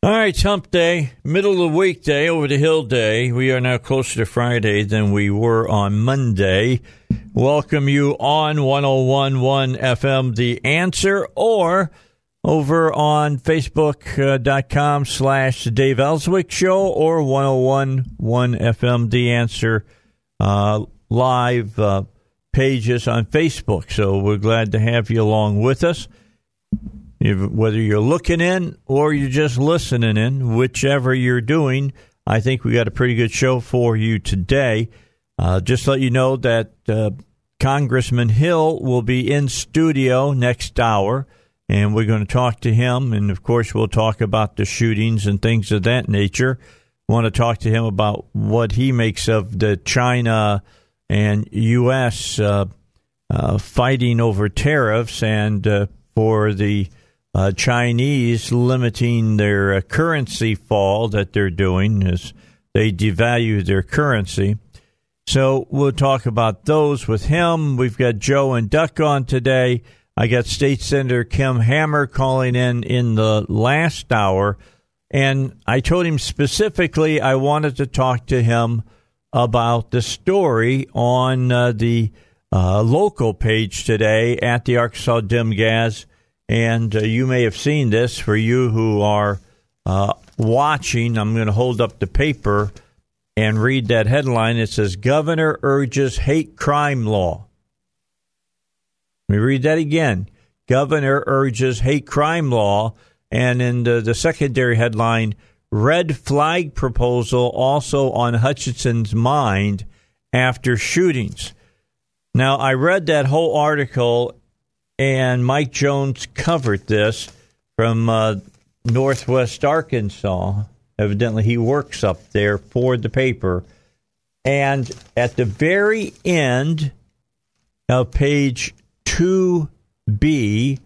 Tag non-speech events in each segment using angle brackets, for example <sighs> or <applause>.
All right, hump day, middle of the weekday, over the hill day. We are now closer to Friday than we were on Monday. Welcome you on 1011 FM, The Answer, or over on Facebook.com slash Dave Elswick Show or 1011 FM, The Answer uh, live uh, pages on Facebook. So we're glad to have you along with us whether you're looking in or you're just listening in, whichever you're doing, I think we got a pretty good show for you today. Uh, just let you know that uh, Congressman Hill will be in studio next hour, and we're going to talk to him. And of course, we'll talk about the shootings and things of that nature. Want to talk to him about what he makes of the China and U.S. Uh, uh, fighting over tariffs and uh, for the uh, Chinese limiting their uh, currency fall that they're doing as they devalue their currency. So we'll talk about those with him. We've got Joe and Duck on today. I got State Senator Kim Hammer calling in in the last hour. And I told him specifically I wanted to talk to him about the story on uh, the uh, local page today at the Arkansas Dim Gas and uh, you may have seen this for you who are uh, watching. I'm going to hold up the paper and read that headline. It says Governor urges hate crime law. Let me read that again. Governor urges hate crime law. And in the, the secondary headline, red flag proposal also on Hutchinson's mind after shootings. Now, I read that whole article and Mike Jones covered this from uh, Northwest Arkansas. Evidently, he works up there for the paper. And at the very end of page 2B,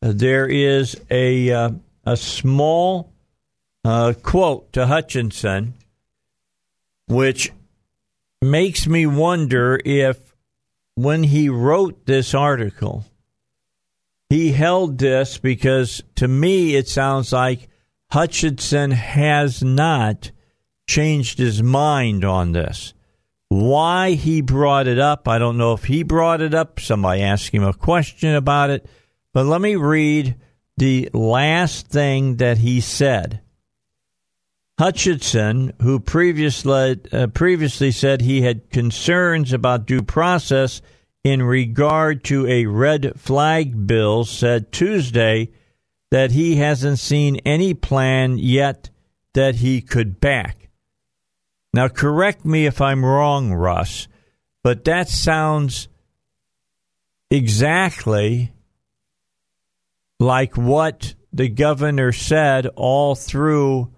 there is a, uh, a small uh, quote to Hutchinson, which makes me wonder if when he wrote this article, he held this because to me it sounds like Hutchinson has not changed his mind on this. Why he brought it up, I don't know if he brought it up. Somebody asked him a question about it. But let me read the last thing that he said. Hutchinson, who previously, uh, previously said he had concerns about due process in regard to a red flag bill said Tuesday that he hasn't seen any plan yet that he could back. Now, correct me if I'm wrong, Russ, but that sounds exactly like what the governor said all through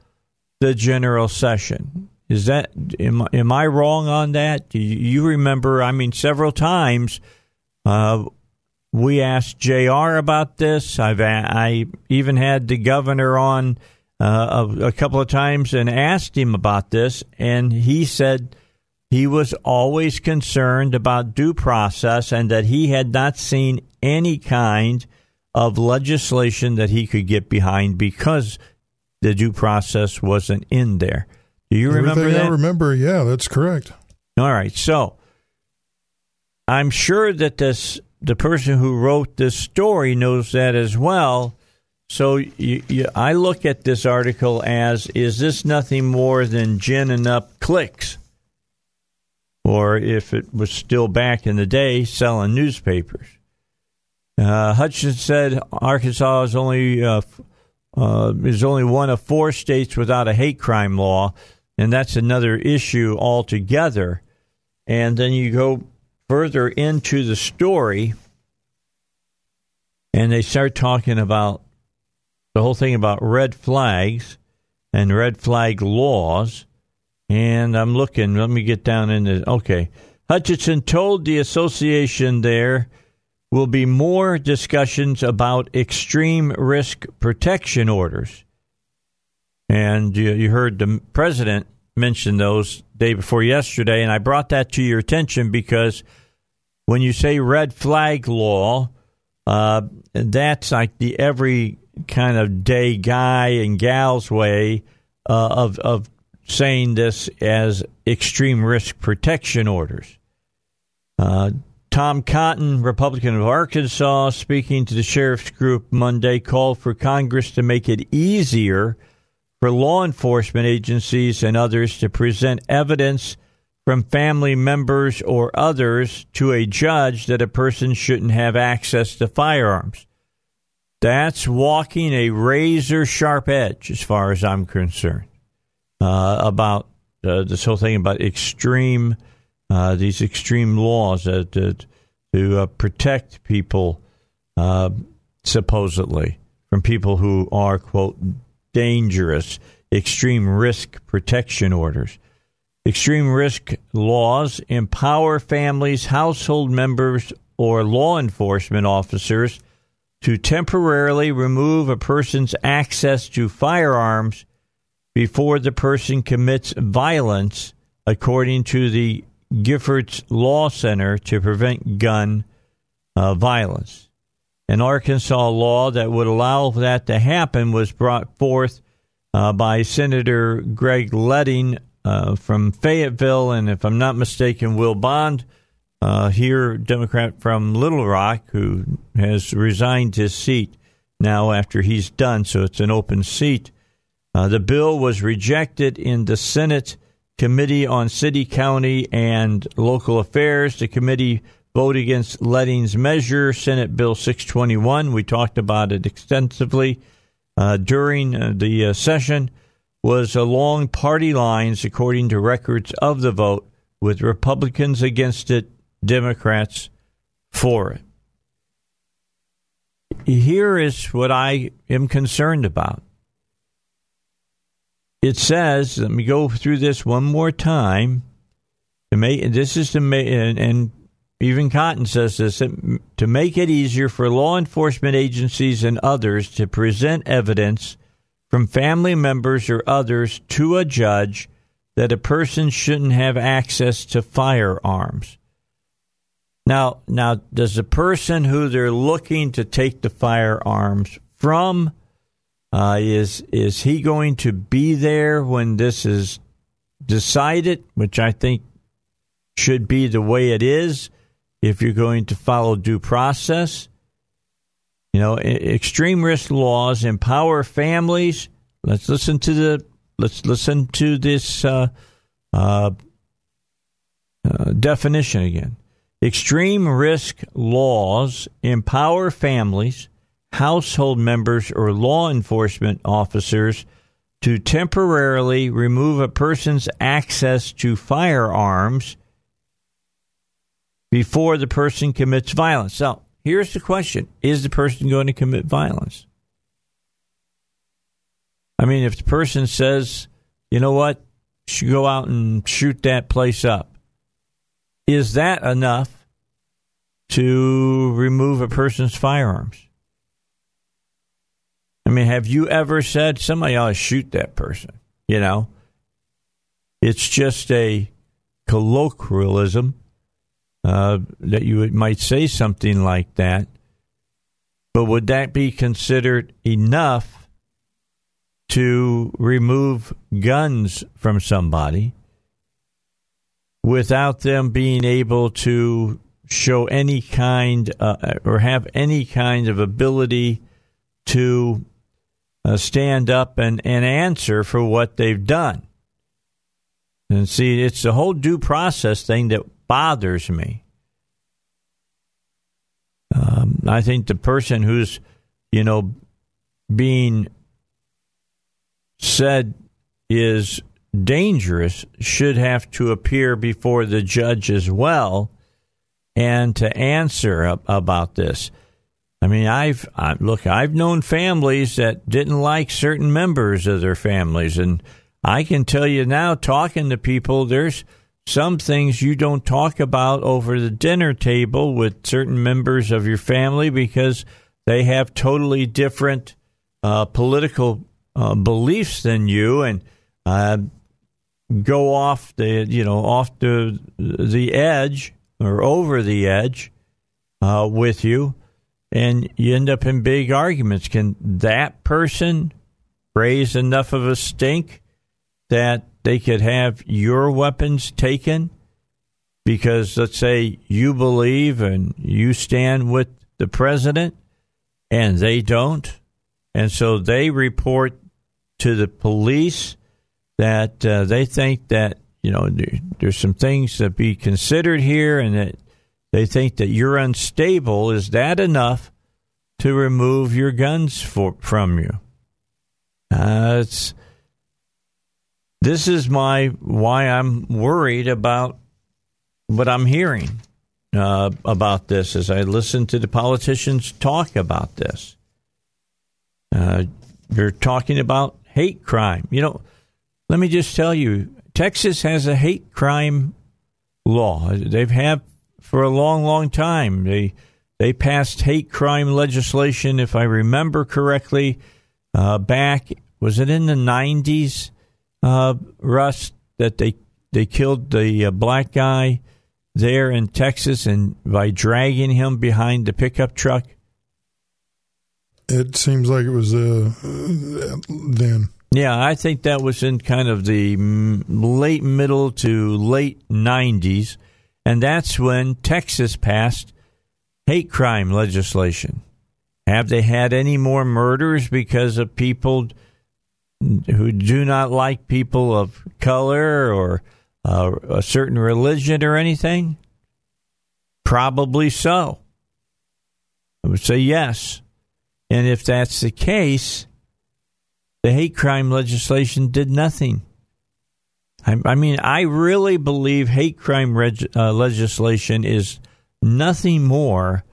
the general session. Is that am, am I wrong on that? You remember? I mean, several times uh, we asked Jr. about this. I've I even had the governor on uh, a, a couple of times and asked him about this, and he said he was always concerned about due process and that he had not seen any kind of legislation that he could get behind because the due process wasn't in there. Do you Everything remember that? I remember, yeah, that's correct. All right. So I'm sure that this the person who wrote this story knows that as well. So you, you, I look at this article as is this nothing more than ginning up clicks? Or if it was still back in the day, selling newspapers. Uh, Hutchinson said Arkansas is only uh, uh, is only one of four states without a hate crime law and that's another issue altogether. And then you go further into the story, and they start talking about the whole thing about red flags. and red flag laws. And I'm looking, let me get down into, okay. Hutchinson told the association there will be more discussions about extreme risk protection orders. And you, you heard the president mention those day before yesterday, and I brought that to your attention because when you say red flag law, uh, that's like the every kind of day guy and gals way uh, of of saying this as extreme risk protection orders. Uh, Tom Cotton, Republican of Arkansas, speaking to the sheriff's group Monday, called for Congress to make it easier for law enforcement agencies and others to present evidence from family members or others to a judge that a person shouldn't have access to firearms. That's walking a razor sharp edge, as far as I'm concerned, uh, about uh, this whole thing about extreme, uh, these extreme laws that, to uh, protect people, uh, supposedly, from people who are, quote, dangerous, extreme risk protection orders. Extreme risk laws empower families, household members, or law enforcement officers to temporarily remove a person's access to firearms before the person commits violence, according to the Giffords Law Center to prevent gun uh, violence. An Arkansas law that would allow that to happen was brought forth uh, by Senator Greg Leding uh, from Fayetteville, and if I'm not mistaken, Will Bond uh, here, Democrat from Little Rock, who has resigned his seat now after he's done, so it's an open seat. Uh, the bill was rejected in the Senate Committee on City, County, and Local Affairs. The committee vote against Leding's measure, Senate Bill 621. We talked about it extensively uh, during uh, the uh, session. Was along party lines, according to records of the vote, with Republicans against it, Democrats for it. Here is what I am concerned about. It says, let me go through this one more time. This is to make, and even Cotton says this to make it easier for law enforcement agencies and others to present evidence from family members or others to a judge that a person shouldn't have access to firearms. Now, now, does the person who they're looking to take the firearms from uh, is is he going to be there when this is decided? Which I think should be the way it is if you're going to follow due process. You know, extreme risk laws empower families. Let's listen to the let's listen to this uh, uh, uh, definition again. Extreme risk laws empower families, household members, or law enforcement officers to temporarily remove a person's access to firearms before the person commits violence. So here's the question Is the person going to commit violence? I mean, if the person says, you know what, should go out and shoot that place up, is that enough to remove a person's firearms? I mean, have you ever said somebody ought to shoot that person? You know, it's just a colloquialism uh, that you might say something like that. But would that be considered enough to remove guns from somebody without them being able to show any kind uh, or have any kind of ability to uh, stand up and, and answer for what they've done? And see, it's the whole due process thing that bothers me. Um, I think the person who's, you know, being said is dangerous should have to appear before the judge as well and to answer about this. I mean, I've I, look, I've known families that didn't like certain members of their families, and I can tell you now, talking to people, there's some things you don't talk about over the dinner table with certain members of your family because they have totally different uh, political uh, beliefs than you, and uh, go off the you know off the the edge or over the edge uh, with you and you end up in big arguments. Can that person raise enough of a stink that they could have your weapons taken? Because let's say you believe and you stand with the president and they don't. And so they report to the police that uh, they think that, you know, there, there's some things to be considered here and that they think that you're unstable. Is that enough to remove your guns for, from you? Uh, it's, this is my why I'm worried about what I'm hearing uh, about this as I listen to the politicians talk about this. Uh, you're talking about hate crime. You know, let me just tell you, Texas has a hate crime law. They've had for a long, long time. They they passed hate crime legislation, if I remember correctly, uh, back was it in the nineties, uh, Russ, that they they killed the uh, black guy there in Texas and by dragging him behind the pickup truck. It seems like it was uh, then. Yeah, I think that was in kind of the late middle to late 90s. And that's when Texas passed hate crime legislation. Have they had any more murders because of people who do not like people of color or uh, a certain religion or anything? Probably so. I would say yes. And if that's the case, the hate crime legislation did nothing. I, I mean, I really believe hate crime reg, uh, legislation is nothing more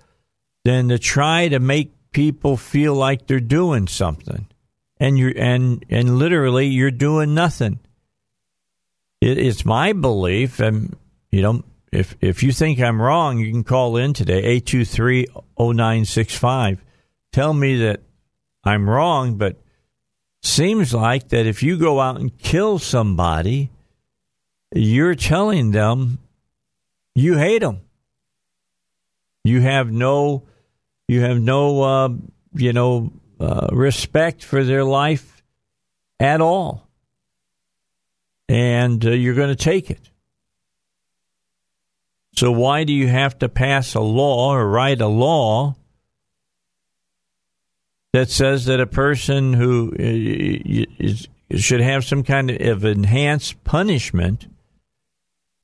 than to try to make people feel like they're doing something, and you and and literally you're doing nothing. It, it's my belief, and you know, if if you think I'm wrong, you can call in today eight two three zero oh nine six five. Tell me that I'm wrong, but seems like that if you go out and kill somebody you're telling them you hate them. You have no, you have no, uh, you know, uh, respect for their life at all, and uh, you're going to take it. So why do you have to pass a law or write a law that says that a person who uh, is, should have some kind of enhanced punishment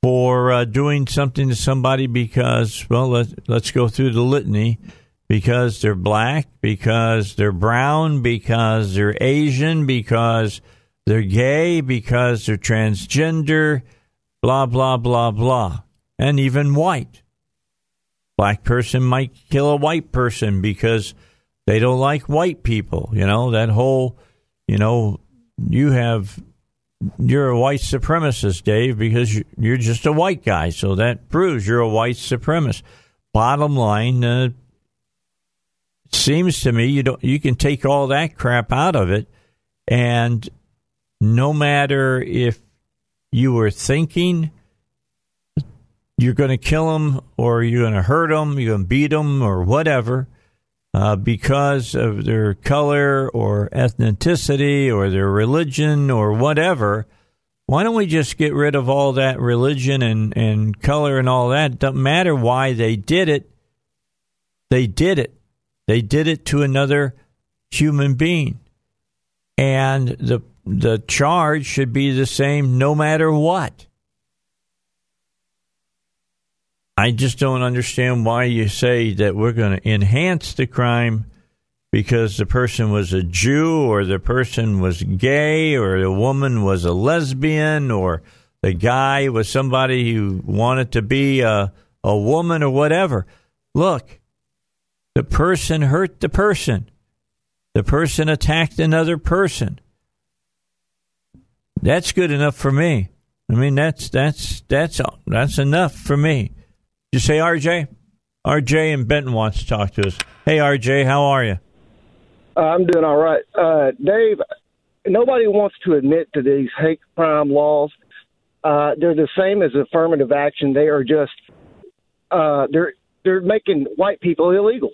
for uh, doing something to somebody because, well, let, let's go through the litany because they're black, because they're brown, because they're Asian, because they're gay, because they're transgender, blah, blah, blah, blah, and even white. Black person might kill a white person because they don't like white people. You know, that whole, you know, you have you're a white supremacist, Dave, because you're just a white guy. So that proves you're a white supremacist. Bottom line, uh, seems to me you don't you can take all that crap out of it, and no matter if you were thinking you're going to kill them or you're going to hurt them, you're going to beat them or whatever, uh, because of their color or ethnicity or their religion or whatever, why don't we just get rid of all that religion and, and color and all that? Doesn't matter why they did it. They did it. They did it to another human being. And the the charge should be the same no matter what. I just don't understand why you say that we're going to enhance the crime because the person was a Jew or the person was gay or the woman was a lesbian or the guy was somebody who wanted to be a, a woman or whatever. Look, The person hurt the person. The person attacked another person. That's good enough for me. I mean, that's that's that's that's enough for me. You say, RJ? RJ and Benton wants to talk to us. Hey, RJ, how are you? Uh, I'm doing all right. Uh, Dave, nobody wants to admit to these hate crime laws. Uh, they're the same as affirmative action. They are just uh, they're they're making white people illegal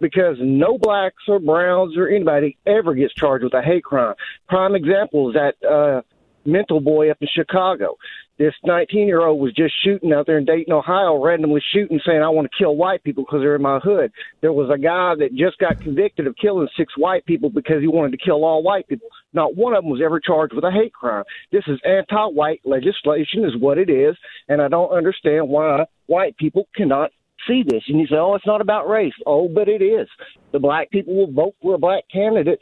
because no blacks or browns or anybody ever gets charged with a hate crime. Prime example is that uh, mental boy up in Chicago. This 19 year old was just shooting out there in Dayton, Ohio, randomly shooting, saying, I want to kill white people because they're in my hood. There was a guy that just got convicted of killing six white people because he wanted to kill all white people. Not one of them was ever charged with a hate crime. This is anti white legislation, is what it is. And I don't understand why white people cannot see this. And you say, oh, it's not about race. Oh, but it is. The black people will vote for a black candidate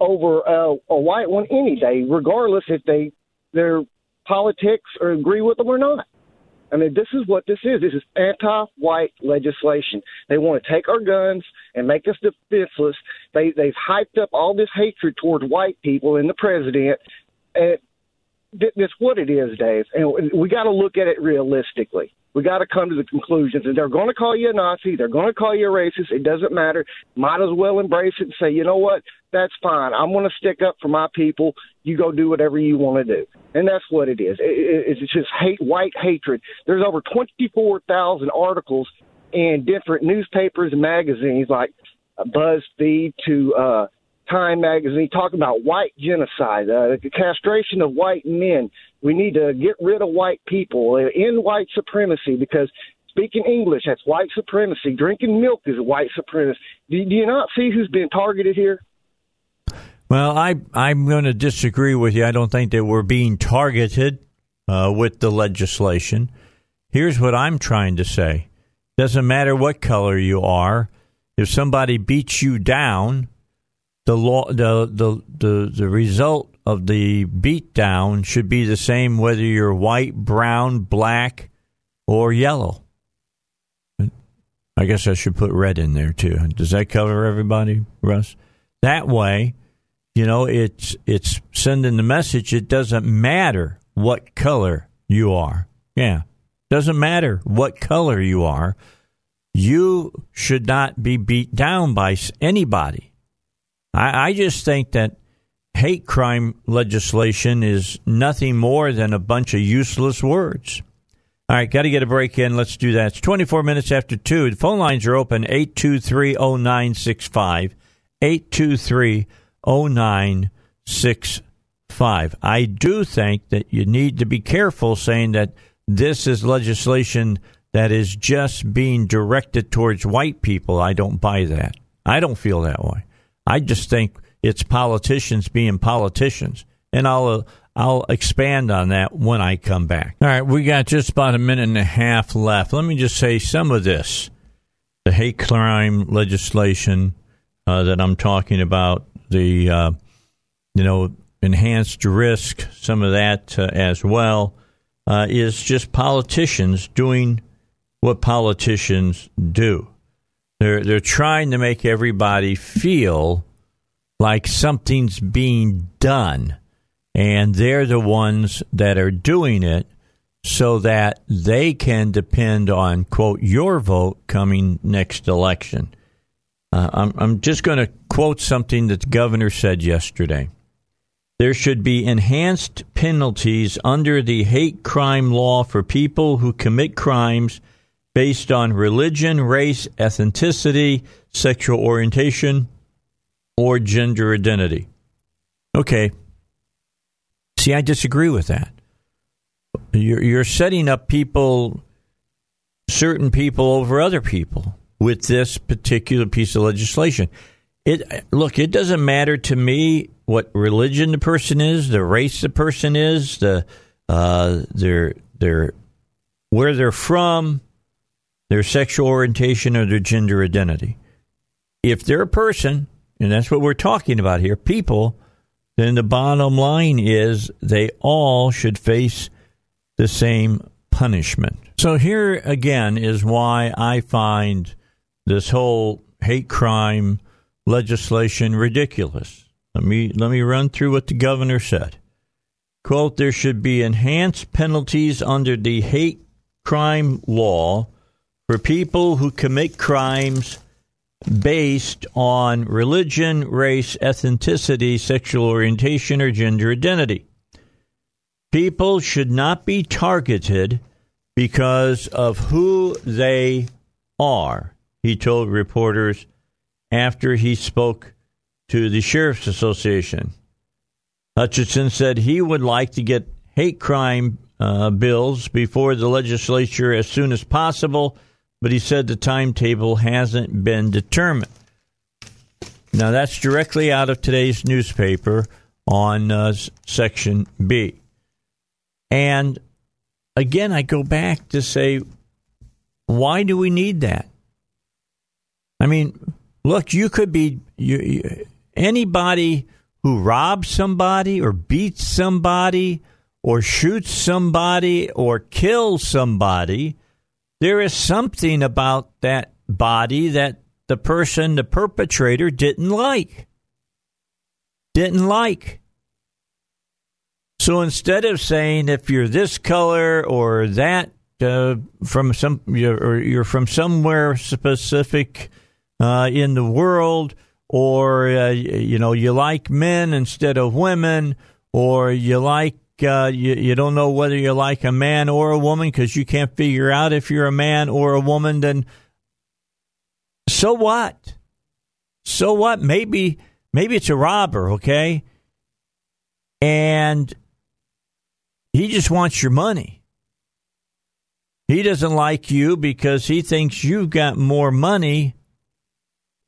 over uh, a white one any day, regardless if they their politics or agree with them or not. I mean, this is what this is. This is anti-white legislation. They want to take our guns and make us defenseless. They they've hyped up all this hatred towards white people and the president. And that's what it is, Dave. And we got to look at it realistically. We got to come to the conclusions. And they're going to call you a Nazi. They're going to call you a racist. It doesn't matter. Might as well embrace it and say, you know what? That's fine. I'm going to stick up for my people. You go do whatever you want to do. And that's what it is. It, it, It's just hate, white hatred. There's over 24,000 articles in different newspapers and magazines like BuzzFeed to uh, Time magazine talking about white genocide, uh, the castration of white men. We need to get rid of white people, uh, end white supremacy because speaking English, that's white supremacy. Drinking milk is white supremacy. Do, do you not see who's being targeted here? Well, I I'm going to disagree with you. I don't think that we're being targeted uh, with the legislation. Here's what I'm trying to say: doesn't matter what color you are. If somebody beats you down, the law the the the, the result of the beatdown should be the same whether you're white, brown, black, or yellow. I guess I should put red in there too. Does that cover everybody, Russ? That way, you know, it's it's sending the message it doesn't matter what color you are. Yeah. Doesn't matter what color you are. You should not be beat down by anybody I, I just think that hate crime legislation is nothing more than a bunch of useless words. All right, got to get a break in. Let's do that. It's 24 minutes after 2. The phone lines are open 823 0965. 823 0965. I do think that you need to be careful saying that this is legislation that is just being directed towards white people. I don't buy that. I don't feel that way. I just think it's politicians being politicians, and I'll uh, I'll expand on that when I come back. All right, we got just about a minute and a half left. Let me just say some of this: the hate crime legislation uh, that I'm talking about, the uh, you know enhanced risk, some of that uh, as well, uh, is just politicians doing what politicians do. They're they're trying to make everybody feel like something's being done, and they're the ones that are doing it so that they can depend on quote your vote coming next election. Uh, I'm I'm just going to quote something that the governor said yesterday. There should be enhanced penalties under the hate crime law for people who commit crimes based on religion, race, ethnicity, sexual orientation, or gender identity. Okay. See, I disagree with that. You're, you're setting up people, certain people over other people with this particular piece of legislation. It look, it doesn't matter to me what religion the person is, the race the person is, the uh, their their where they're from, their sexual orientation or their gender identity. If they're a person, and that's what we're talking about here, people, then the bottom line is they all should face the same punishment. So here again is why I find this whole hate crime legislation ridiculous. Let me let me run through what the governor said. Quote, there should be enhanced penalties under the hate crime law for people who commit crimes based on religion, race, ethnicity, sexual orientation, or gender identity. People should not be targeted because of who they are, he told reporters after he spoke to the Sheriff's Association. Hutchinson said he would like to get hate crime uh, bills before the legislature as soon as possible, but he said the timetable hasn't been determined. Now, that's directly out of today's newspaper on uh, Section B. And again, I go back to say, why do we need that? I mean, look, you could be you, you, anybody who robs somebody or beats somebody or shoots somebody or kills somebody, there is something about that body that the person, the perpetrator, didn't like. Didn't like. So instead of saying if you're this color or that uh, from some or you're from somewhere specific uh, in the world, or uh, you know you like men instead of women, or you like uh, you, you don't know whether you like a man or a woman because you can't figure out if you're a man or a woman, then so what? So what? Maybe maybe it's a robber, okay? And he just wants your money. He doesn't like you because he thinks you've got more money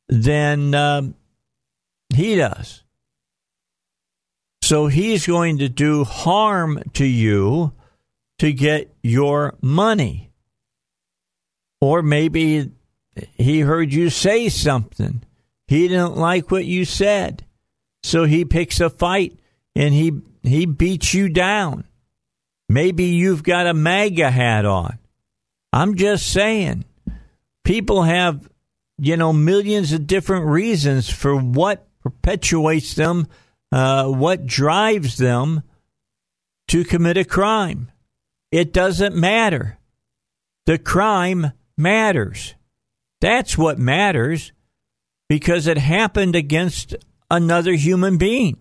than um, he does. So he's going to do harm to you to get your money. Or maybe he heard you say something. He didn't like what you said. So he picks a fight and he he beats you down. Maybe you've got a MAGA hat on. I'm just saying. People have you know, millions of different reasons for what perpetuates them, uh, what drives them to commit a crime. It doesn't matter. The crime matters. That's what matters because it happened against another human being.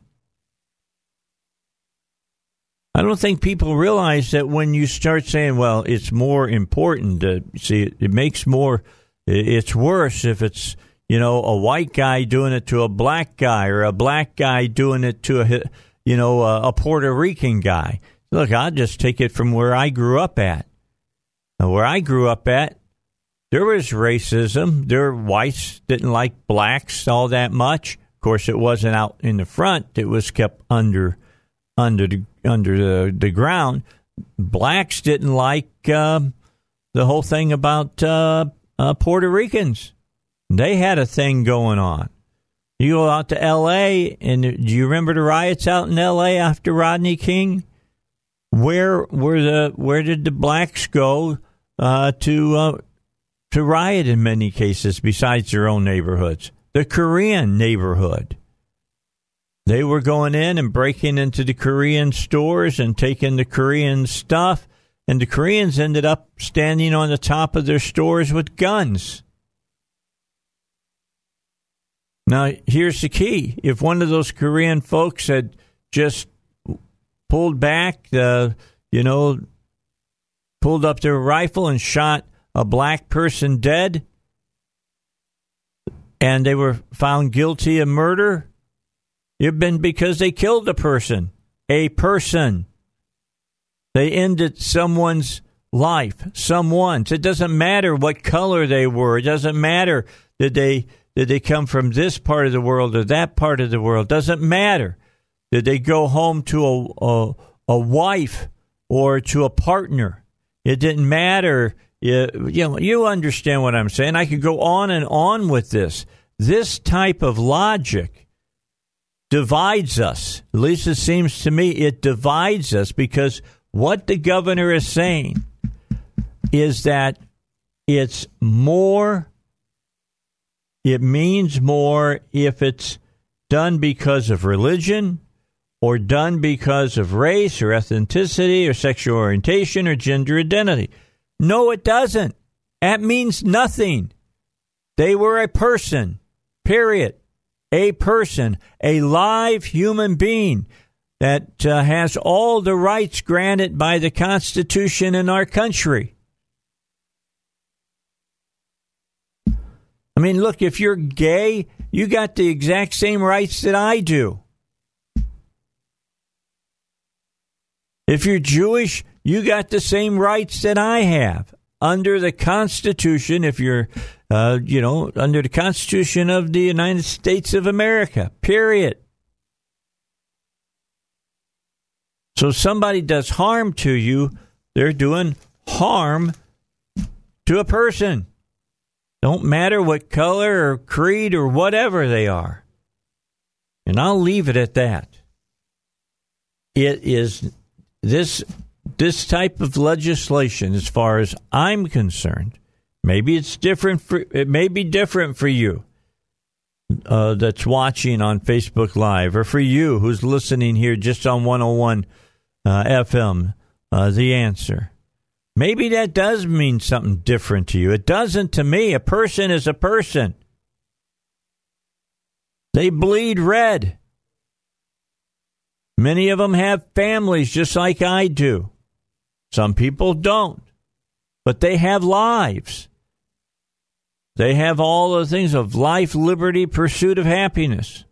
I don't think people realize that when you start saying, well, it's more important see, it makes more it's worse if it's you know a white guy doing it to a black guy or a black guy doing it to a you know a, Puerto Rican guy. Look, I'll just take it from where I grew up at. Now, where I grew up at, there was racism. There whites didn't like blacks all that much. Of course, it wasn't out in the front. It was kept under under the under the, the ground. Blacks didn't like um, the whole thing about uh, uh, Puerto Ricans. They had a thing going on. You go out to L.A. and do you remember the riots out in L.A. after Rodney King? Where were the where did the blacks go uh, to uh, to riot in many cases besides their own neighborhoods? The Korean neighborhood. They were going in and breaking into the Korean stores and taking the Korean stuff and the Koreans ended up standing on the top of their stores with guns. Now, here's the key. If one of those Korean folks had just pulled back, uh, you know, pulled up their rifle and shot a black person dead, and they were found guilty of murder, it'd been because they killed a person. A person. They ended someone's life, someone's. It doesn't matter what color they were. It doesn't matter did they did they come from this part of the world or that part of the world. Doesn't matter. Did they go home to a, a, a wife or to a partner? It didn't matter. You, you know, you understand what I'm saying. I could go on and on with this. This type of logic divides us. At least it seems to me it divides us because what the governor is saying is that it's more it means more if it's done because of religion or done because of race or ethnicity or sexual orientation or gender identity. No, it doesn't. That means nothing. They were a person, period. A person, a live human being that uh, has all the rights granted by the Constitution in our country. I mean, look, if you're gay, you got the exact same rights that I do. If you're Jewish, you got the same rights that I have under the Constitution. If you're, uh, you know, under the Constitution of the United States of America, period. So somebody does harm to you, they're doing harm to a person. Don't matter what color or creed or whatever they are. And I'll leave it at that. It is this this type of legislation as far as I'm concerned. Maybe it's different for it may be different for you uh, that's watching on Facebook Live or for you who's listening here just on 101 uh, FM, uh, the answer. Maybe that does mean something different to you. It doesn't to me. A person is a person. They bleed red. Many of them have families just like I do. Some people don't, but they have lives. They have all the things of life, liberty, pursuit of happiness.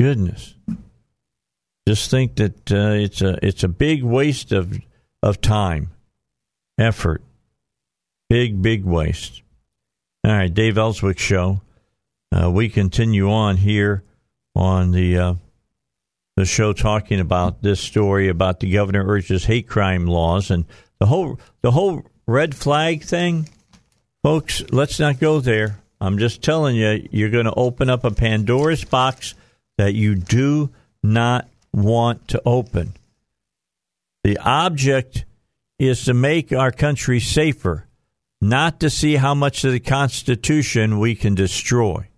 Goodness. Just think that uh, it's a it's a big waste of of time, effort, big big waste. All right, Dave Elswick show. Uh, we continue on here on the uh, the show talking about this story about the governor urges hate crime laws and the whole the whole red flag thing, folks. Let's not go there. I'm just telling you, you're going to open up a Pandora's box that you do not want to open. The object is to make our country safer, not to see how much of the Constitution we can destroy.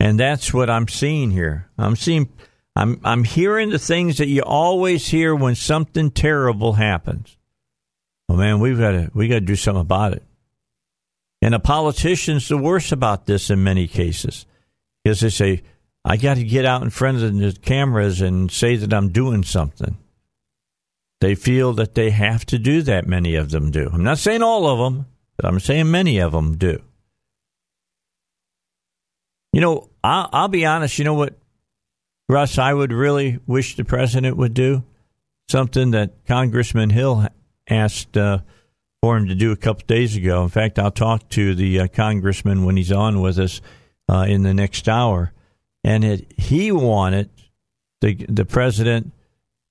And that's what I'm seeing here. I'm seeing I'm I'm hearing the things that you always hear when something terrible happens. Oh man, we've got to we got to do something about it. And the politicians the worst about this in many cases because they say, I got to get out in front of the cameras and say that I'm doing something. They feel that they have to do that. Many of them do. I'm not saying all of them, but I'm saying many of them do. You know, I'll, I'll be honest. You know what, Russ? I would really wish the president would do something that Congressman Hill asked uh, for him to do a couple days ago. In fact, I'll talk to the uh, congressman when he's on with us uh, in the next hour and it, he wanted the the president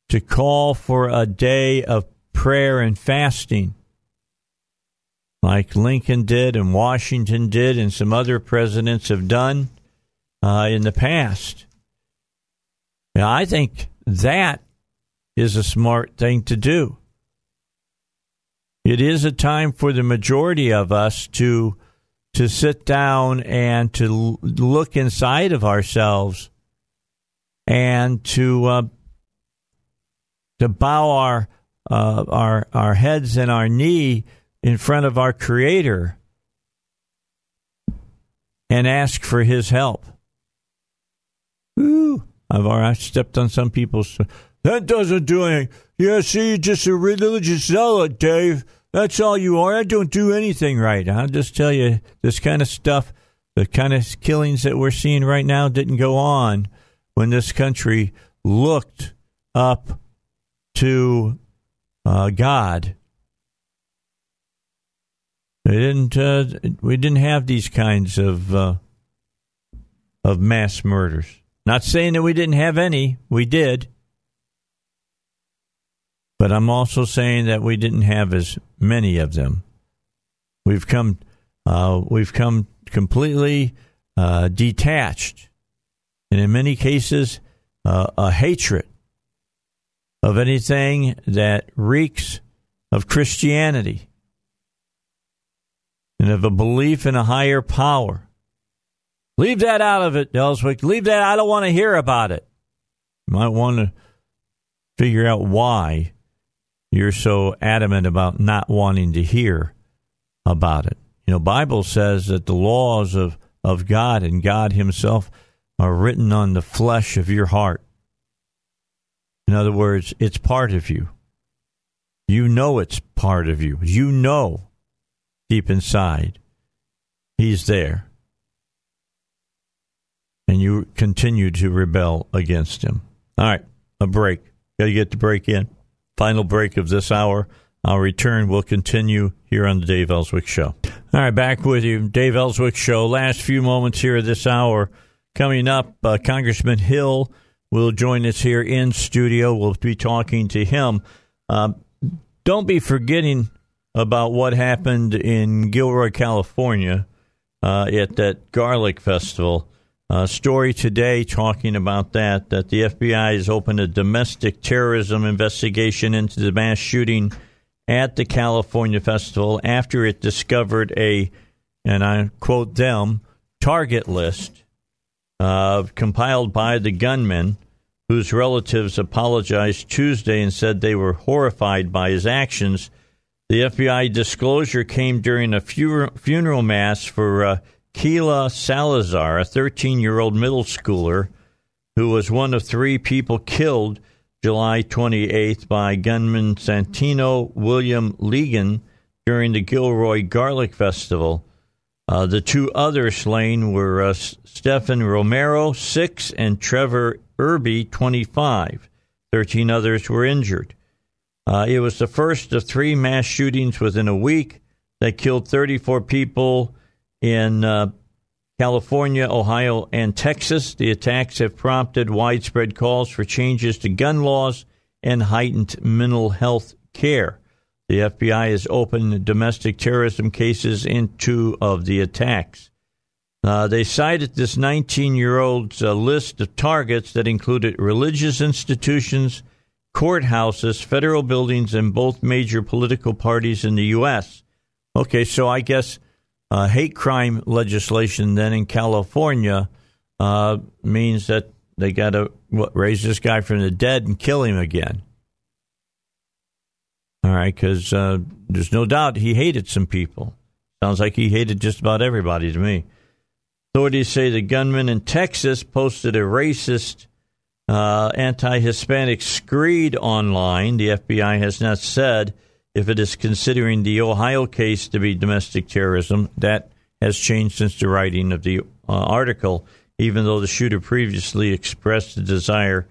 to call for a day of prayer and fasting, like Lincoln did and Washington did, and some other presidents have done uh, in the past. Now, I think that is a smart thing to do. It is a time for the majority of us to to sit down and to look inside of ourselves and to uh, to bow our uh, our our heads and our knee in front of our Creator and ask for His help. Ooh, I've already stepped on some people's. That doesn't do anything. Yeah, see, you're just a religious zealot, Dave. That's all you are. I don't do anything right. I'll just tell you, this kind of stuff, the kind of killings that we're seeing right now didn't go on when this country looked up to uh, God. They didn't. Uh, we didn't have these kinds of uh, of mass murders. Not saying that we didn't have any. We did. But I'm also saying that we didn't have as many of them. We've come, uh, we've come completely uh, detached, and in many cases, uh, a hatred of anything that reeks of Christianity. and of a belief in a higher power. Leave that out of it, Elswick. Leave that. I don't want to hear about it. You might want to figure out why you're so adamant about not wanting to hear about it. You know, Bible says that the laws of, of God and God Himself are written on the flesh of your heart. In other words, it's part of you. You know it's part of you. You know deep inside He's there. And you continue to rebel against Him. All right, a break. Got to get the break in. Final break of this hour. I'll return. We'll continue here on the Dave Elswick Show. All right, back with you. Dave Elswick Show. Last few moments here of this hour. Coming up, uh, Congressman Hill will join us here in studio. We'll be talking to him. Uh, don't be forgetting about what happened in Gilroy, California uh, at that garlic festival. Uh, story today talking about that, that the FBI has opened a domestic terrorism investigation into the mass shooting at the California Festival after it discovered a, and I quote them, target list uh, compiled by the gunman whose relatives apologized Tuesday and said they were horrified by his actions. The FBI disclosure came during a funeral mass for uh, Keyla Salazar, a 13 year old middle schooler who was one of three people killed July 28th by gunman Santino William Legan during the Gilroy Garlic Festival. Uh, the two others slain were uh, Stephen Romero, 6, and Trevor Irby, 25. Thirteen others were injured. Uh, it was the first of three mass shootings within a week that killed 34 people in uh, California, Ohio, and Texas. The attacks have prompted widespread calls for changes to gun laws and heightened mental health care. The FBI has opened domestic terrorism cases in two of the attacks. Uh, they cited this 19 year old's uh, list of targets that included religious institutions, courthouses, federal buildings, and both major political parties in the U.S. Okay, so I guess uh, hate crime legislation then in California uh, means that they got to raise this guy from the dead and kill him again. All right, because uh, there's no doubt he hated some people. Sounds like he hated just about everybody to me. Authorities say the gunman in Texas posted a racist, uh, anti Hispanic screed online. The FBI has not said if it is considering the Ohio case to be domestic terrorism. That has changed since the writing of the uh, article, even though the shooter previously expressed a desire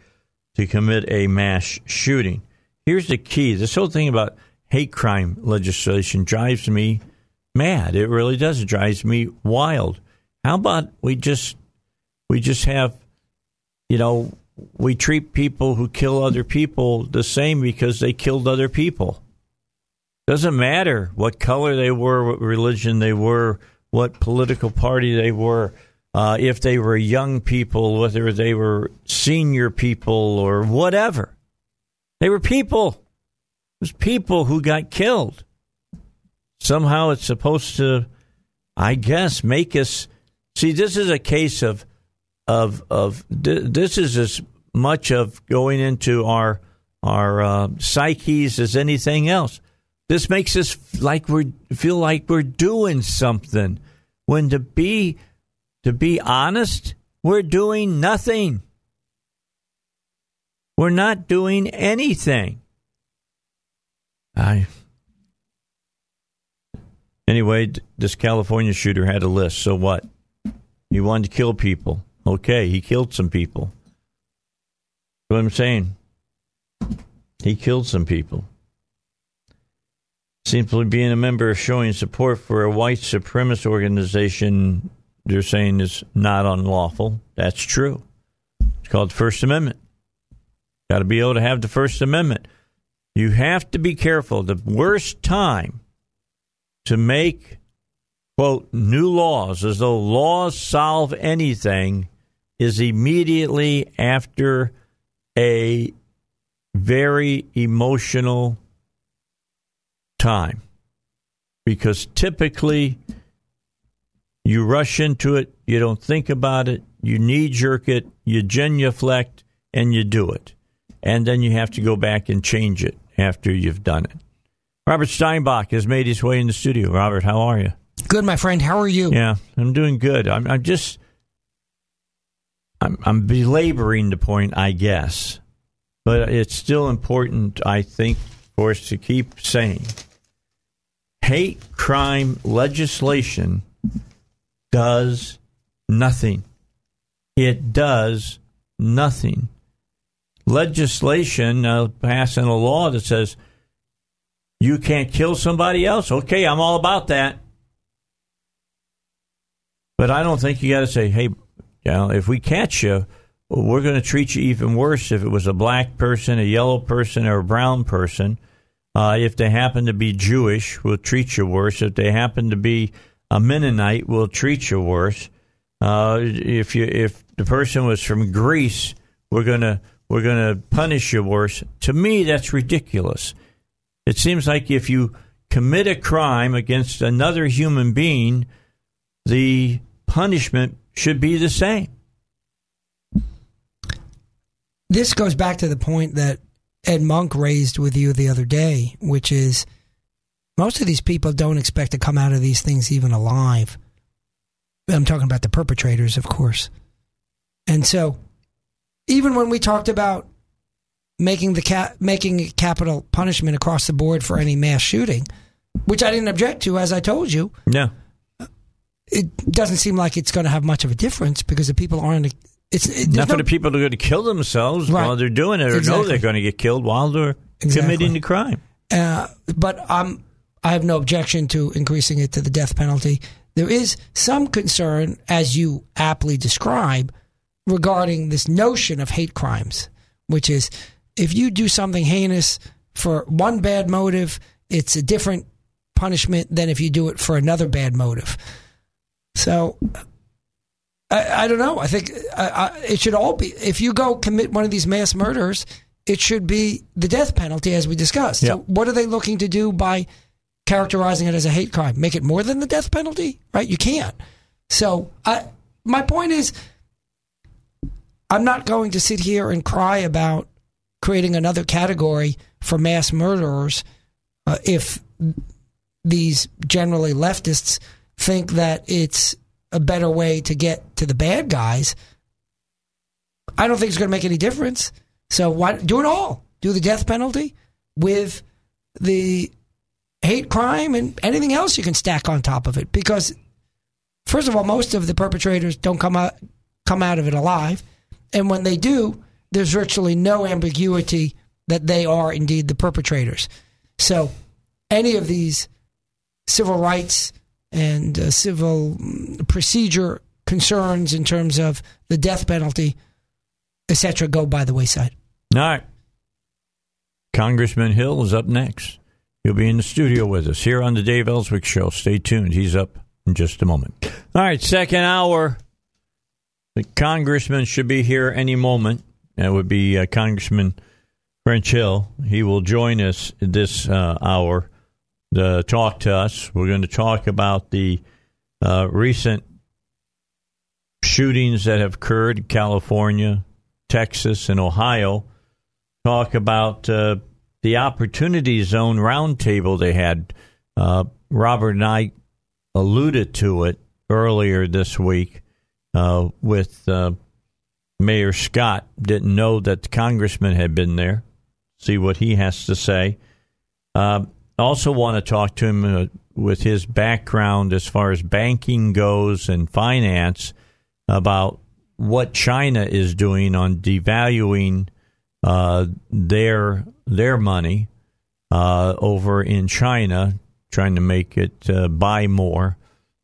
to commit a mass shooting. Here's the key this whole thing about hate crime legislation drives me mad. It really does. It drives me wild. How about we just we just have you know we treat people who kill other people the same because they killed other people. Doesn't matter what color they were, what religion they were, what political party they were, uh, if they were young people, whether they were senior people or whatever. They were people. It was people who got killed. Somehow it's supposed to, I guess, make us see. This is a case of of of this is as much of going into our our uh, psyches as anything else. This makes us like we feel like we're doing something. When to be to be honest, we're doing nothing. We're not doing anything. I Anyway, this California shooter had a list. So what? He wanted to kill people. Okay, he killed some people. What I'm saying, he killed some people. Simply being a member of showing support for a white supremacist organization, they're saying is not unlawful. That's true. It's called the First Amendment. Got to be able to have the First Amendment. You have to be careful. The worst time to make, quote, new laws as though laws solve anything is immediately after a very emotional time because typically You rush into it, you don't think about it, you knee jerk it, you genuflect, and you do it. And then you have to go back and change it after you've done it. Robert Steinbuch has made his way in the studio. Robert, how are you? Good, my friend. How are you? Yeah, I'm doing good. I'm, I'm just, I'm, I'm belaboring the point, I guess, but it's still important, I think, for us to keep saying hate crime legislation does nothing. It does nothing. Legislation uh, passing a law that says you can't kill somebody else. Okay, I'm all about that. But I don't think you got to say, hey, you know, if we catch you, we're going to treat you even worse if it was a black person, a yellow person, or a brown person. Uh, if they happen to be Jewish, we'll treat you worse. If they happen to be a Mennonite, we'll treat you worse. Uh, if you if the person was from Greece, we're gonna we're gonna punish you worse. To me, that's ridiculous. It seems like if you commit a crime against another human being, the punishment should be the same. This goes back to the point that Ed Monk raised with you the other day, which is most of these people don't expect to come out of these things even alive. I'm talking about the perpetrators, of course. And so, even when we talked about making the ca- making capital punishment across the board for any mass shooting, which I didn't object to, as I told you, No. it doesn't seem like it's going to have much of a difference because the people aren't. It's it, Not for the people that are going to kill themselves Right. while they're doing it, or know they're going to get killed while they're Exactly. committing the crime. Uh, but I'm I have no objection to increasing it to the death penalty. There is some concern, as you aptly describe, regarding this notion of hate crimes, which is if you do something heinous for one bad motive, it's a different punishment than if you do it for another bad motive. So. I, I don't know. I think I, I, it should all be. If you go commit one of these mass murders, it should be the death penalty, as we discussed. Yeah. So, what are they looking to do by characterizing it as a hate crime? Make it more than the death penalty, right? You can't. So, I, my point is, I'm not going to sit here and cry about creating another category for mass murderers uh, if these generally leftists think that it's a better way to get to the bad guys. I don't think it's going to make any difference. So why do it all? Do the death penalty with the hate crime and anything else you can stack on top of it. Because first of all, most of the perpetrators don't come out come out of it alive, and when they do, there's virtually no ambiguity that they are indeed the perpetrators. So any of these civil rights and uh, civil procedure concerns in terms of the death penalty, etc., go by the wayside. All right. Congressman Hill is up next. He'll be in the studio with us here on the Dave Elswick Show. Stay tuned. He's up in just a moment. All right, second hour. The congressman should be here any moment. That would be uh, Congressman French Hill. He will join us this uh, hour talk to us. We're going to talk about the uh, recent shootings that have occurred in California, Texas, and Ohio. Talk about uh, the Opportunity Zone roundtable they had. Uh, Robert and I alluded to it earlier this week uh, with uh, Mayor Scott. Didn't know that the congressman had been there. See what he has to say. Uh, also, want to talk to him uh, with his background as far as banking goes and finance about what China is doing on devaluing uh, their their money uh, over in China, trying to make it uh, buy more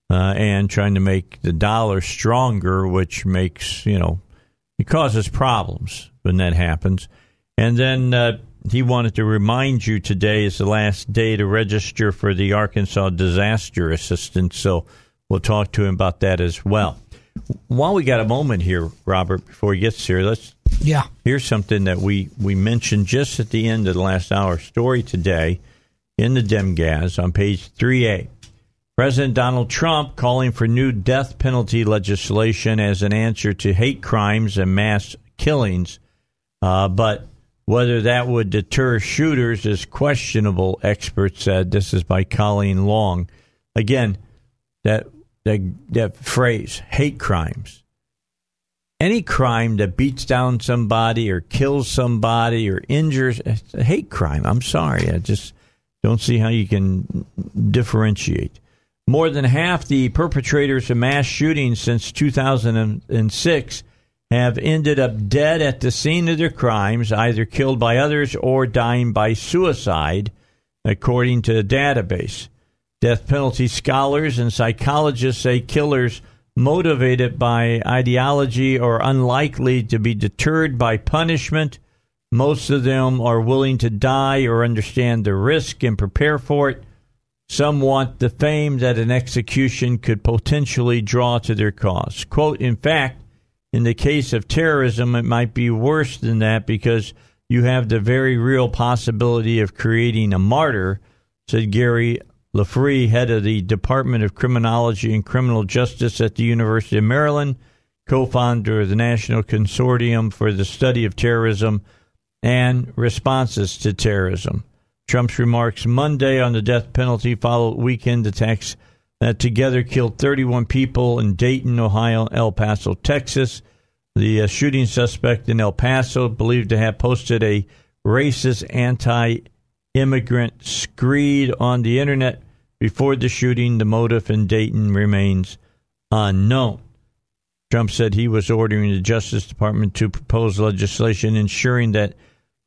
uh, and trying to make the dollar stronger, which makes you know it causes problems when that happens. And then uh, he wanted to remind you today is the last day to register for the Arkansas Disaster Assistance. So we'll talk to him about that as well. While we got a moment here, Robert, before he gets here, let's Yeah. here's something that we, we mentioned just at the end of the last hour story today in the DemGaz on page 3A. President Donald Trump calling for new death penalty legislation as an answer to hate crimes and mass killings. Uh, but whether that would deter shooters is questionable, experts said. This is by Colleen Long. Again, that, that, that phrase, hate crimes. Any crime that beats down somebody or kills somebody or injures, it's a hate crime. I'm sorry. I just don't see how you can differentiate. More than half the perpetrators of mass shootings since 2006 have ended up dead at the scene of their crimes, either killed by others or dying by suicide, according to a database. Death penalty scholars and psychologists say killers motivated by ideology are unlikely to be deterred by punishment. Most of them are willing to die or understand the risk and prepare for it. Some want the fame that an execution could potentially draw to their cause. Quote, in fact, in the case of terrorism, it might be worse than that because you have the very real possibility of creating a martyr, said Gary LaFree, head of the Department of Criminology and Criminal Justice at the University of Maryland, co founder of the National Consortium for the Study of Terrorism and Responses to Terrorism. Trump's remarks Monday on the death penalty followed weekend attacks that together killed 31 people in Dayton, Ohio, El Paso, Texas. The uh, shooting suspect in El Paso, believed to have posted a racist anti immigrant screed on the internet before the shooting. The motive in Dayton remains unknown. Trump said he was ordering the Justice Department to propose legislation ensuring that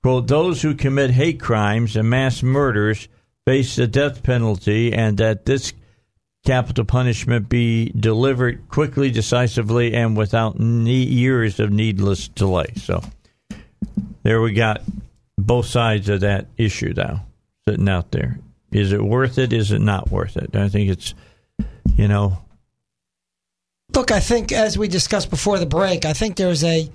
quote, those who commit hate crimes and mass murders face the death penalty and that this capital punishment be delivered quickly, decisively, and without years of needless delay. So there we got both sides of that issue now sitting out there. Is it worth it? Is it not worth it? I think it's, you know. Look, I think as we discussed before the break, I think there's a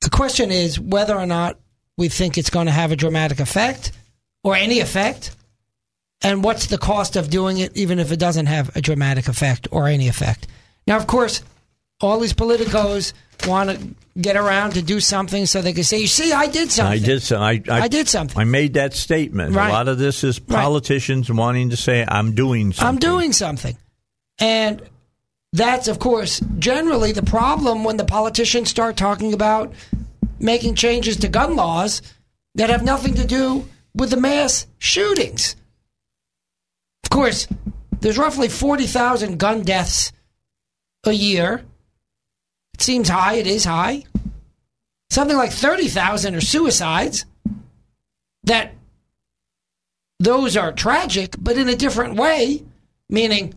the question is whether or not we think it's going to have a dramatic effect or any effect, and what's the cost of doing it, even if it doesn't have a dramatic effect or any effect. Now, of course, all these politicos want to get around to do something so they can say, "You see, I did something. I did so. I, I, I did something. I made that statement. Right. A lot of this is politicians right. wanting to say, "I'm doing something." I'm doing something, and that's, of course, generally the problem when the politicians start talking about making changes to gun laws that have nothing to do with the mass shootings. Of course, there's roughly 40,000 gun deaths a year. It seems high, it is high. Something like 30,000 are suicides. That those are tragic, but in a different way, meaning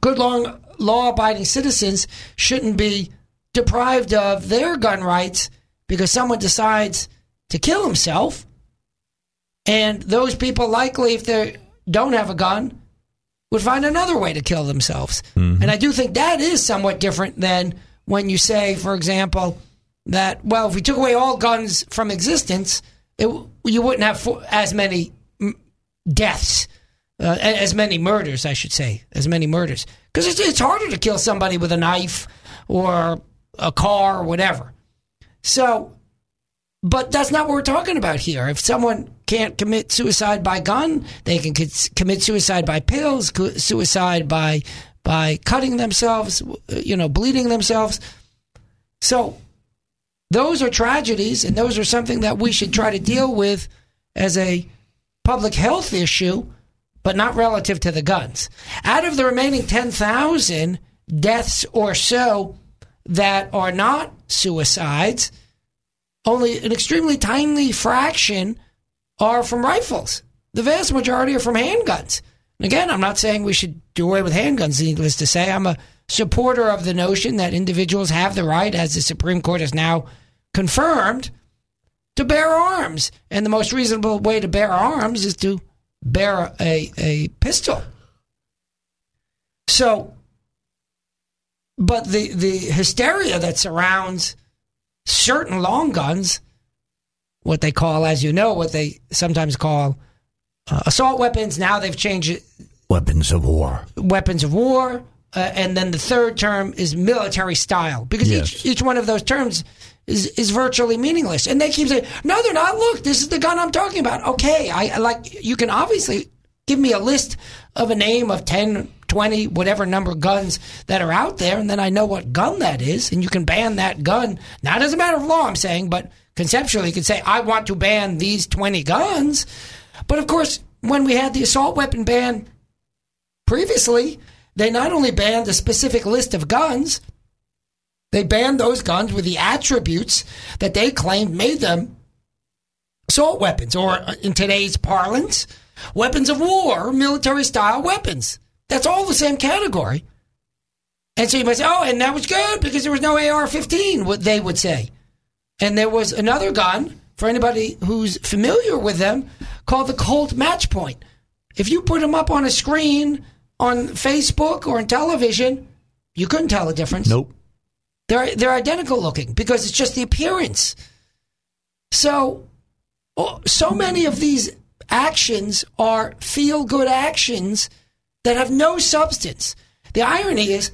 good long law abiding citizens shouldn't be deprived of their gun rights because someone decides to kill himself. And those people likely, if they don't have a gun, would find another way to kill themselves. Mm-hmm. And I do think that is somewhat different than when you say, for example, that, well, if we took away all guns from existence, it, you wouldn't have as many deaths, uh, as many murders, I should say, as many murders. Because it's, it's harder to kill somebody with a knife or a car or whatever. So, but that's not what we're talking about here. If someone can't commit suicide by gun, they can commit suicide by pills, suicide by by cutting themselves, you know, bleeding themselves. So, those are tragedies, and those are something that we should try to deal with as a public health issue, but not relative to the guns. Out of the remaining 10,000 deaths or so that are not suicides, only an extremely tiny fraction are from rifles. The vast majority are from handguns. And again, I'm not saying we should do away with handguns, needless to say. I'm a supporter of the notion that individuals have the right, as the Supreme Court has now confirmed, to bear arms. And the most reasonable way to bear arms is to bear a, a pistol. So but the, the hysteria that surrounds certain long guns, what they call, as you know, what they sometimes call uh, assault weapons, now they've changed it, Weapons of war. weapons of war, uh, and then the third term is military style because Yes. each each one of those terms is is virtually meaningless. And they keep saying, "No, they're not. Look, this is the gun I'm talking about." Okay, I like you can obviously give me a list of a name of 10, 20, whatever number of guns that are out there, and then I know what gun that is, and you can ban that gun. Not as a matter of law, I'm saying, but conceptually, you could say, "I want to ban these twenty guns." But of course, when we had the assault weapon ban previously, they not only banned a specific list of guns, they banned those guns with the attributes that they claimed made them assault weapons, or in today's parlance, weapons of war, military style weapons. That's all the same category. And so you might say, oh, and that was good because there was no AR 15, what they would say. And there was another gun, for anybody who's familiar with them, called the Colt Match Point. If you put them up on a screen on Facebook or on television, you couldn't tell the difference. Nope. They're they're identical looking because it's just the appearance. So, so many of these actions are feel good actions that have no substance. The irony is,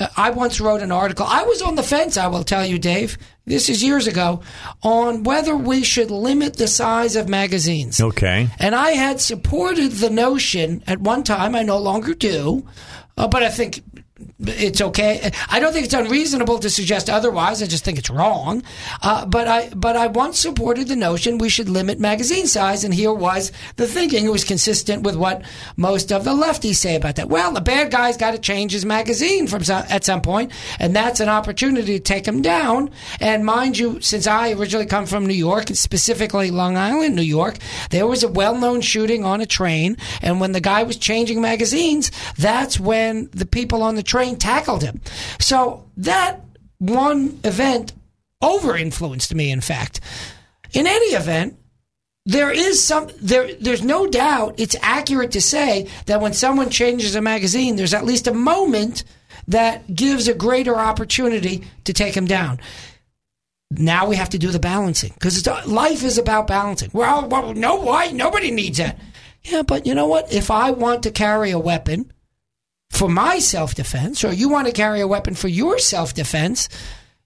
uh, I once wrote an article. I was on the fence. I will tell you, Dave. This is years ago on whether we should limit the size of magazines. Okay. And I had supported the notion at one time. I no longer do, uh, but I think it's okay. I don't think it's unreasonable to suggest otherwise. I just think it's wrong. Uh, but I but I once supported the notion we should limit magazine size, and here was the thinking. It was consistent with what most of the lefties say about that. Well, the bad guy's got to change his magazine from some, at some point, and that's an opportunity to take him down. And mind you, since I originally come from New York, specifically Long Island, New York, there was a well-known shooting on a train, and when the guy was changing magazines, that's when the people on the train tackled him. So that one event over influenced me, in fact. In any event, there is some there there's no doubt it's accurate to say that when someone changes a magazine, there's at least a moment that gives a greater opportunity to take him down. Now we have to do the balancing because life is about balancing. Well, well, no, why? Nobody needs that. Yeah, but you know what? If I want to carry a weapon for my self defense, or you want to carry a weapon for your self defense,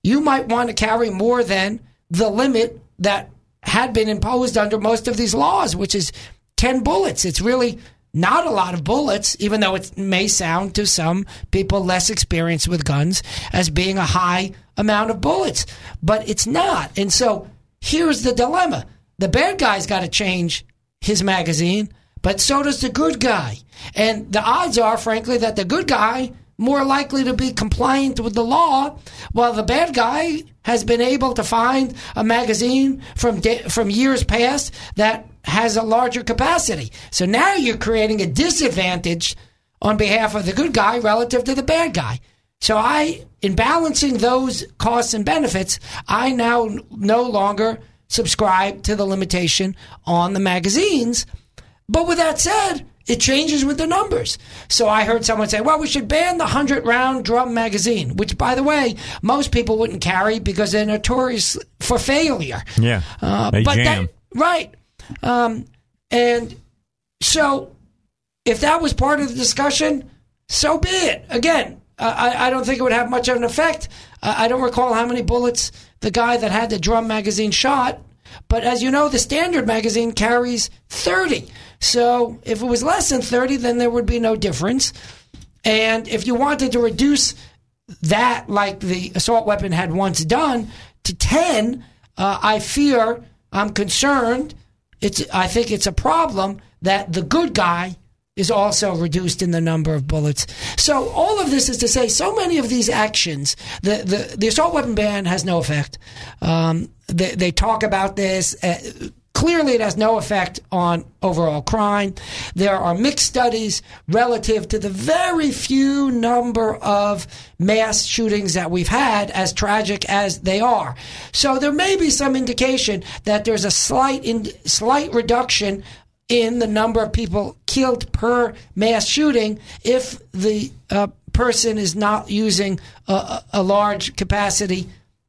you might want to carry more than the limit that had been imposed under most of these laws, which is 10 bullets. It's really not a lot of bullets, even though it may sound to some people less experienced with guns as being a high amount of bullets, but it's not. And so here's the dilemma the bad guy's got to change his magazine, but so does the good guy. And the odds are, frankly, that the good guy more likely to be compliant with the law, while the bad guy has been able to find a magazine from de- from years past that has a larger capacity. So now you're creating a disadvantage on behalf of the good guy relative to the bad guy. So I, in balancing those costs and benefits, I now no longer subscribe to the limitation on the magazines. But with that said, it changes with the numbers. So I heard someone say, well, we should ban the 100 round drum magazine, which, by the way, most people wouldn't carry because they're notorious for failure. Yeah. Uh, They but jam. that, right. Um, and so if that was part of the discussion, so be it. Again, I, I don't think it would have much of an effect. Uh, I don't recall how many bullets the guy that had the drum magazine shot. But as you know, the standard magazine carries 30. So if it was less than 30, then there would be no difference. And if you wanted to reduce that, like the assault weapon had once done, to 10, uh, I fear, I'm concerned, it's, I think it's a problem that the good guy is also reduced in the number of bullets. So all of this is to say, so many of these actions, the the, the assault weapon ban has no effect. Um, they, they talk about this. Uh, clearly, it has no effect on overall crime. There are mixed studies relative to the very few number of mass shootings that we've had, as tragic as they are. So there may be some indication that there's a slight in, slight reduction in the number of people killed per mass shooting if the uh, person is not using a, a, a large capacity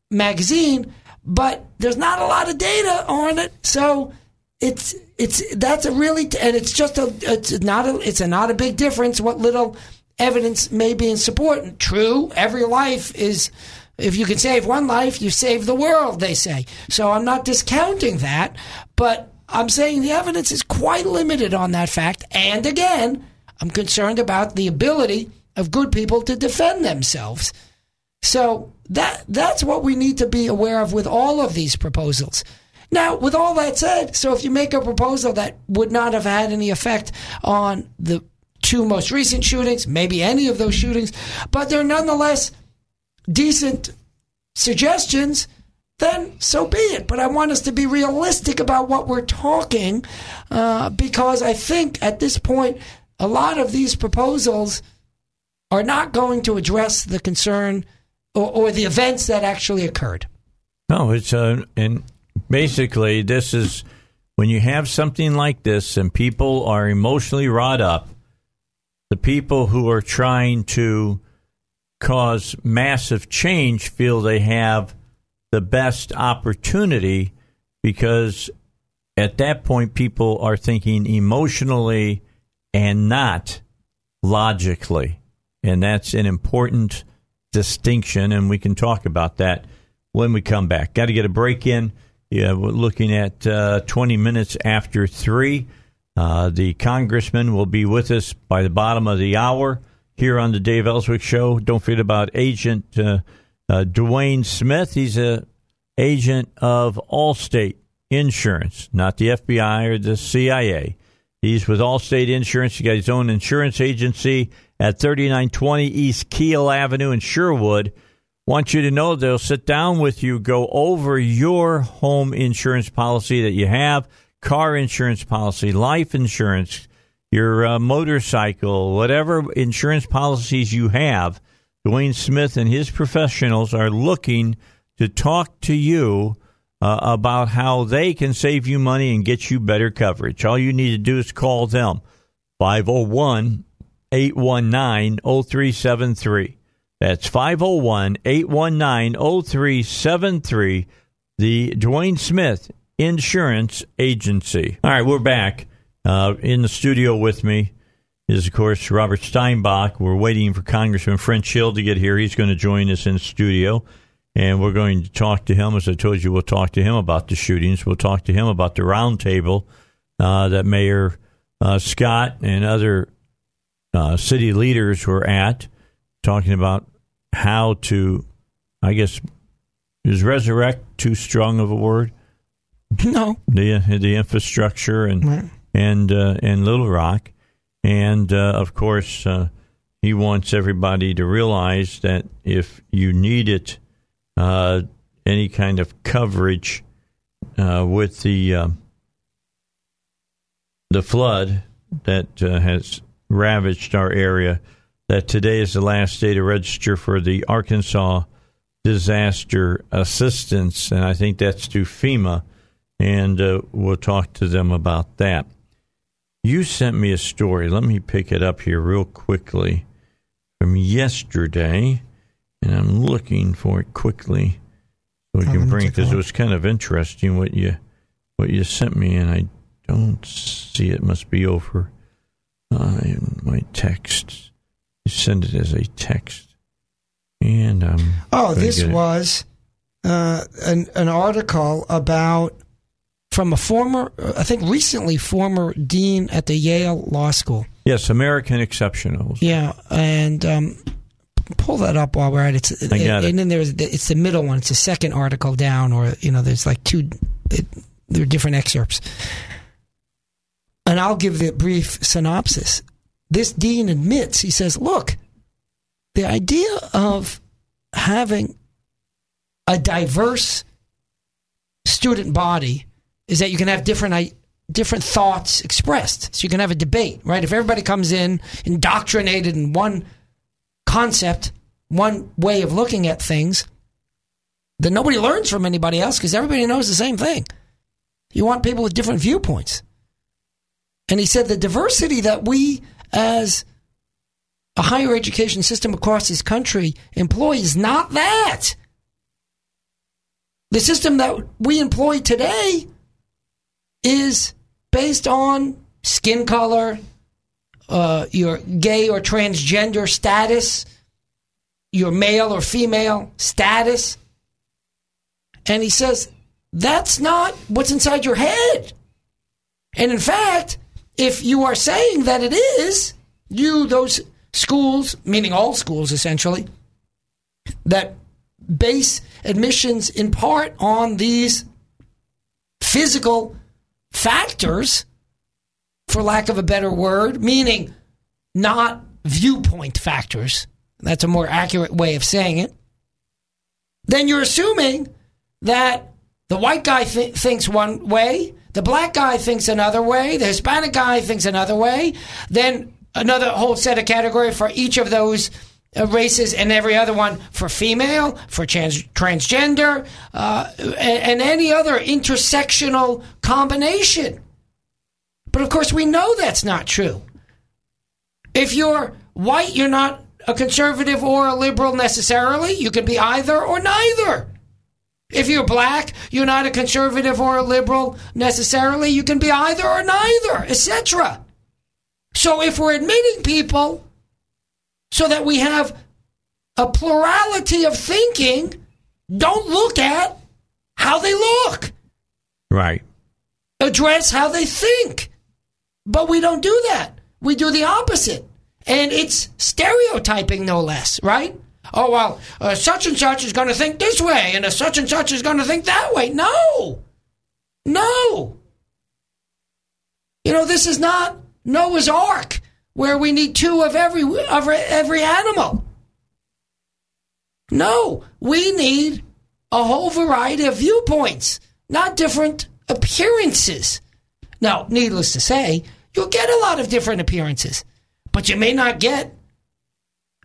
magazine. But there's not a lot of data on it, so it's it's that's a really and it's just a it's not a it's a not a big difference what little evidence may be in support. True, every life is if you can save one life, you save the world, they say. So I'm not discounting that, but I'm saying the evidence is quite limited on that fact. And again, I'm concerned about the ability of good people to defend themselves. So that that's what we need to be aware of with all of these proposals. Now, with all that said, so if you make a proposal that would not have had any effect on the two most recent shootings, maybe any of those shootings, but they're nonetheless decent suggestions, then so be it. But I want us to be realistic about what we're talking uh, because I think at this point, a lot of these proposals are not going to address the concern or, or the events that actually occurred. No, it's uh, and basically this is when you have something like this and people are emotionally wrought up. The people who are trying to cause massive change feel they have the best opportunity because at that point people are thinking emotionally and not logically. And that's an important distinction, and we can talk about that when we come back. Got to get a break in. Yeah, we're looking at uh, 20 minutes after 3. Uh, the congressman will be with us by the bottom of the hour here on the Dave Elswick Show. Don't forget about Agent uh, uh, Dwayne Smith. He's a agent of Allstate Insurance, not the FBI or the CIA. He's with Allstate Insurance. He got his own insurance agency at 3920 East Kiehl Avenue in Sherwood. Want you to know they'll sit down with you, go over your home insurance policy that you have, car insurance policy, life insurance, your uh, motorcycle, whatever insurance policies you have. Dwayne Smith and his professionals are looking to talk to you uh, about how they can save you money and get you better coverage. All you need to do is call them 501 819 0373. That's 501 819 0373, the Dwayne Smith Insurance Agency. All right, we're back. Uh, in the studio with me is, of course, Robert Steinbuch. We're waiting for Congressman French Hill to get here. He's going to join us in the studio, and we're going to talk to him. As I told you, we'll talk to him about the shootings. We'll talk to him about the roundtable uh, that Mayor uh, Scott and other uh, city leaders were at, talking about how to, I guess, is resurrect too strong of a word? <laughs> No. The the infrastructure and Right. and uh, and Little Rock, and uh, of course uh, he wants everybody to realize that if you needed uh, any kind of coverage uh, with the uh, the flood that uh, has ravaged our area, that today is the last day to register for the Arkansas Disaster Assistance, and I think that's through FEMA, and uh, we'll talk to them about that. You sent me a story. Let me pick it up here real quickly from yesterday, and I'm looking for it quickly so we Oh, can bring a because it was kind of interesting what you what you sent me, and I don't see it. Must be over uh, my text. You send it as a text, and um. Oh, this was uh, an an article about from a former, I think recently former dean at the Yale Law School. yes, American Exceptionals. Yeah, and um, pull that up while we're at it. It's, I got it. And then there's the, it's the middle one. It's the second article down, or you know, there's like two. It, there are different excerpts, and I'll give the brief synopsis. This dean admits he says, "Look, the idea of having a diverse student body is that you can have different different thoughts expressed. So you can have a debate, right? If everybody comes in indoctrinated in one concept, one way of looking at things, then nobody learns from anybody else because everybody knows the same thing. You want people with different viewpoints. And he said the diversity that we as a higher education system across this country employ is not that. The system that we employ today is based on skin color, uh, your gay or transgender status, your male or female status. And he says that's not what's inside your head. And in fact, if you are saying that it is, you, those schools, meaning all schools essentially, that base admissions in part on these physical factors, for lack of a better word, meaning not viewpoint factors. That's a more accurate way of saying it. Then you're assuming that the white guy th- thinks one way, the black guy thinks another way, the Hispanic guy thinks another way, then another whole set of category for each of those uh, races and every other one for female, for trans- transgender, uh, and, and any other intersectional combination. But of course, we know that's not true. If you're white, you're not a conservative or a liberal necessarily. You can be either or neither. If you're black, you're not a conservative or a liberal necessarily. You can be either or neither, etc. So if we're admitting people so that we have a plurality of thinking, don't look at how they look. Right. Address how they think. But we don't do that. We do the opposite. And it's stereotyping, no less, right? Oh, well, uh, such and such is going to think this way, and a such and such is going to think that way. No. No. You know, this is not Noah's Ark where we need two of every of every animal. No, we need a whole variety of viewpoints, not different appearances. Now, needless to say, you'll get a lot of different appearances, but you may not get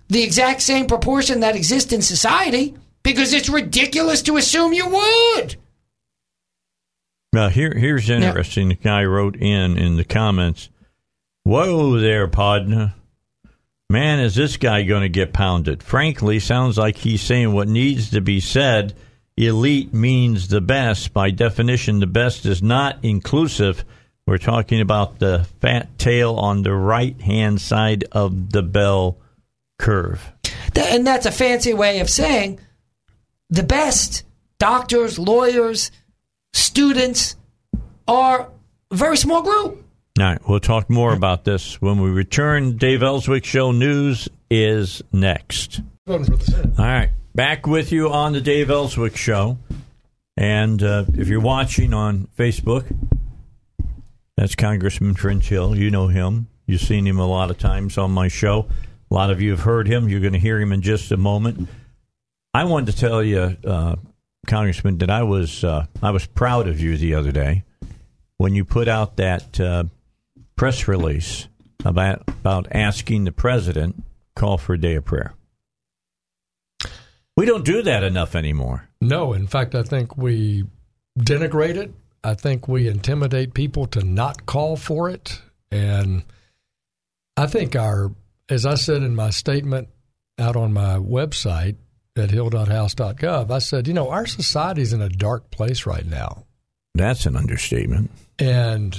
the exact same proportion that exists in society because it's ridiculous to assume you would. Now, here, here's interesting. The guy wrote in in the comments Whoa there, partner. Man, is this guy going to get pounded? Frankly, sounds like he's saying what needs to be said. Elite means the best. By definition, the best is not inclusive. We're talking about the fat tail on the right hand side of the bell curve. And that's a fancy way of saying the best doctors, lawyers, students are a very small group. All right, we'll talk more about this when we return. Dave Elswick Show News is next. All right, back with you on the Dave Elswick Show. And uh, if you're watching on Facebook, that's Congressman French Hill. You know him. You've seen him a lot of times on my show. A lot of you have heard him. You're going to hear him in just a moment. I wanted to tell you, uh, Congressman, that I was uh, I was proud of you the other day when you put out that uh, press release about about asking the president call for a day of prayer. We don't do that enough anymore. No, in fact, I think we denigrate it. I think we intimidate people to not call for it, and I think our, as I said in my statement out on my website at hill.house.gov, I said, you know, our society's in a dark place right now. That's an understatement. And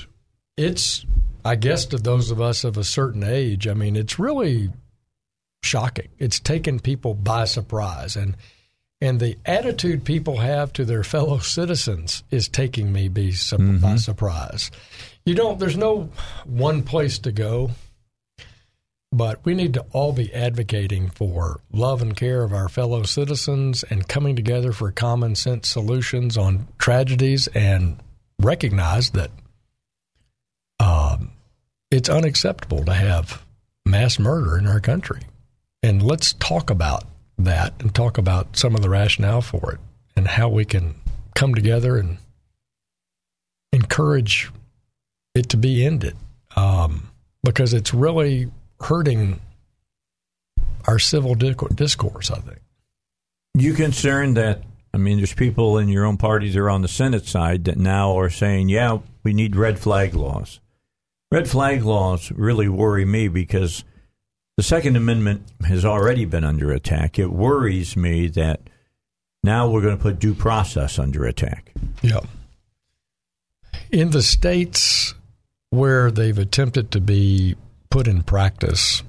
it's I guess to those of us of a certain age, I mean, it's really shocking. It's taken people by surprise, and and the attitude people have to their fellow <laughs> citizens is taking me by, mm-hmm. by surprise. You don't. There's no one place to go, but we need to all be advocating for love and care of our fellow citizens and coming together for common sense solutions on tragedies and recognize that um, it's unacceptable to have mass murder in our country. And let's talk about that and talk about some of the rationale for it and how we can come together and encourage it to be ended um, because it's really hurting our civil discourse, I think. You concerned that, I mean, there's people in your own party that are on the Senate side that now are saying, yeah, we need red flag laws. Red flag laws really worry me because the Second Amendment has already been under attack. It worries me that now we're going to put due process under attack. Yeah. in the states where they've attempted to be put in practice,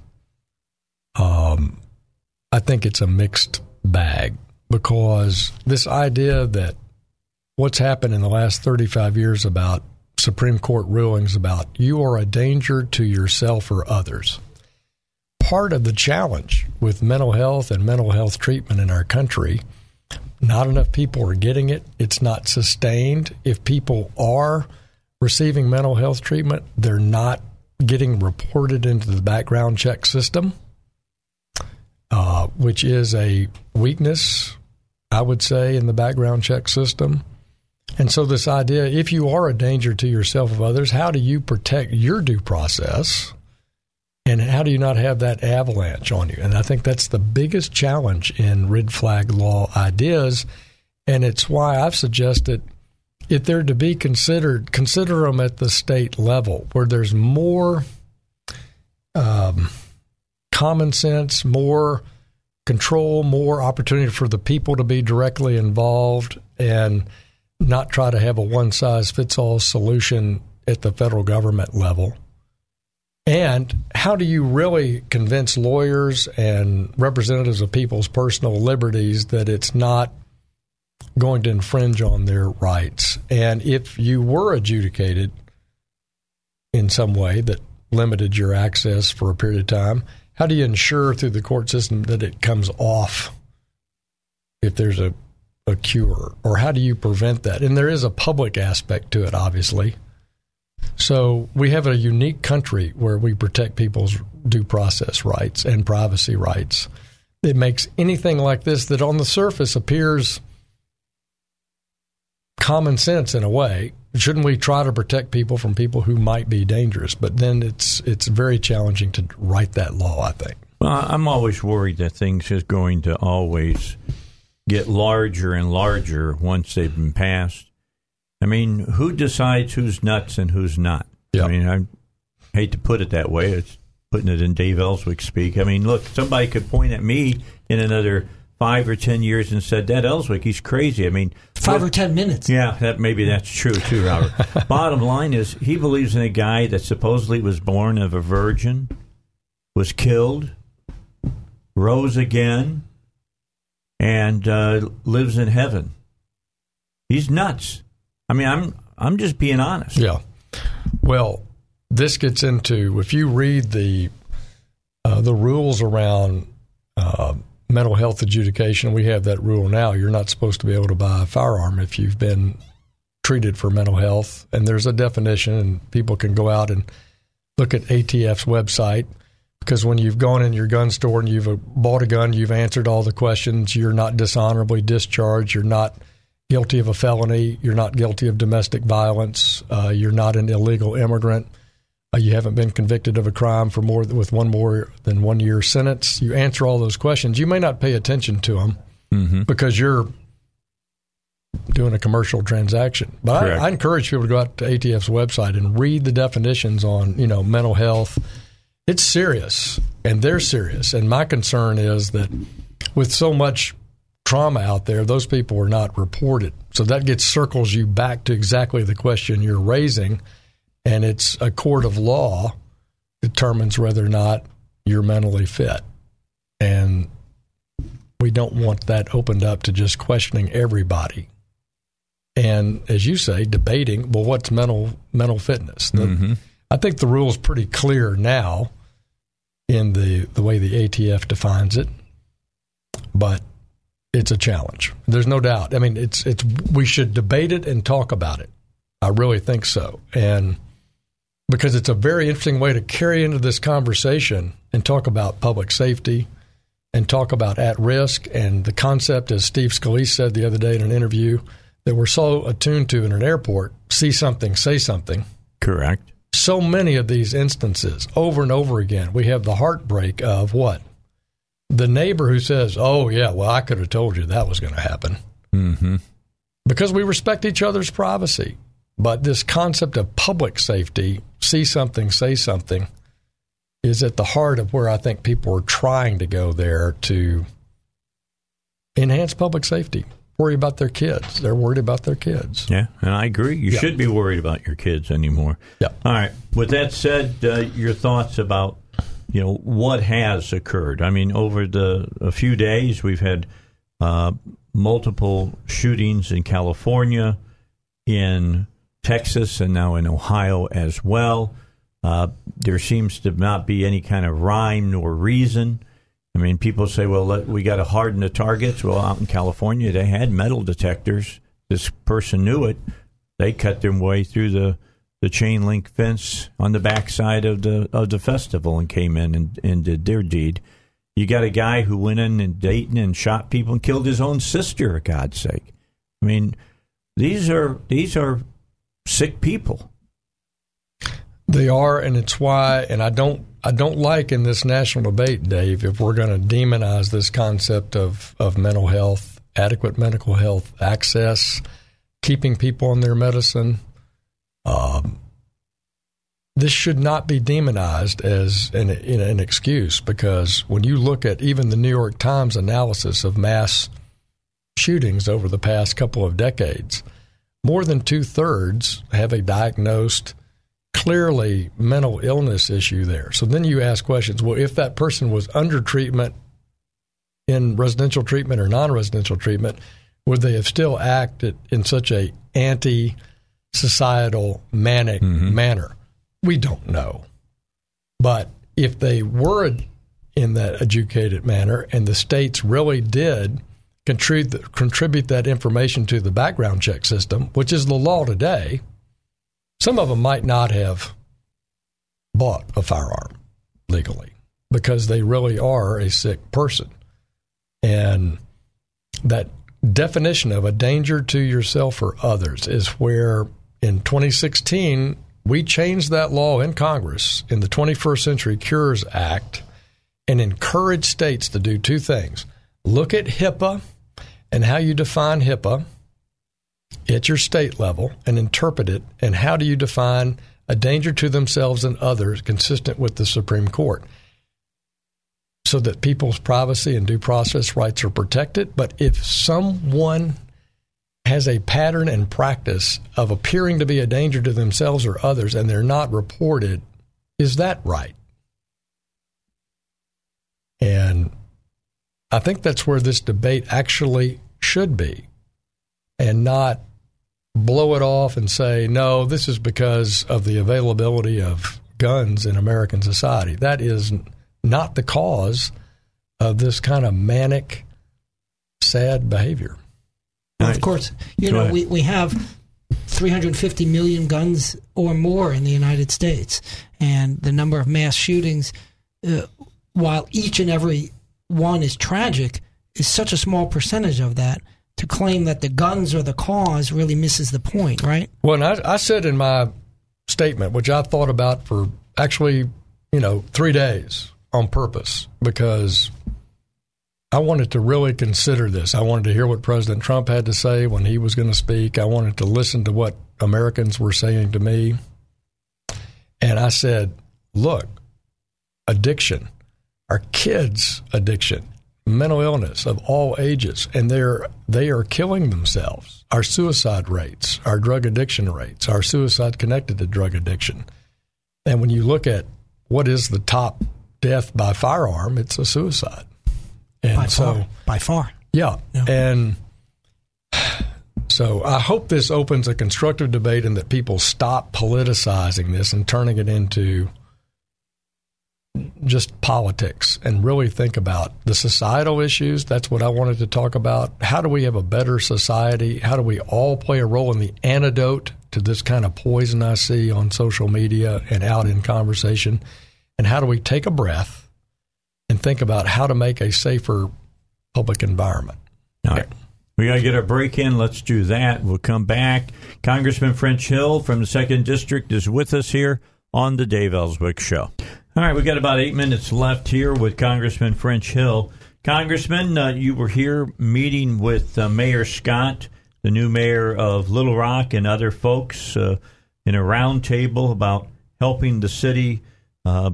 um, I think it's a mixed bag because this idea that what's happened in the last 35 years about Supreme Court rulings about you are a danger to yourself or others. Part of the challenge with mental health and mental health treatment in our country, not enough people are getting it. It's not sustained. If people are receiving mental health treatment, they're not getting reported into the background check system, uh, which is a weakness, I would say, in the background check system. And so, this idea if you are a danger to yourself or others, how do you protect your due process? And how do you not have that avalanche on you? And I think that's the biggest challenge in red flag law ideas. And it's why I've suggested if they're to be considered, consider them at the state level where there's more um, common sense, more control, more opportunity for the people to be directly involved and not try to have a one size fits all solution at the federal government level. And how do you really convince lawyers and representatives of people's personal liberties that it's not going to infringe on their rights? And if you were adjudicated in some way that limited your access for a period of time, how do you ensure through the court system that it comes off if there's a a cure, or how do you prevent that? And there is a public aspect to it, obviously. So we have a unique country where we protect people's due process rights and privacy rights. It makes anything like this that on the surface appears common sense in a way. Shouldn't we try to protect people from people who might be dangerous? But then it's it's very challenging to write that law. I think. Well, I'm always worried that things is going to always get larger and larger once they've been passed. I mean, who decides who's nuts and who's not? Yep. I mean, I hate to put it that way. It's putting it in Dave Elswick speak. I mean, look, somebody could point at me in another five or ten years and said that Elswick, he's crazy. I mean, Five what- or ten minutes. yeah, that maybe that's true too, Robert. <laughs> Bottom line is he believes in a guy that supposedly was born of a virgin, was killed, rose again, and uh, lives in heaven. He's nuts. I mean, I'm I'm just being honest. Yeah. Well, this gets into if you read the uh, the rules around uh, mental health adjudication. We have that rule now. You're not supposed to be able to buy a firearm if you've been treated for mental health, and there's a definition, and people can go out and look at ATF's website. Because when you've gone in your gun store and you've bought a gun, you've answered all the questions. You're not dishonorably discharged. You're not guilty of a felony. You're not guilty of domestic violence. Uh, you're not an illegal immigrant. Uh, you haven't been convicted of a crime for more with one more than one year sentence. You answer all those questions. You may not pay attention to them because you're doing a commercial transaction. But I, I encourage people to go out to ATF's website and read the definitions on you know mental health. It's serious, and they're serious. And my concern is that with so much trauma out there, those people are not reported. So that gets circles you back to exactly the question you're raising, and it's a court of law determines whether or not you're mentally fit. And we don't want that opened up to just questioning everybody. And as you say, debating, well, what's mental mental fitness? The- mm-hmm. I think the rule is pretty clear now in the, the way the ATF defines it, but it's a challenge. There's no doubt. I mean, it's it's we should debate it and talk about it. I really think so, and because it's a very interesting way to carry into this conversation and talk about public safety and talk about at risk and the concept, as Steve Scalise said the other day in an interview, that we're so attuned to in an airport: see something, say something Correct. so many of these instances over and over again. We have the heartbreak of what? The neighbor who says, Oh, yeah, well, I could have told you that was going to happen. Mm-hmm. Because we respect each other's privacy. But this concept of public safety, see something, say something, is at the heart of where I think people are trying to go there to enhance public safety. worry about their kids. They're worried about their kids. Yeah, and I agree. You Yeah. should be worried about your kids anymore. Yeah. All right. With that said, uh, your thoughts about you know what has occurred? I mean, over the a few days, we've had uh, multiple shootings in California, in Texas, and now in Ohio as well. Uh, there seems to not be any kind of rhyme nor reason. I mean, people say, well, let, we got to harden the targets. Well, out in California, they had metal detectors. This person knew it. They cut their way through the, the chain link fence on the backside of the of the festival and came in and, and did their deed. You got a guy who went in in Dayton and shot people and killed his own sister. For God's sake! I mean, these are these are sick people. They are, and it's why. And I don't, I don't like in this national debate, Dave, if we're going to demonize this concept of of mental health, adequate medical health access, keeping people on their medicine. Um, this should not be demonized as an, an, an excuse because when you look at even the New York Times analysis of mass shootings over the past couple of decades, more than two thirds have a diagnosed, clearly mental illness issue there. So then you ask questions well, if that person was under treatment in residential treatment or non residential treatment, would they have still acted in such a anti societal manic mm-hmm. manner? We don't know. But if they were in that educated manner and the states really did contribute, contribute that information to the background check system, which is the law today, some of them might not have bought a firearm legally because they really are a sick person. And that definition of a danger to yourself or others is where in 2016 we changed that law in Congress in the 21st Century Cures Act and encouraged states to do two things look at HIPAA and how you define HIPAA at your state level and interpret it, and how do you define a danger to themselves and others consistent with the Supreme Court so that people's privacy and due process rights are protected. But if someone has a pattern and practice of appearing to be a danger to themselves or others and they're not reported, is that right? And I think that's where this debate actually should be and not blow it off and say, no, this is because of the availability of guns in American society. That is not the cause of this kind of manic, sad behavior. Well, Right. of course, you Go know ahead. we, we have 350 million guns or more in the United States, and the number of mass shootings, uh, while each and every one is tragic, is such a small percentage of that. To claim that the guns are the cause really misses the point, right? Well, I, I said in my statement, which I thought about for actually, you know, three days on purpose because I wanted to really consider this. I wanted to hear what President Trump had to say when he was going to speak. I wanted to listen to what Americans were saying to me. And I said, look, addiction, our kids' addiction, mental illness of all ages, and they're they are killing themselves. Our suicide rates, our drug addiction rates, our suicide connected to drug addiction. And when you look at what is the top death by firearm, it's a suicide. And By so far, by far. yeah. Yeah. And <sighs> so I hope this opens a constructive debate and that people stop politicizing this and turning it into just politics and really think about the societal issues. That's what I wanted to talk about. How do we have a better society? How do we all play a role in the antidote to this kind of poison I see on social media and out in conversation? And how do we take a breath and think about how to make a safer public environment? All right. We got to get our break in. Let's do that. We'll come back. Congressman French Hill from the second district is with us here on the Dave Elswick Show. All right, we've got about eight minutes left here with Congressman French Hill. Congressman, uh, you were here meeting with uh, Mayor Scott, the new mayor of Little Rock, and other folks uh, in a roundtable about helping the city uh,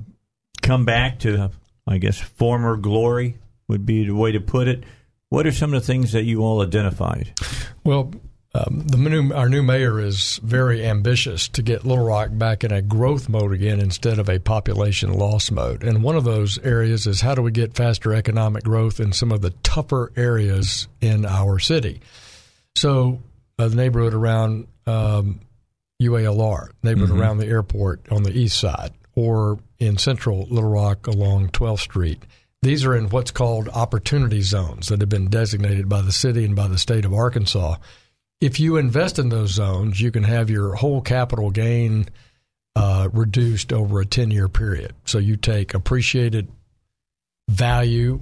come back to, I guess, former glory would be the way to put it. What are some of the things that you all identified? Well, um, the new, our new mayor is very ambitious to get Little Rock back in a growth mode again instead of a population loss mode. And one of those areas is how do we get faster economic growth in some of the tougher areas in our city? So, uh, the neighborhood around um, UALR, neighborhood mm-hmm. around the airport on the east side, or in central Little Rock along 12th Street. These are in what's called opportunity zones that have been designated by the city and by the state of Arkansas if you invest in those zones, you can have your whole capital gain uh, reduced over a 10 year period. So you take appreciated value,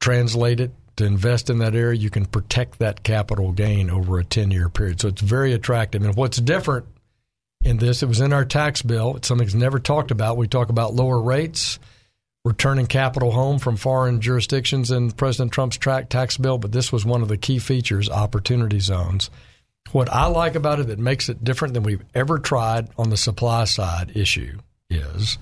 translate it to invest in that area, you can protect that capital gain over a 10 year period. So it's very attractive. And what's different in this, it was in our tax bill. It's something that's never talked about. We talk about lower rates returning capital home from foreign jurisdictions in President Trump's track tax bill, but this was one of the key features opportunity zones. What I like about it that makes it different than we've ever tried on the supply side issue is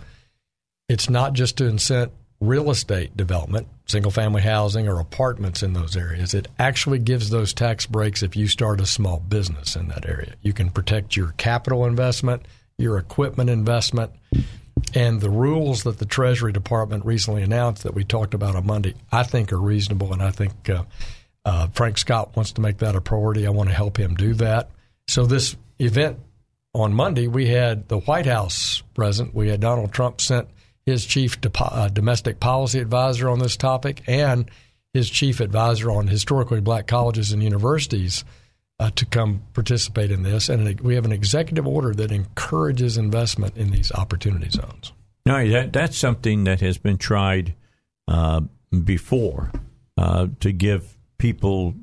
it's not just to incent real estate development, single family housing, or apartments in those areas. It actually gives those tax breaks if you start a small business in that area. You can protect your capital investment, your equipment investment and the rules that the Treasury Department recently announced that we talked about on Monday, I think are reasonable, and I think uh, uh, Frank Scott wants to make that a priority. I want to help him do that. So this event on Monday, we had the White House present. We had Donald Trump sent his chief uh, domestic policy advisor on this topic and his chief advisor on historically black colleges and universities uh, to come participate in this. And we have an executive order that encourages investment in these opportunity zones. No, that, that's something that has been tried uh, before uh, to give people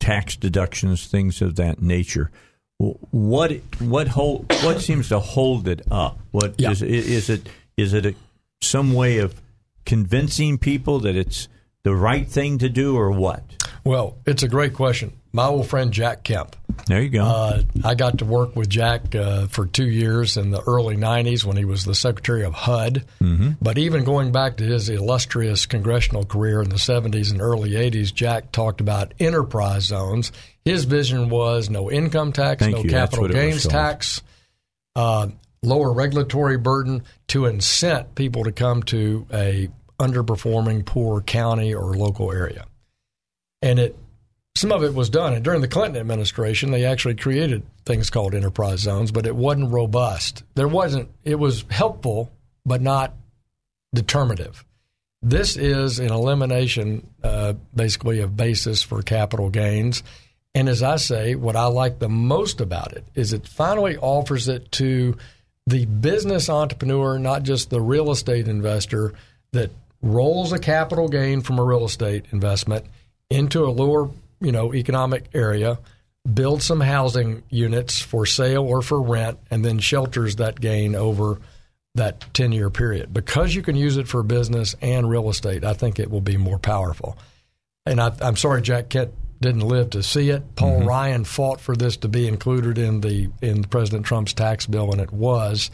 tax deductions, things of that nature. What what hold, what seems to hold it up? What yeah. is, is it? Is it a, some way of convincing people that it's the right thing to do, or what? Well, it's a great question my old friend Jack Kemp. There you go. Uh, I got to work with Jack uh, for two years in the early 90s when he was the Secretary of HUD. Mm-hmm. But even going back to his illustrious congressional career in the 70s and early 80s, Jack talked about enterprise zones. His vision was no income tax, Thank no you. capital gains tax, uh, lower regulatory burden to incent people to come to a underperforming poor county or local area. And it some of it was done. And during the Clinton administration, they actually created things called enterprise zones, but it wasn't robust. There wasn't, it was helpful, but not determinative. This is an elimination, uh, basically, of basis for capital gains. And as I say, what I like the most about it is it finally offers it to the business entrepreneur, not just the real estate investor that rolls a capital gain from a real estate investment into a lower you know economic area, build some housing units for sale or for rent, and then shelters that gain over that 10 year period. Because you can use it for business and real estate, I think it will be more powerful. And I, am sorry Jack Kemp didn't live to see it. Paul mm-hmm. Ryan fought for this to be included in the in President Trump's tax bill, and it was.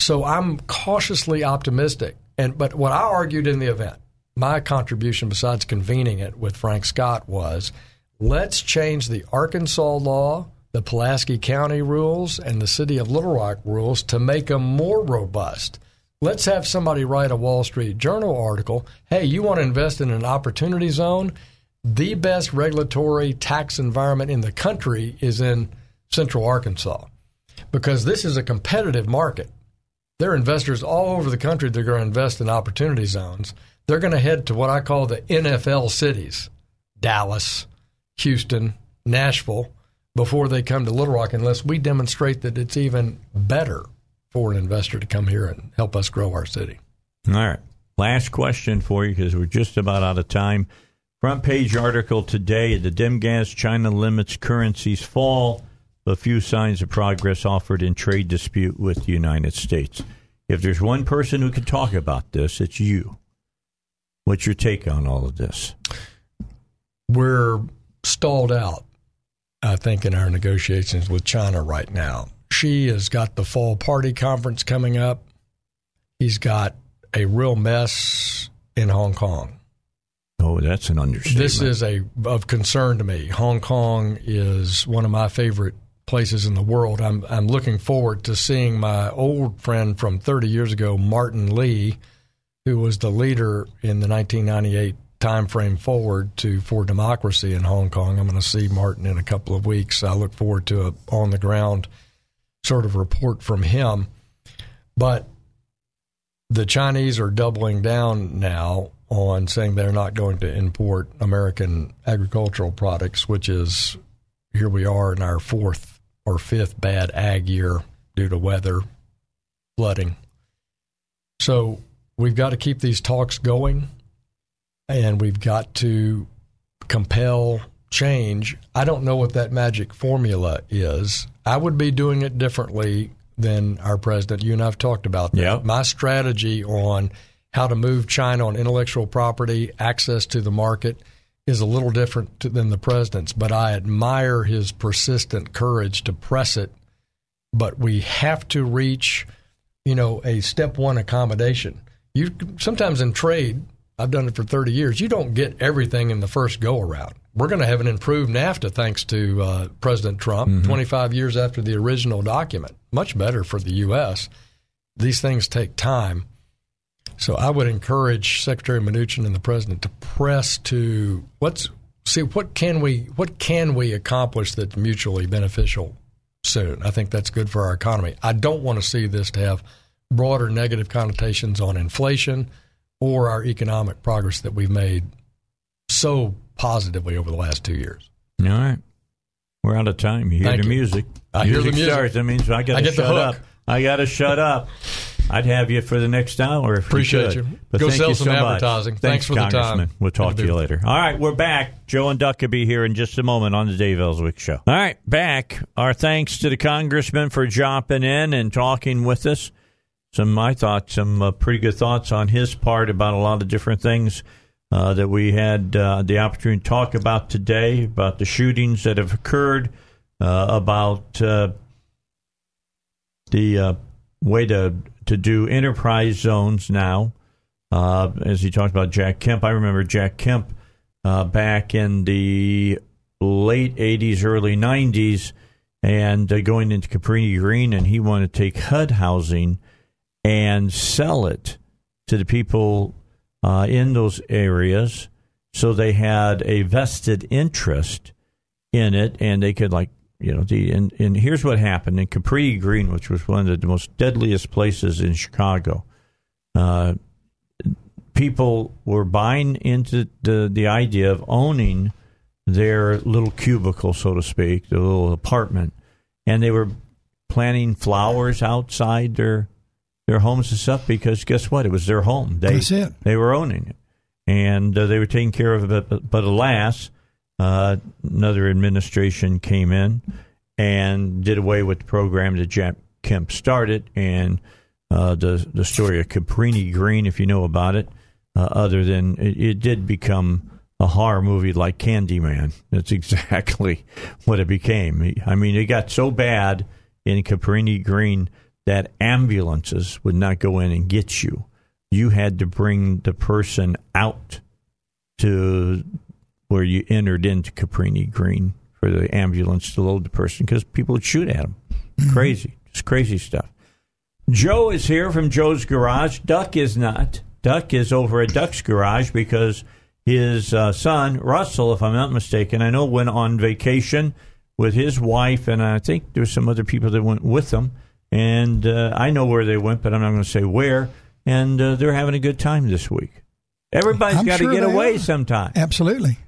So I'm cautiously optimistic. And but what I argued in the event my contribution, besides convening it with Frank Scott, was let's change the Arkansas law, the Pulaski County rules, and the City of Little Rock rules to make them more robust. Let's have somebody write a Wall Street Journal article. Hey, you want to invest in an opportunity zone? The best regulatory tax environment in the country is in central Arkansas because this is a competitive market. There are investors all over the country that are going to invest in opportunity zones they're going to head to what I call the NFL cities Dallas, Houston, Nashville before they come to Little Rock unless we demonstrate that it's even better for an investor to come here and help us grow our city. All right. Last question for you because we're just about out of time. Front page article today the dim gas China limits currencies fall. A few signs of progress offered in trade dispute with the United States. If there's one person who can talk about this, it's you. What's your take on all of this? We're stalled out, I think, in our negotiations with China right now. Xi has got the fall party conference coming up. He's got a real mess in Hong Kong. Oh, that's an understatement. This is a of concern to me. Hong Kong is one of my favorite places in the world. I'm I'm looking forward to seeing my old friend from 30 years ago, Martin Lee, who was the leader in the 1998 timeframe forward to for democracy in Hong Kong. I'm going to see Martin in a couple of weeks. I look forward to a on the ground sort of report from him. But the Chinese are doubling down now on saying they're not going to import American agricultural products, which is here we are in our fourth or fifth bad ag year due to weather, flooding. So we've got to keep these talks going and we've got to compel change. I don't know what that magic formula is. I would be doing it differently than our president. You and I've talked about that. Yep. My strategy on how to move China on intellectual property, access to the market, is a little different to, than the president's, but I admire his persistent courage to press it. But we have to reach, you know, a step one accommodation. You sometimes in trade, I've done it for 30 years. You don't get everything in the first go around. We're going to have an improved NAFTA thanks to uh, President Trump, 25 years after the original document. Much better for the U.S. These things take time. So I would encourage Secretary Mnuchin and the president to press to let's see what can we what can we accomplish that's mutually beneficial soon. I think that's good for our economy. I don't want to see this to have broader negative connotations on inflation or our economic progress that we've made so positively over the last two years. All right. We're out of time. You hear Thank the you. music. I hear the music. starts. That means I got to get the shut up. I got to shut up. I'd have you for the next hour if Appreciate you. You. But Go thank sell you some so much. advertising. Thanks for the time. Congressman. We'll talk to you Have a good later. All right, we're back. Joe and Duck will be here in just a moment on the Dave Elswick Show. All right, back. Our thanks to the congressman for jumping in and talking with us. Some, I thought, some uh, pretty good thoughts on his part about a lot of different things uh, that we had uh, the opportunity to talk about today, about the shootings that have occurred, uh, about uh, the uh, way to to do enterprise zones now. As he talked about Jack Kemp, I remember Jack Kemp back in the late '80s, early '90s, and going into Cabrini Green, and he wanted to take HUD housing and sell it to the people uh, in those areas, so they had a vested interest in it, and they could like you know the and, and here's what happened in Capri Green, which was one of the most deadliest places in Chicago. Uh, people were buying into the the idea of owning their little cubicle, so to speak, their little apartment, and they were planting flowers outside their their homes and stuff because guess what? It was their home. They That's it. they were owning it, and uh, they were taking care of it. But, but alas, uh, another administration came in and did away with the program that Jack Kemp started, and uh, the the story of Cabrini Green, if you know about it, uh, other than it, it did become a horror movie like Candyman. That's <laughs> exactly what it became. I mean, it got so bad in Cabrini Green that ambulances would not go in and get you. You had to bring the person out to where you entered into Cabrini Green for the ambulance to load the person because people would shoot at them. Crazy. Just crazy stuff. Joe is here from Joe's Garage. Duck is not. Duck is over at Duck's Garage because his uh, son, Russell, if I'm not mistaken, I know went on vacation with his wife, and I think there's some other people that went with them. And uh, I know where they went, but I'm not going to say where. And uh, they're having a good time this week. Everybody's got sure to get away are. sometime. Absolutely.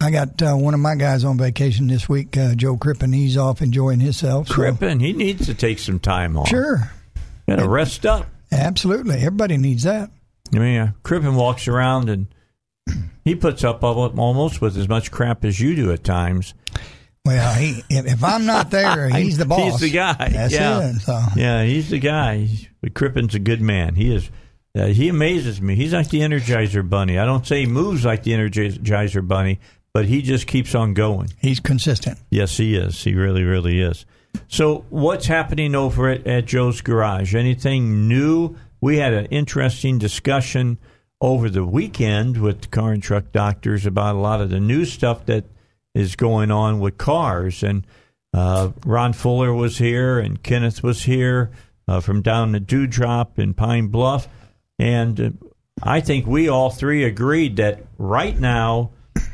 I got uh, one of my guys on vacation this week, uh, Joe Crippen. He's off enjoying himself. so- Crippen, he needs to take some time off. Sure. Got to rest up. Absolutely. Everybody needs that. I mean, uh, Crippen walks around and he puts up almost with as much crap as you do at times. Well, he if, if I'm not there, <laughs> he's the boss. He's the guy. That's yeah. it. So Yeah, he's the guy. He's- But Crippen's a good man. He is. Uh, he amazes me. He's like the Energizer Bunny. I don't say he moves like the Energizer Bunny, but he just keeps on going. he's consistent. Yes, he is. He really, really is. So, what's happening over at, at Joe's Garage? Anything new? We had an interesting discussion over the weekend with the car and truck doctors about a lot of the new stuff that is going on with cars. And uh, Ron Fuller was here, and Kenneth was here uh, from down the Dewdrop in Pine Bluff. And uh, I think we all three agreed that right now,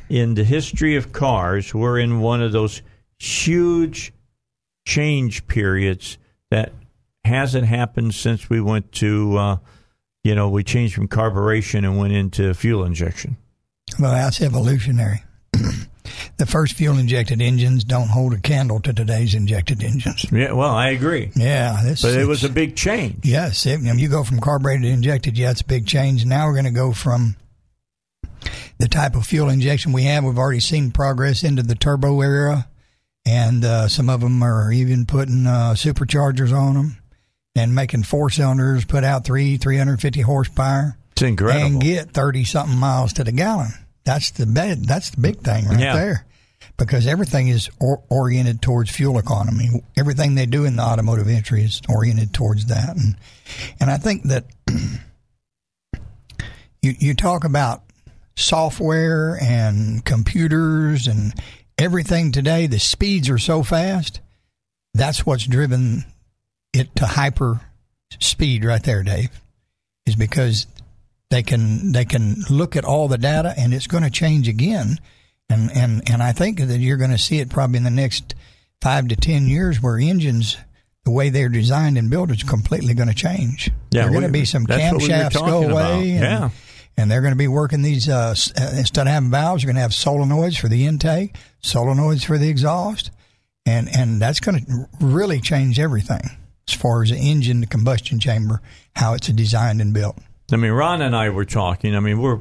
in the history of cars, we're in one of those huge change periods that hasn't happened since we went to, uh, you know, we changed from carburetion and went into fuel injection. Well, that's evolutionary. The first fuel injected engines don't hold a candle to today's injected engines. Yeah, well, I agree. Yeah, this, but it was a big change. Yes, it, you go from carbureted to injected. Yeah, it's a big change. Now we're going to go from the type of fuel injection we have. We've already seen progress into the turbo era, and uh, some of them are even putting uh, superchargers on them and making four cylinders put out three 350 horsepower. It's incredible. And get 30 something miles to the gallon. That's the bad, that's the big thing right Yeah. there. Because everything is or, oriented towards fuel economy. Everything they do in the automotive industry is oriented towards that. And and I think that <clears throat> you you talk about software and computers and everything today, the speeds are so fast. That's what's driven it to hyper speed right there, Dave. Is because they can they can look at all the data and it's going to change again. And and and I think that you're going to see it probably in the next five to ten years where engines the way they're designed and built is completely going to change. Yeah, there are going to be some we camshafts go away. And, Yeah. and they're going to be working these uh, uh, instead of having valves, you're going to have solenoids for the intake, solenoids for the exhaust, and and that's going to really change everything as far as the engine, the combustion chamber, how it's designed and built. I mean, Ron and I were talking. I mean, we're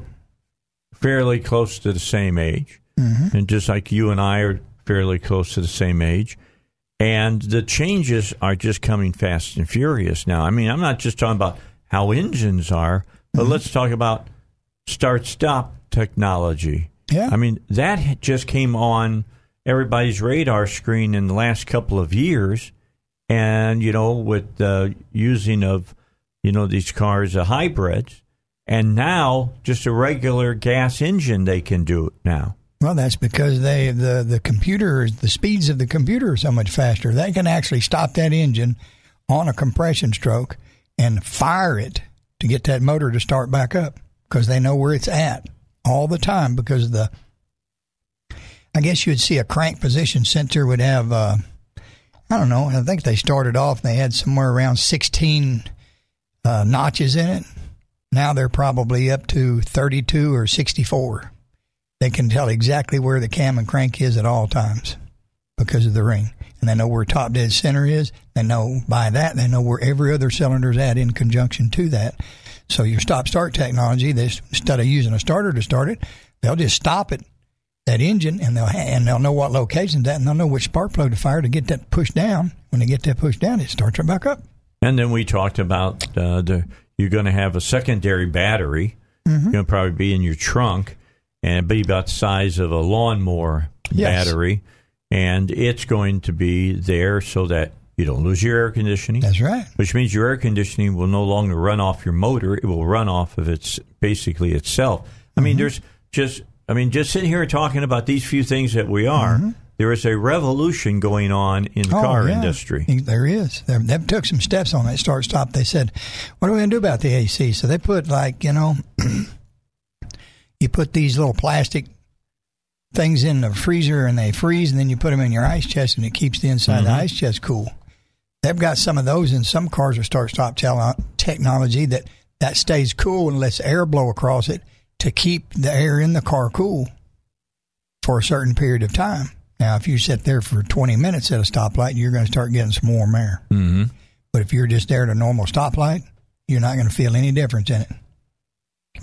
fairly close to the same age, Mm-hmm. and just like you and I are fairly close to the same age. And the changes are just coming fast and furious now. I mean, I'm not just talking about how engines are, but mm-hmm. let's talk about start stop technology. Yeah. I mean, that just came on everybody's radar screen in the last couple of years. And, you know, with the using of, you know, these cars, the hybrids, and now just a regular gas engine, they can do it now. Well, that's because they the the computer the speeds of the computer are so much faster. They can actually stop that engine on a compression stroke and fire it to get that motor to start back up because they know where it's at all the time because the I guess you'd see a crank position sensor would have uh, I don't know, I think they started off they had somewhere around 16 uh, notches in it. Now they're probably up to 32 or 64 they can tell exactly where the cam and crank is at all times because of the ring. And they know where top dead center is. They know by that, they know where every other cylinder is at in conjunction to that. So your stop start technology, they, instead of using a starter to start it, they'll just stop it, that engine, and they'll, and they'll know what location's at, and they'll know which spark plug to fire to get that pushed down. When they get that pushed down, it starts right back up. And then we talked about uh, the you're going to have a secondary battery. Mm-hmm. Going to probably be in your trunk and it'd be about the size of a lawnmower Yes. battery, and it's going to be there so that you don't lose your air conditioning. That's right. Which means your air conditioning will no longer run off your motor; it will run off of its basically itself. I mean, mm-hmm. there's just I mean, just sitting here talking about these few things that we are. Mm-hmm. there is a revolution going on in the Oh, car yeah. industry. There is. They, they took some steps on that start stop. They said, "What are we going to do about the AC?" So they put like you know, <clears throat> you put these little plastic things in the freezer and they freeze, and then you put them in your ice chest, and it keeps the inside of the ice chest cool. They've got some of those in some cars with start stop technology that that stays cool and lets air blow across it to keep the air in the car cool for a certain period of time. Now, if you sit there for 20 minutes at a stoplight, you're going to start getting some warm air. hmm But if you're just there at a normal stoplight, you're not going to feel any difference in it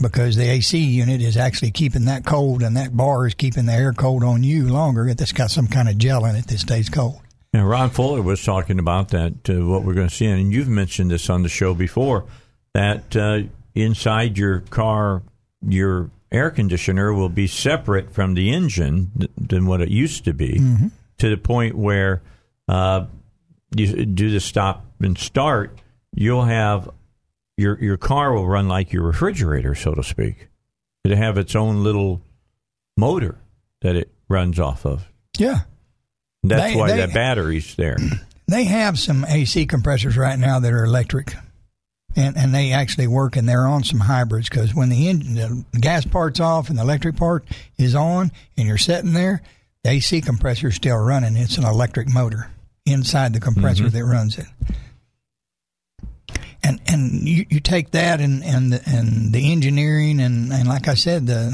because the AC unit is actually keeping that cold, and that bar is keeping the air cold on you longer. if It's got some kind of gel in it that stays cold. Now, Ron Fuller was talking about that, uh, what we're going to see, and you've mentioned this on the show before, that uh, inside your car, your air conditioner will be separate from the engine th- than what it used to be, to the point where uh, you do the stop and start, you'll have your your car will run like your refrigerator, so to speak. It'll have its own little motor that it runs off of. Yeah. That's They- why they- that battery's there. <clears throat> They have some AC compressors right now that are electric, and and they actually work, and they're on some hybrids because when the engine, the gas part's off and the electric part is on, and you're sitting there, the AC compressor's still running. It's an electric motor inside the compressor mm-hmm. that runs it. And and you, you take that and and the, and the engineering and and like I said the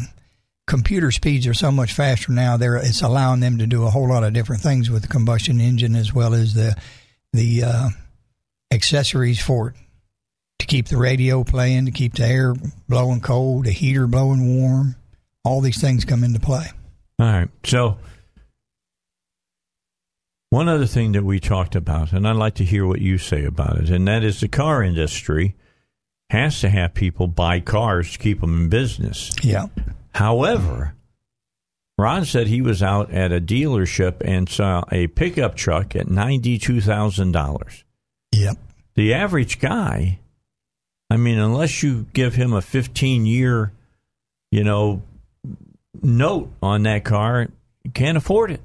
computer speeds are so much faster now. There, it's allowing them to do a whole lot of different things with the combustion engine as well as the the uh, accessories for it to keep the radio playing, to keep the air blowing cold, the heater blowing warm. All these things come into play. All right. So, one other thing that we talked about, and I'd like to hear what you say about it, and that is the car industry has to have people buy cars to keep them in business. Yeah, However, Ron said he was out at a dealership and saw a pickup truck at $92,000. yep. The average guy, I mean, unless you give him a 15 year, you know, note on that car, you can't afford it.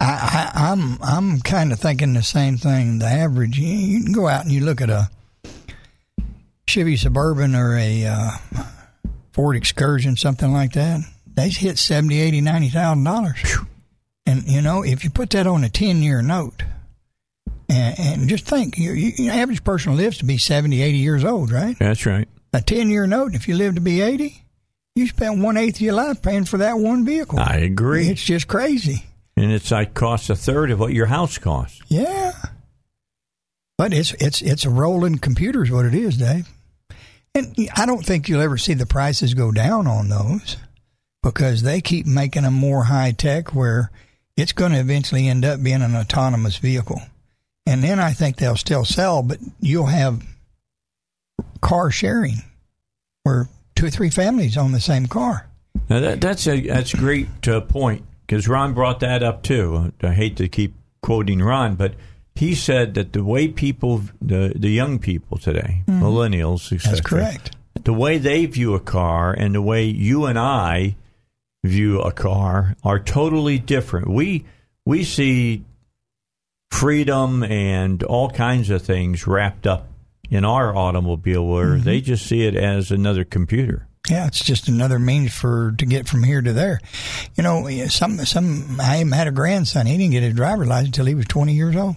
I, I, I'm I'm kind of thinking the same thing. The average, you, you can go out and you look at a Chevy Suburban or a uh, Ford Excursion, something like that. They hit seventy, eighty, ninety thousand dollars. And you know, if you put that on a ten year note, and, and just think, you, you, your average person lives to be 70, 80 years old, right? That's right. A ten year note, if you live to be eighty, you spent one eighth of your life paying for that one vehicle. I agree. It's just crazy. And it's like costs a third of what your house costs. Yeah. But it's it's it's a rolling computer is what it is, Dave. And I don't think you'll ever see the prices go down on those because they keep making them more high tech where it's going to eventually end up being an autonomous vehicle. And then I think they'll still sell, but you'll have car sharing where two or three families own the same car. Now that, that's a that's a great uh, point because Ron brought that up too. I hate to keep quoting Ron, but he said that the way people, the the young people today, millennials, etc.. That's correct. the way they view a car and the way you and I view a car are totally different. We we see freedom and all kinds of things wrapped up in our automobile where Mm-hmm. they just see it as another computer. Yeah, it's just another means for to get from here to there. You know, some some I even had a grandson. He didn't get his driver's license until he was twenty years old.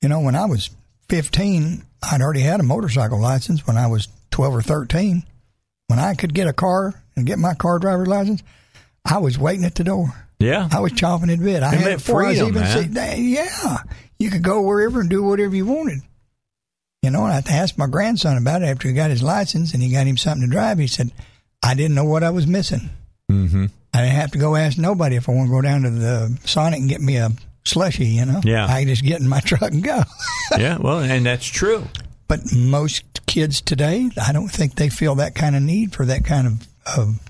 You know, when I was fifteen, I'd already had a motorcycle license. When I was twelve or thirteen, when I could get a car and get my car driver's license, I was waiting at the door. Yeah, I was chomping at bit. I It had it before I was freedom, even man. see- yeah, you could go wherever and do whatever you wanted. You know, and I asked my grandson about it after he got his license and he got him something to drive. He said, I didn't know what I was missing. mm-hmm. I didn't have to go ask nobody if I want to go down to the Sonic and get me a slushy, you know? Yeah. I just get in my <laughs> truck and go. yeah. Well, and that's true. but most kids today, I don't think they feel that kind of need for that kind of, of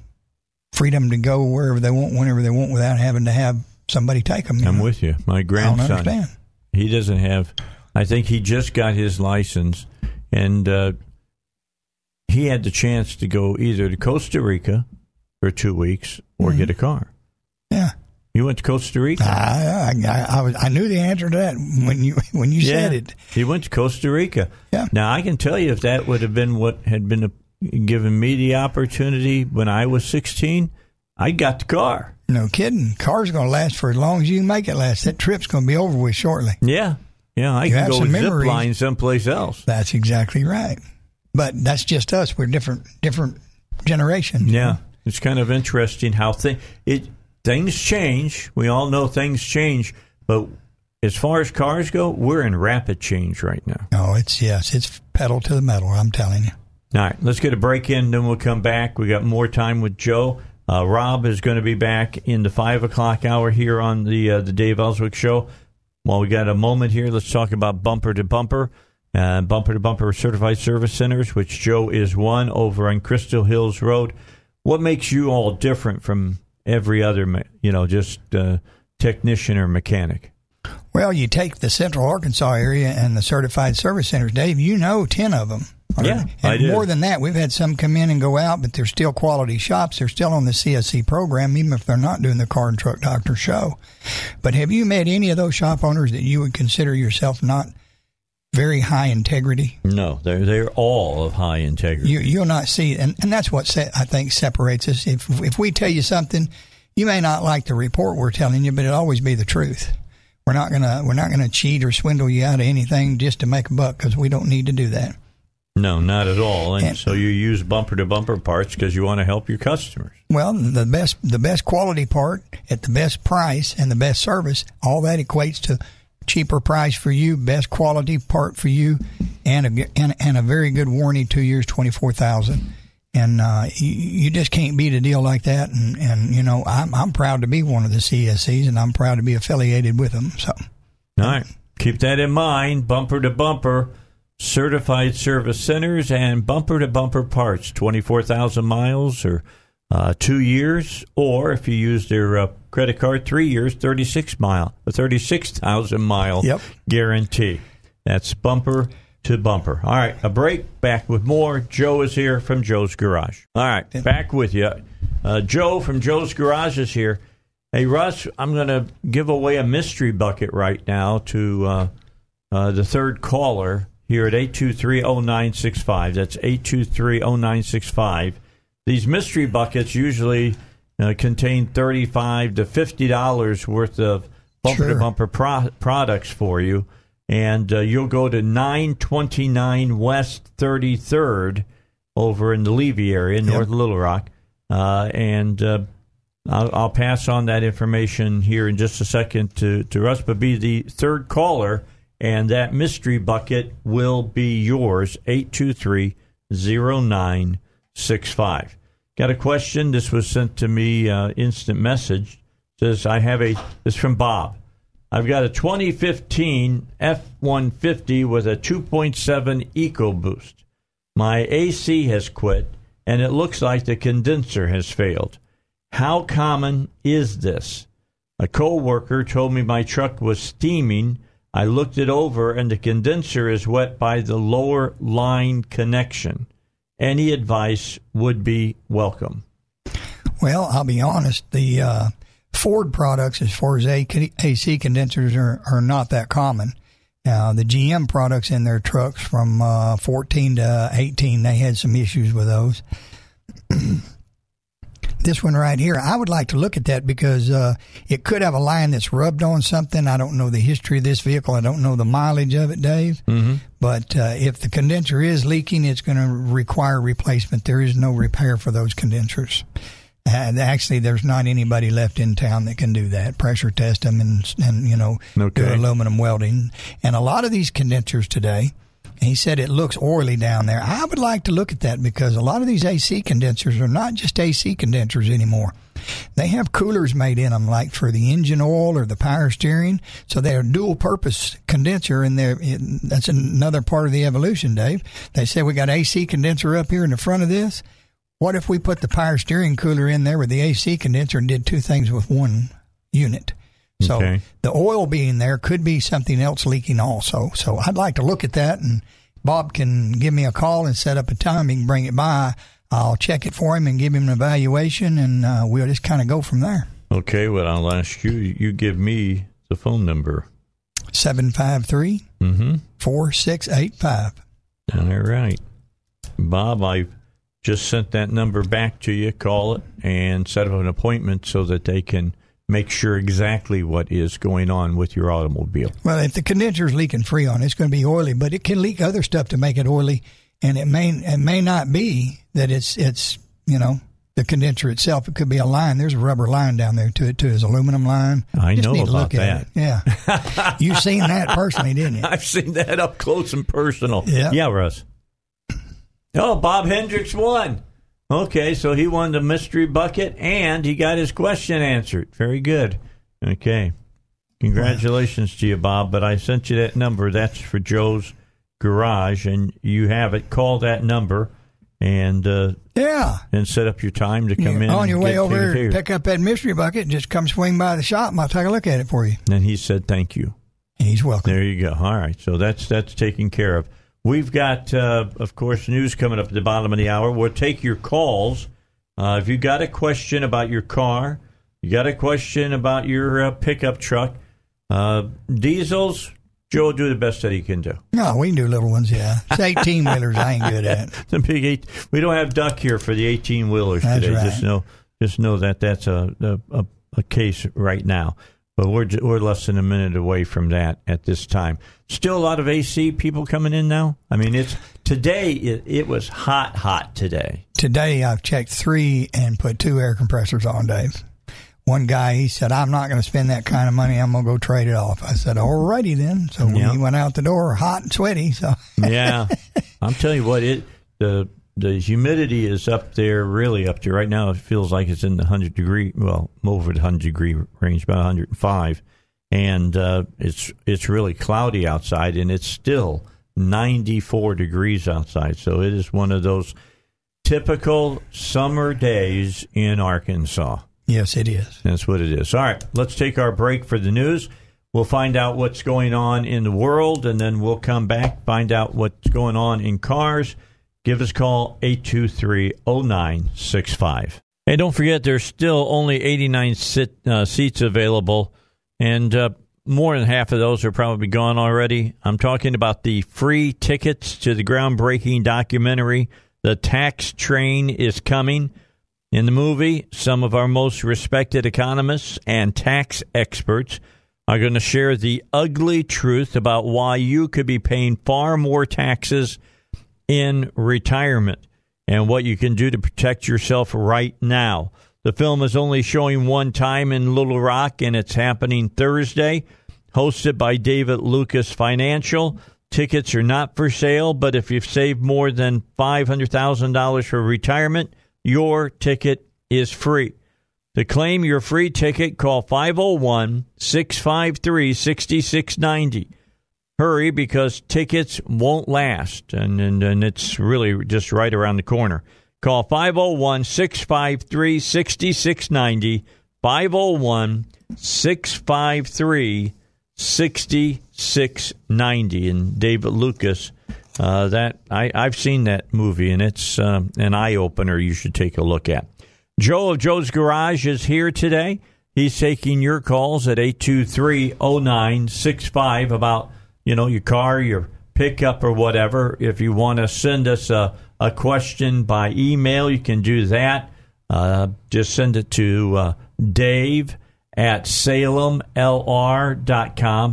freedom to go wherever they want, whenever they want, without having to have somebody take them. I'm with you. My grandson, he doesn't have. I think he just got his license, and uh, he had the chance to go either to Costa Rica for two weeks or Mm-hmm. get a car. Yeah. You went to Costa Rica. I, I, I, I, was, I knew the answer to that when you <laughs> when you said it. He went to Costa Rica. Yeah. Now I can tell you if that would have been what had been a, given me the opportunity when I was 16, I got the car. No kidding. Car's going to last for as long as you can make it last. That trip's going to be over with shortly. Yeah. Yeah, I You can have go zip line someplace else. That's exactly right. But that's just us. We're different different generations. Yeah, it's kind of interesting how thi- it things change. We all know things change, but as far as cars go, we're in rapid change right now. Oh, it's yes, it's pedal to the metal. I'm telling you. All right, let's get a break in, then we'll come back. We got more time with Joe. Uh, Rob is going to be back in the five o'clock hour here on the uh, the Dave Elswick Show. While we got a moment here, let's talk about bumper to bumper. Uh, bumper to bumper certified service centers, which Joe is one over on Crystal Hills Road. What makes you all different from every other, you know, just uh, technician or mechanic? Well, you take the Central Arkansas area and the certified service centers, Dave. You know, ten of them Yeah, and I do. more than that, we've had some come in and go out, but they're still quality shops. They're still on the CSC program, even if they're not doing the car and truck doctor show. But have you met any of those shop owners that you would consider yourself not very high integrity? No, they're they're all of high integrity. You, you'll not see, and, and that's what se- I think separates us. If if we tell you something, you may not like the report we're telling you, but it'll always be the truth. We're not gonna we're not gonna cheat or swindle you out of anything just to make a buck because we don't need to do that. No, not at all. And, And- so you use bumper to bumper parts because you want to help your customers. Well, the best the best quality part at the best price and the best service, all that equates to cheaper price for you, best quality part for you, and a and, and a very good warranty, two years, twenty four thousand. And uh, you, you just can't beat a deal like that. And, and you know, I'm I'm proud to be one of the CSCs, and I'm proud to be affiliated with them. So All right. Keep that in mind. Bumper to bumper, certified service centers, and bumper to bumper parts. 24,000 miles or uh, two years, or if you use their uh, credit card, three years, 36 mile, a 36,000 mile Yep. guarantee. That's bumper to bumper. All right. A break. Back with more. Joe is here from Joe's Garage. All right. Back with you. Uh, Joe from Joe's Garage is here. Hey, Russ, I'm going to give away a mystery bucket right now to uh, uh, the third caller here at 8230965. That's 8230965. These mystery buckets usually uh, contain 35 to $50 worth of bumper to bumper pro- products for you. And uh, you'll go to 929 West 33rd over in the Levy area, North Little Rock. Uh, and uh, I'll, I'll pass on that information here in just a second to, to Russ, but be the third caller, and that mystery bucket will be yours, 823 0965. Got a question? This was sent to me, uh, instant message. Says, I have a, this is from Bob. I've got a 2015 F 150 with a 2.7 EcoBoost. My AC has quit, and it looks like the condenser has failed. How common is this? A coworker told me my truck was steaming. I looked it over, and the condenser is wet by the lower line connection. Any advice would be welcome. Well, I'll be honest. The uh, Ford products, as far as AC condensers, are, are not that common. Uh, the GM products in their trucks from uh, 14 to 18, they had some issues with those. <clears throat> this one right here, I would like to look at that because uh, it could have a line that's rubbed on something. I don't know the history of this vehicle. I don't know the mileage of it, Dave. Mm-hmm. But uh, if the condenser is leaking, it's going to require replacement. There is no repair for those condensers. And actually, there's not anybody left in town that can do that. Pressure test them and and you know Okay. do aluminum welding. And a lot of these condensers today, he said it looks oily down there. I would like to look at that because a lot of these AC condensers are not just AC condensers anymore. They have coolers made in them, like for the engine oil or the power steering. So they're a dual purpose condenser, and they're, it, that's another part of the evolution, Dave. They say we got AC condenser up here in the front of this. What if we put the power steering cooler in there with the AC condenser and did two things with one unit? So Okay. the oil being there could be something else leaking also. So I'd like to look at that and Bob can give me a call and set up a time. He can bring it by. I'll check it for him and give him an evaluation and uh, we'll just kind of go from there. Okay, well, I'll ask you. You give me the phone number. 753 Mm-hmm. 4685. All right. Bob, I've just sent that number back to you. Call it and set up an appointment so that they can make sure exactly what is going on with your automobile. Well, if the condenser's leaking freon, it's going to be oily, but it can leak other stuff to make it oily, and it may it may not be that it's it's you know the condenser itself. It could be a line. There's a rubber line down there to it too. It's aluminum line. I Just know need to about look at it. Yeah, <laughs> you've seen that personally, didn't you? I've seen that up close and personal. Yeah. Yeah, Russ. Oh, Bob Hendricks won. Okay, so he won the mystery bucket and he got his question answered. Very good. Okay. Congratulations to you, Bob. But I sent you that number. That's for Joe's garage, and you have it. Call that number and uh, Yeah. and set up your time to come You're in. on your way over here, pick up that mystery bucket. And just come swing by the shop, and I'll take a look at it for you. And he said, "Thank you." And He's welcome. There you go. All right, so that's that's taken care of. We've got, uh, of course, news coming up at the bottom of the hour. We'll take your calls. Uh, if you got a question about your car, you got a question about your uh, pickup truck, uh, diesels, Joe will do the best that he can do. No, we can do little ones, yeah. It's 18 wheelers I ain't good at. <laughs> The big eight. We don't have Duck here for the eighteen wheelers today. right. Just know, just know that that's a, a, a case right now. But we're we're less than a minute away from that at this time. Still a lot of AC people coming in now. I mean, it's today. It, it was hot, hot today. Today I've checked three and put two air compressors on, Dave. One guy, he said, I'm not going to spend that kind of money. I'm going to go trade it off. I said, alrighty then. So Yeah. he went out the door hot and sweaty. So Yeah, <laughs> I'm telling you what it the the humidity is up there, really up there right now. It feels like it's in the hundred degree, well, over the hundred degree range, about 105, and uh, it's it's really cloudy outside, and it's still 94 degrees outside. So it is one of those typical summer days in Arkansas. yes, it is. That's what it is. All right, let's take our break for the news. We'll find out what's going on in the world, and then we'll come back, find out what's going on in cars. Give us a call, 823-0965. Hey, don't forget, there's still only 89 sit, uh, seats available, and uh, more than half of those are probably gone already. I'm talking about the free tickets to the groundbreaking documentary, The Tax Train is Coming. In the movie, some of our most respected economists and tax experts are going to share the ugly truth about why you could be paying far more taxes in retirement and what you can do to protect yourself right now. The film is only showing one time in Little Rock, and it's happening Thursday. Hosted by David Lucas Financial. Tickets are not for sale, but if you've saved more than $500,000 for retirement, your ticket is free. To claim your free ticket, call 501 653 6690. Hurry because tickets won't last, and, and, and it's really just right around the corner. Call 501 653 6690. 501 653 6690. And David Lucas, uh, that I, I've seen that movie, and it's uh, an eye opener you should take a look at. Joe of Joe's Garage is here today. He's taking your calls at 823-0965 about, you know, your car, your pickup or whatever. If you want to send us a, a question by email, you can do that. Uh, just send it to uh, Dave at salemlr.com.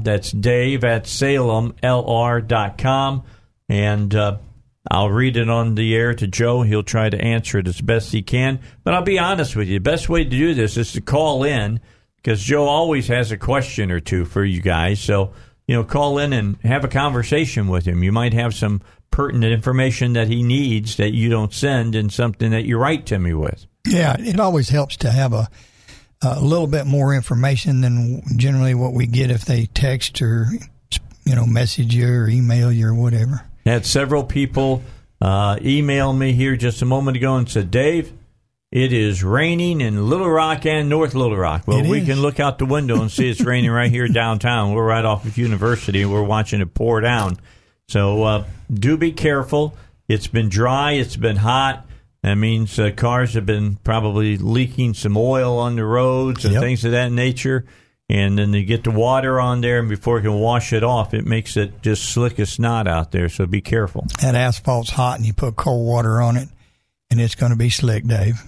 That's Dave at salemlr.com. And uh, I'll read it on the air to Joe. He'll try to answer it as best he can. But I'll be honest with you. The best way to do this is to call in because Joe always has a question or two for you guys. So, you know, call in and have a conversation with him. You might have some pertinent information that he needs that you don't send and something that you write to me with. Yeah, it always helps to have a a little bit more information than generally what we get if they text or you know message you or email you or whatever. Had several people uh, email me here just a moment ago and said, Dave, it is raining in Little Rock and North Little Rock. Well, It we is. can look out the window and see it's raining right here downtown. We're right off of University. We're watching it pour down. So uh, do be careful. It's been dry. It's been hot. That means uh, cars have been probably leaking some oil on the roads and Yep. things of that nature. And then they get the water on there, and before it can wash it off, it makes it just slick as snot out there. So be careful. That asphalt's hot and you put cold water on it, and it's going to be slick, Dave.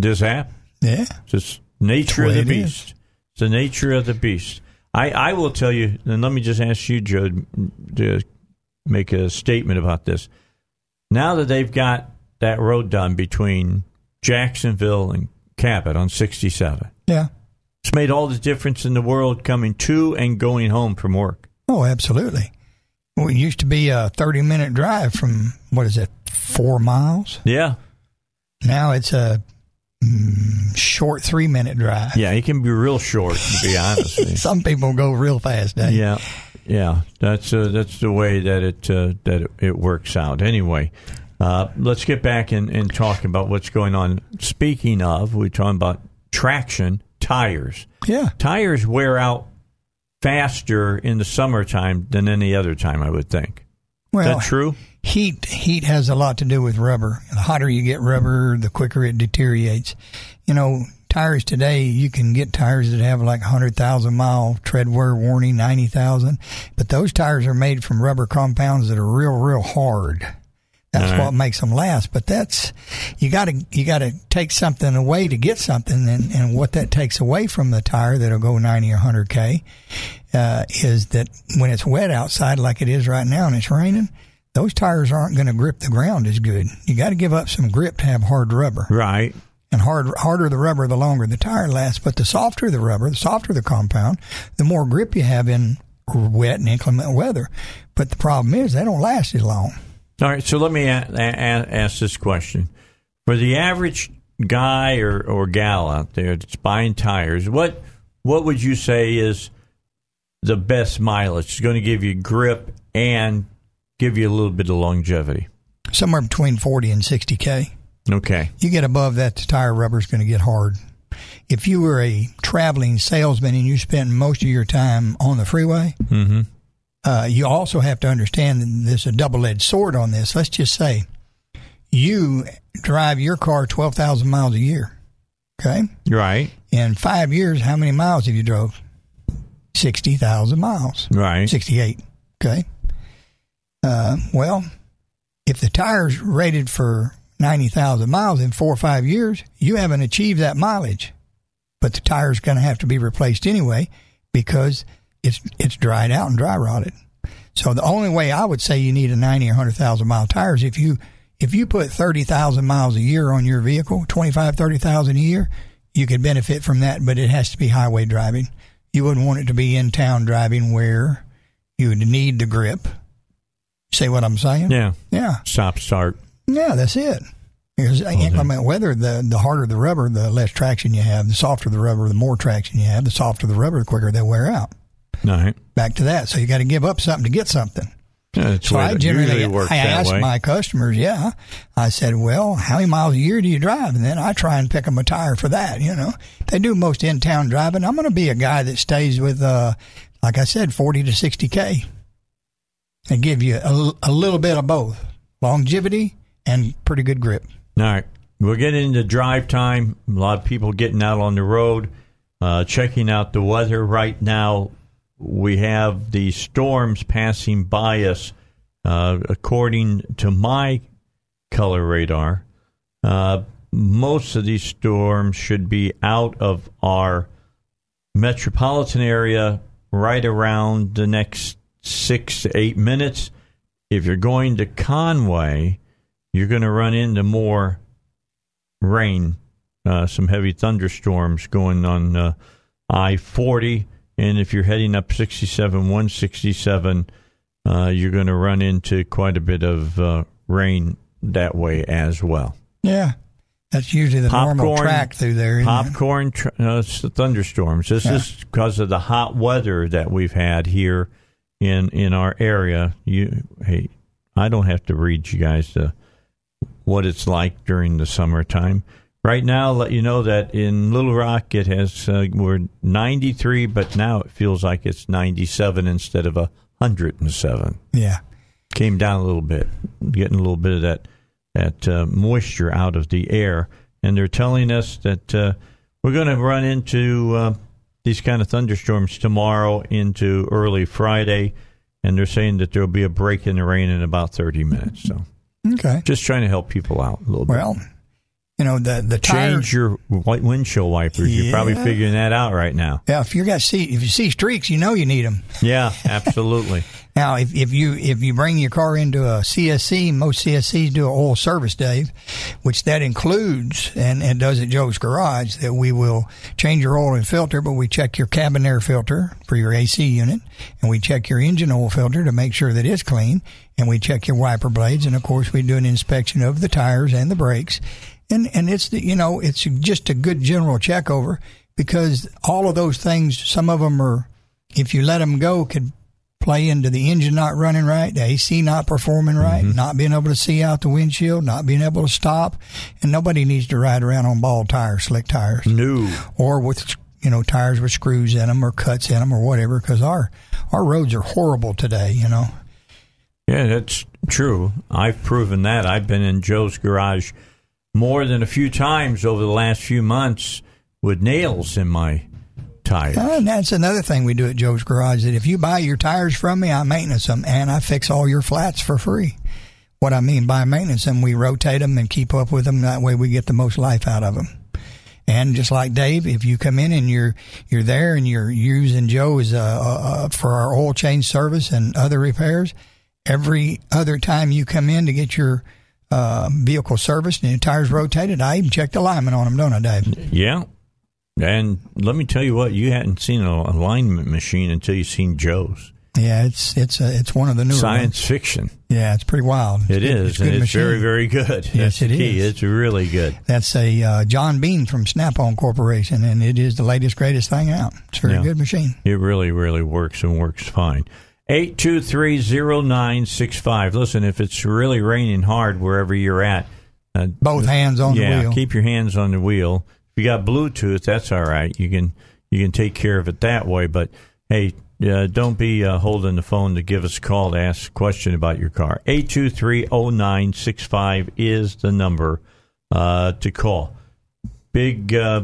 Does happen. Yeah, It's just nature of the the way it beast. It's the nature of the beast. I, I will tell you, and let me just ask you, Joe, to make a statement about this. Now that they've got that road done between Jacksonville and Cabot on 67, yeah. it's made all the difference in the world coming to and going home from work. Oh, absolutely. Well, it used to be a thirty-minute drive from what is it, four miles? Yeah. Now it's a mm, short three-minute drive. Yeah, it can be real short, to be honest. <laughs> Some people go real fast, Dave. Yeah, yeah, that's uh, that's the way that it uh, that it, it works out. Anyway, uh, let's get back and, and talk about what's going on. Speaking of, we're talking about traction tires. yeah. Tires wear out faster in the summertime than any other time, I would think. That true? Heat heat has a lot to do with rubber. The hotter you get rubber, the quicker it deteriorates. You know, tires today, you can get tires that have like 100,000 mile tread wear warning, 90,000, but those tires are made from rubber compounds that are real, real hard. That's right. what makes them last. But that's you got to you got to take something away to get something, and, and what that takes away from the tire that'll go 90 or 100 k uh, is that when it's wet outside like it is right now and it's raining, those tires aren't going to grip the ground as good. You got to give up some grip to have hard rubber Right. and hard, harder the rubber, the longer the tire lasts. But the softer the rubber, the softer the compound, the more grip you have in wet and inclement weather. But the problem is they don't last as long. All right, so let me a- a- ask this question: For the average guy or, or gal out there that's buying tires, what what would you say is the best mileage? It's going to give you grip and give you a little bit of longevity. Somewhere between 40 and 60K. Okay. You get above that, the tire rubber is going to get hard. If you were a traveling salesman and you spent most of your time on the freeway, Mm-hmm. uh, you also have to understand that there's a double-edged sword on this. Let's just say you drive your car 12,000 miles a year. Okay. Right. In five years, how many miles have you drove? 60,000 miles. Right. 68. Okay. Uh, well, if the tire's rated for 90,000 miles in four or five years, you haven't achieved that mileage. But the tire's going to have to be replaced anyway because it's it's dried out and dry rotted. So the only way I would say you need a 90 or 100,000 mile tire is if you if you put 30,000 miles a year on your vehicle, 25, 30,000 a year, you could benefit from that, but it has to be highway driving. You wouldn't want it to be in town driving where you would need the grip. See what I'm saying? Yeah. Yeah. Stop start. Yeah, that's it. Because inclement weather, the the harder the rubber, the less traction you have. The softer the rubber, the more traction you have. The softer the rubber, the quicker they wear out. All right. Back to that. So you got to give up something to get something. Yeah, So I generally works I ask way. my customers, yeah. I said, well, how many miles a year do you drive? And then I try and pick them a tire for that. You know, they do most in town driving. I'm going to be a guy that stays with, uh, like I said, 40 to 60 k, and give you a, a little bit of both longevity and pretty good grip. All right. We're getting into drive time. A lot of people getting out on the road, uh, checking out the weather right now. We have the storms passing by us. Uh, according to my color radar, uh, most of these storms should be out of our metropolitan area right around the next six to eight minutes. If you're going to Conway, you're going to run into more rain, uh, some heavy thunderstorms going on uh, I 40. And if you're heading up 67, 167, uh, you're going to run into quite a bit of uh, rain that way as well. Yeah. That's usually the normal track through there. isn't? Popcorn tr- uh, thunderstorms. This Yeah. is because of the hot weather that we've had here in in our area. You, hey, I don't have to read you guys uh, what it's like during the summertime. Right now, let you know that in Little Rock it has uh, we're 93, but now it feels like it's 97 instead of a 107. Yeah. Came down a little bit, getting a little bit of that that uh, moisture out of the air, and they're telling us that uh, we're going to run into uh, these kind of thunderstorms tomorrow into early Friday, and they're saying that there'll be a break in the rain in about 30 minutes. So, Okay. just trying to help people out a little bit. Well, you know, the, the tire. Change your windshield wipers. You're probably figuring that out right now. Yeah, if you got see if you see streaks, you know you need them. Yeah, absolutely. <laughs> Now, if, if you if you bring your car into a CSC, most CSCs do an oil service, Dave, which that includes and, and does at Joe's Garage that we will change your oil and filter, but we check your cabin air filter for your AC unit, and we check your engine oil filter to make sure that it's clean, and we check your wiper blades, and of course we do an inspection of the tires and the brakes, and and it's the, you know it's just a good general check over because all of those things, some of them are if you let them go could play into the engine not running right, the AC not performing right, mm-hmm. not being able to see out the windshield, not being able to stop, and nobody needs to ride around on bald tires, slick tires, No. or with you know tires with screws in them or cuts in them or whatever. Because our our roads are horrible today, you know. Yeah, that's true. I've proven that. I've been in Joe's garage more than a few times over the last few months with nails in my tires. Uh, and that's another thing we do at Joe's Garage. That if you buy your tires from me, I maintenance them and I fix all your flats for free. What I mean by maintenance them, we rotate them and keep up with them. That way, we get the most life out of them. And just like Dave, if you come in and you're you're there and you're using Joe as a, a, a, for our oil change service and other repairs, every other time you come in to get your uh, vehicle serviced and your tires rotated, I even checked the alignment on them, don't I, Dave? Yeah. And let me tell you what, you hadn't seen an alignment machine until you seen Joe's. Yeah, it's it's uh, it's one of the newer Science ones. fiction. Yeah, it's pretty wild. It's It good- is, it's good and it's machine. very, very good. Yes, That's it is. It's really good. That's a uh, John Bean from Snap-on Corporation, and it is the latest greatest thing out. It's a very Yeah. good machine. It really, really works and works fine. 8230965. Listen, if it's really raining hard wherever you're at, uh, Both hands on yeah, the wheel. keep your hands on the wheel. If you got Bluetooth, that's all right. You can you can take care of it that way. But hey, uh, don't be uh, holding the phone to give us a call to ask a question about your car. 8230965 is the number uh, to call. Big uh,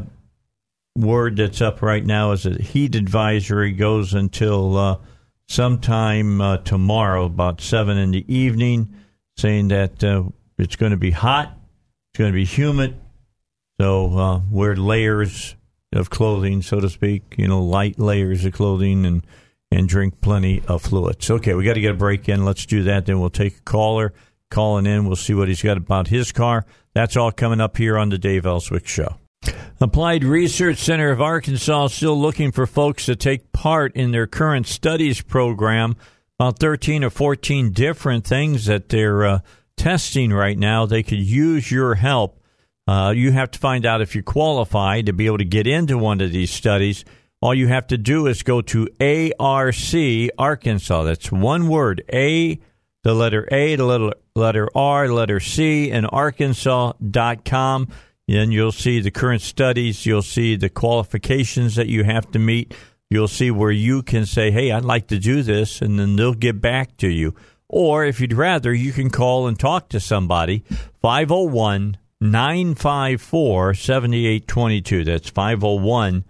word that's up right now is that heat advisory goes until uh, sometime uh, tomorrow, about seven in the evening, saying that uh, it's going to be hot, it's going to be humid, so uh, wear layers of clothing, so to speak. You know, light layers of clothing and and drink plenty of fluids. Okay, we got to get a break in. Let's do that. Then we'll take a caller calling in. We'll see what he's got about his car. That's all coming up here on the Dave Elswick Show. Applied Research Center of Arkansas is still looking for folks to take part in their current studies program. About 13 or 14 different things that they're uh, testing right now. They could use your help. Uh, you have to find out if you're qualified to be able to get into one of these studies. All you have to do is go to ARC Arkansas. That's one word A, the letter A, the letter, letter R, letter C, and arkansas.com. Then you'll see the current studies. You'll see the qualifications that you have to meet. You'll see where you can say, hey, I'd like to do this, and then they'll get back to you. Or if you'd rather, you can call and talk to somebody. 501 954 7822. That's 501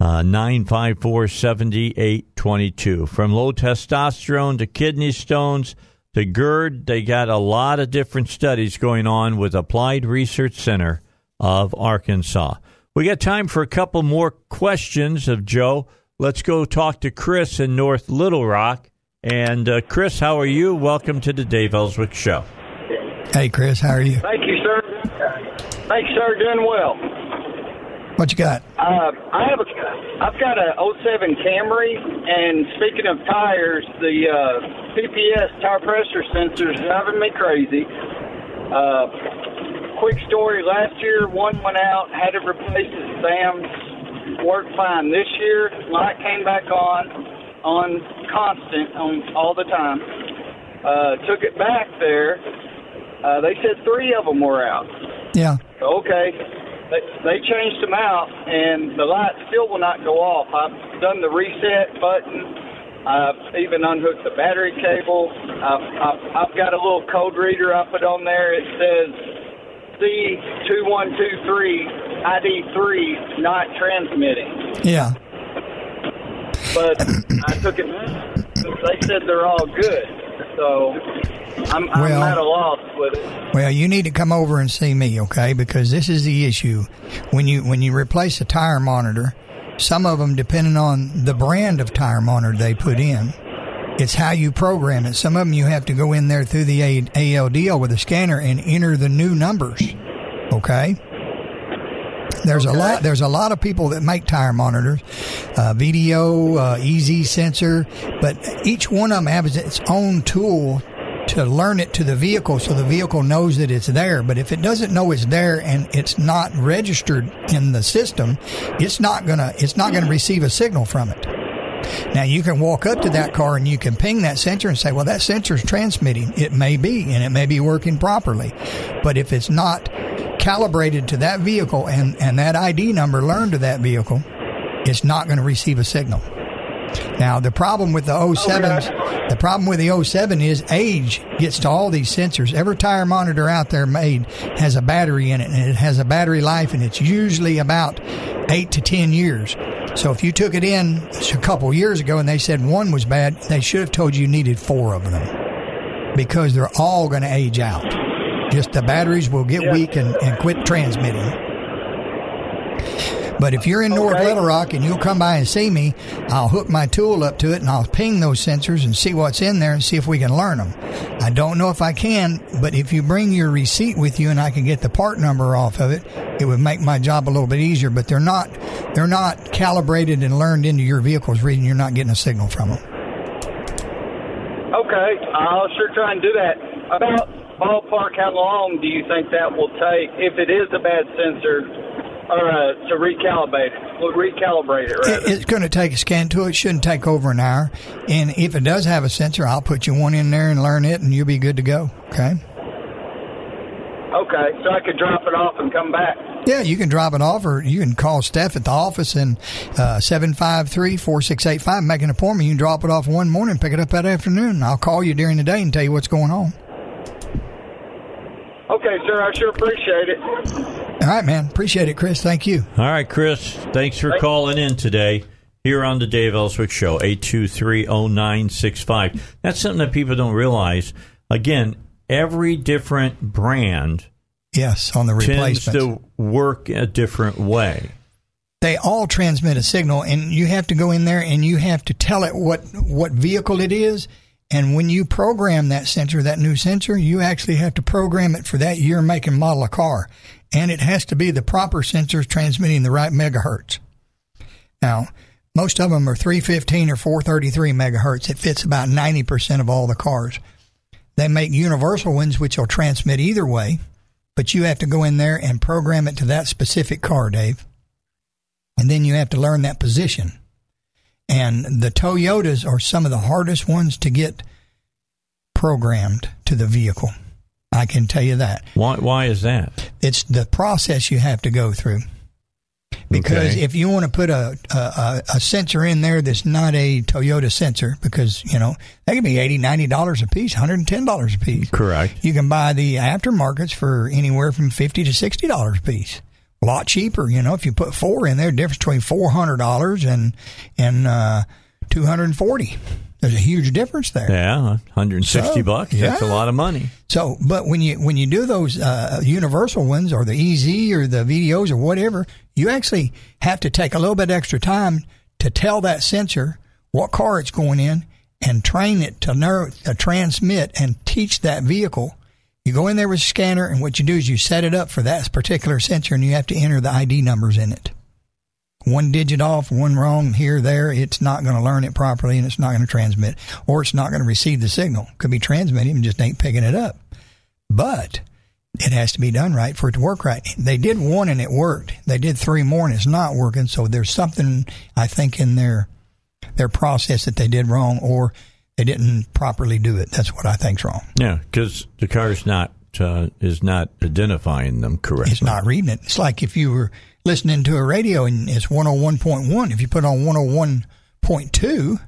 uh, 954 7822. From low testosterone to kidney stones to GERD, they got a lot of different studies going on with Applied Research Center of Arkansas. We got time for a couple more questions of Joe. Let's go talk to Chris in North Little Rock. And uh, Chris, how are you? Welcome to the Dave Elswick Show. Hey, Chris, how are you? Thank you, sir. Thanks, sir. Doing well. What you got? Uh, I have a, I've got a 07 Camry, and speaking of tires, the uh, PPS tire pressure sensor is driving me crazy. Uh, quick story: last year, one went out, had it replaced at Sam's, worked fine. This year, light came back on, on constant, on all the time. Uh, took it back there. Uh, they said three of them were out. Yeah. Okay. They, they changed them out, and the light still will not go off. I've done the reset button. I've even unhooked the battery cable. I've, I've, I've got a little code reader I put on there. It says C2123 ID3 not transmitting. Yeah. But I took it. They said they're all good. So I'm, I'm Well- at a loss with it. Well, you need to come over and see me, okay? Because this is the issue. When you when you replace a tire monitor, some of them, depending on the brand of tire monitor they put in, it's how you program it. Some of them you have to go in there through the ALDL with a scanner and enter the new numbers, okay? There's a lot. There's a lot of people that make tire monitors, uh, VDO, uh, Easy Sensor, but each one of them has its own tool to learn it to the vehicle, so the vehicle knows that it's there. But if it doesn't know it's there and it's not registered in the system, it's not gonna. It's not gonna receive a signal from it. Now you can walk up to that car and you can ping that sensor and say, "Well, that sensor's transmitting." It may be, and it may be working properly, but if it's not calibrated to that vehicle and and that ID number learned to that vehicle, it's not going to receive a signal. Now, the problem with the 07s, the problem with the 07 is age gets to all these sensors. Every tire monitor out there made has a battery in it, and it has a battery life, and it's usually about eight to 10 years. So if you took it in a couple years ago and they said one was bad, they should have told you you needed four of them because they're all going to age out. Just the batteries will get weak and, and quit transmitting. But if you're in North Little Rock and you'll come by and see me, I'll hook my tool up to it and I'll ping those sensors and see what's in there and see if we can learn them. I don't know if I can, but if you bring your receipt with you and I can get the part number off of it, it would make my job a little bit easier. But they're not they're not calibrated and learned into your vehicles reading you're not getting a signal from them. Okay, I'll sure try and do that. About ballpark, how long do you think that will take if it is a bad sensor or uh, to recalibrate it? We'll recalibrate it, right? It- It's going to take a scan to it. Shouldn't take over an hour. And if it does have a sensor, I'll put you one in there and learn it, and you'll be good to go. Okay. Okay, so I could drop it off and come back. Yeah, you can drop it off, or you can call Steph at the office in uh, seven five three four six eight five. Make an appointment. You can drop it off one morning, pick it up that afternoon. I'll call you during the day and tell you what's going on. Okay, sir, I sure appreciate it. All right, man. Appreciate it, Chris. Thank you. All right, Chris. Thanks for calling in today here on the Dave Elswick Show, 8230965. That's something that people don't realize. Again, every different brand Yes, on the tends to work a different way. they all transmit a signal and you have to go in there and you have to tell it what what vehicle it is and when you program that sensor that new sensor you actually have to program it for that year make and model of car. And it has to be the proper sensors transmitting the right megahertz. Now most of them are 315 or 433 megahertz. It fits about 90% of all the cars. They make universal ones which will transmit either way but you have to go in there and program it to that specific car dave. And then you have to learn that position. And the Toyotas are some of the hardest ones to get programmed to the vehicle. I can tell you that. Why, why is that? It's the process you have to go through. Because Okay. if you want to put a, a, a, sensor in there that's not a Toyota sensor, because, you know, they can be $80, $90 a piece, $110 a piece. Correct. You can buy the aftermarkets for anywhere from fifty to sixty dollars a piece. A lot cheaper, you know. If you put four in there, difference between four hundred dollars and and uh, two hundred and forty. There's a huge difference there. Yeah, 160 So, bucks. That's a lot of money. So, but when you when you do those uh, universal ones or the EZ or the VDOs or whatever, you actually have to take a little bit extra time to tell that sensor what car it's going in and train it to, ner- to transmit and teach that vehicle. You go in there with a scanner, and what you do is you set it up for that particular sensor, and you have to enter the ID numbers in it. One digit off, one wrong here, there, it's not going to learn it properly and it's not going to transmit, or it's not going to receive the signal. Could be transmitting and just ain't picking it up. But it has to be done right for it to work right. They did one and it worked. They did three more and it's not working. So there's something I think in their their process that they did wrong, or they didn't properly do it. That's what I think's wrong. Yeah, because the car's not uh, is not identifying them correctly. It's not reading it. It's like if you were listening to a radio and it's 101.1. If you put on 101.2,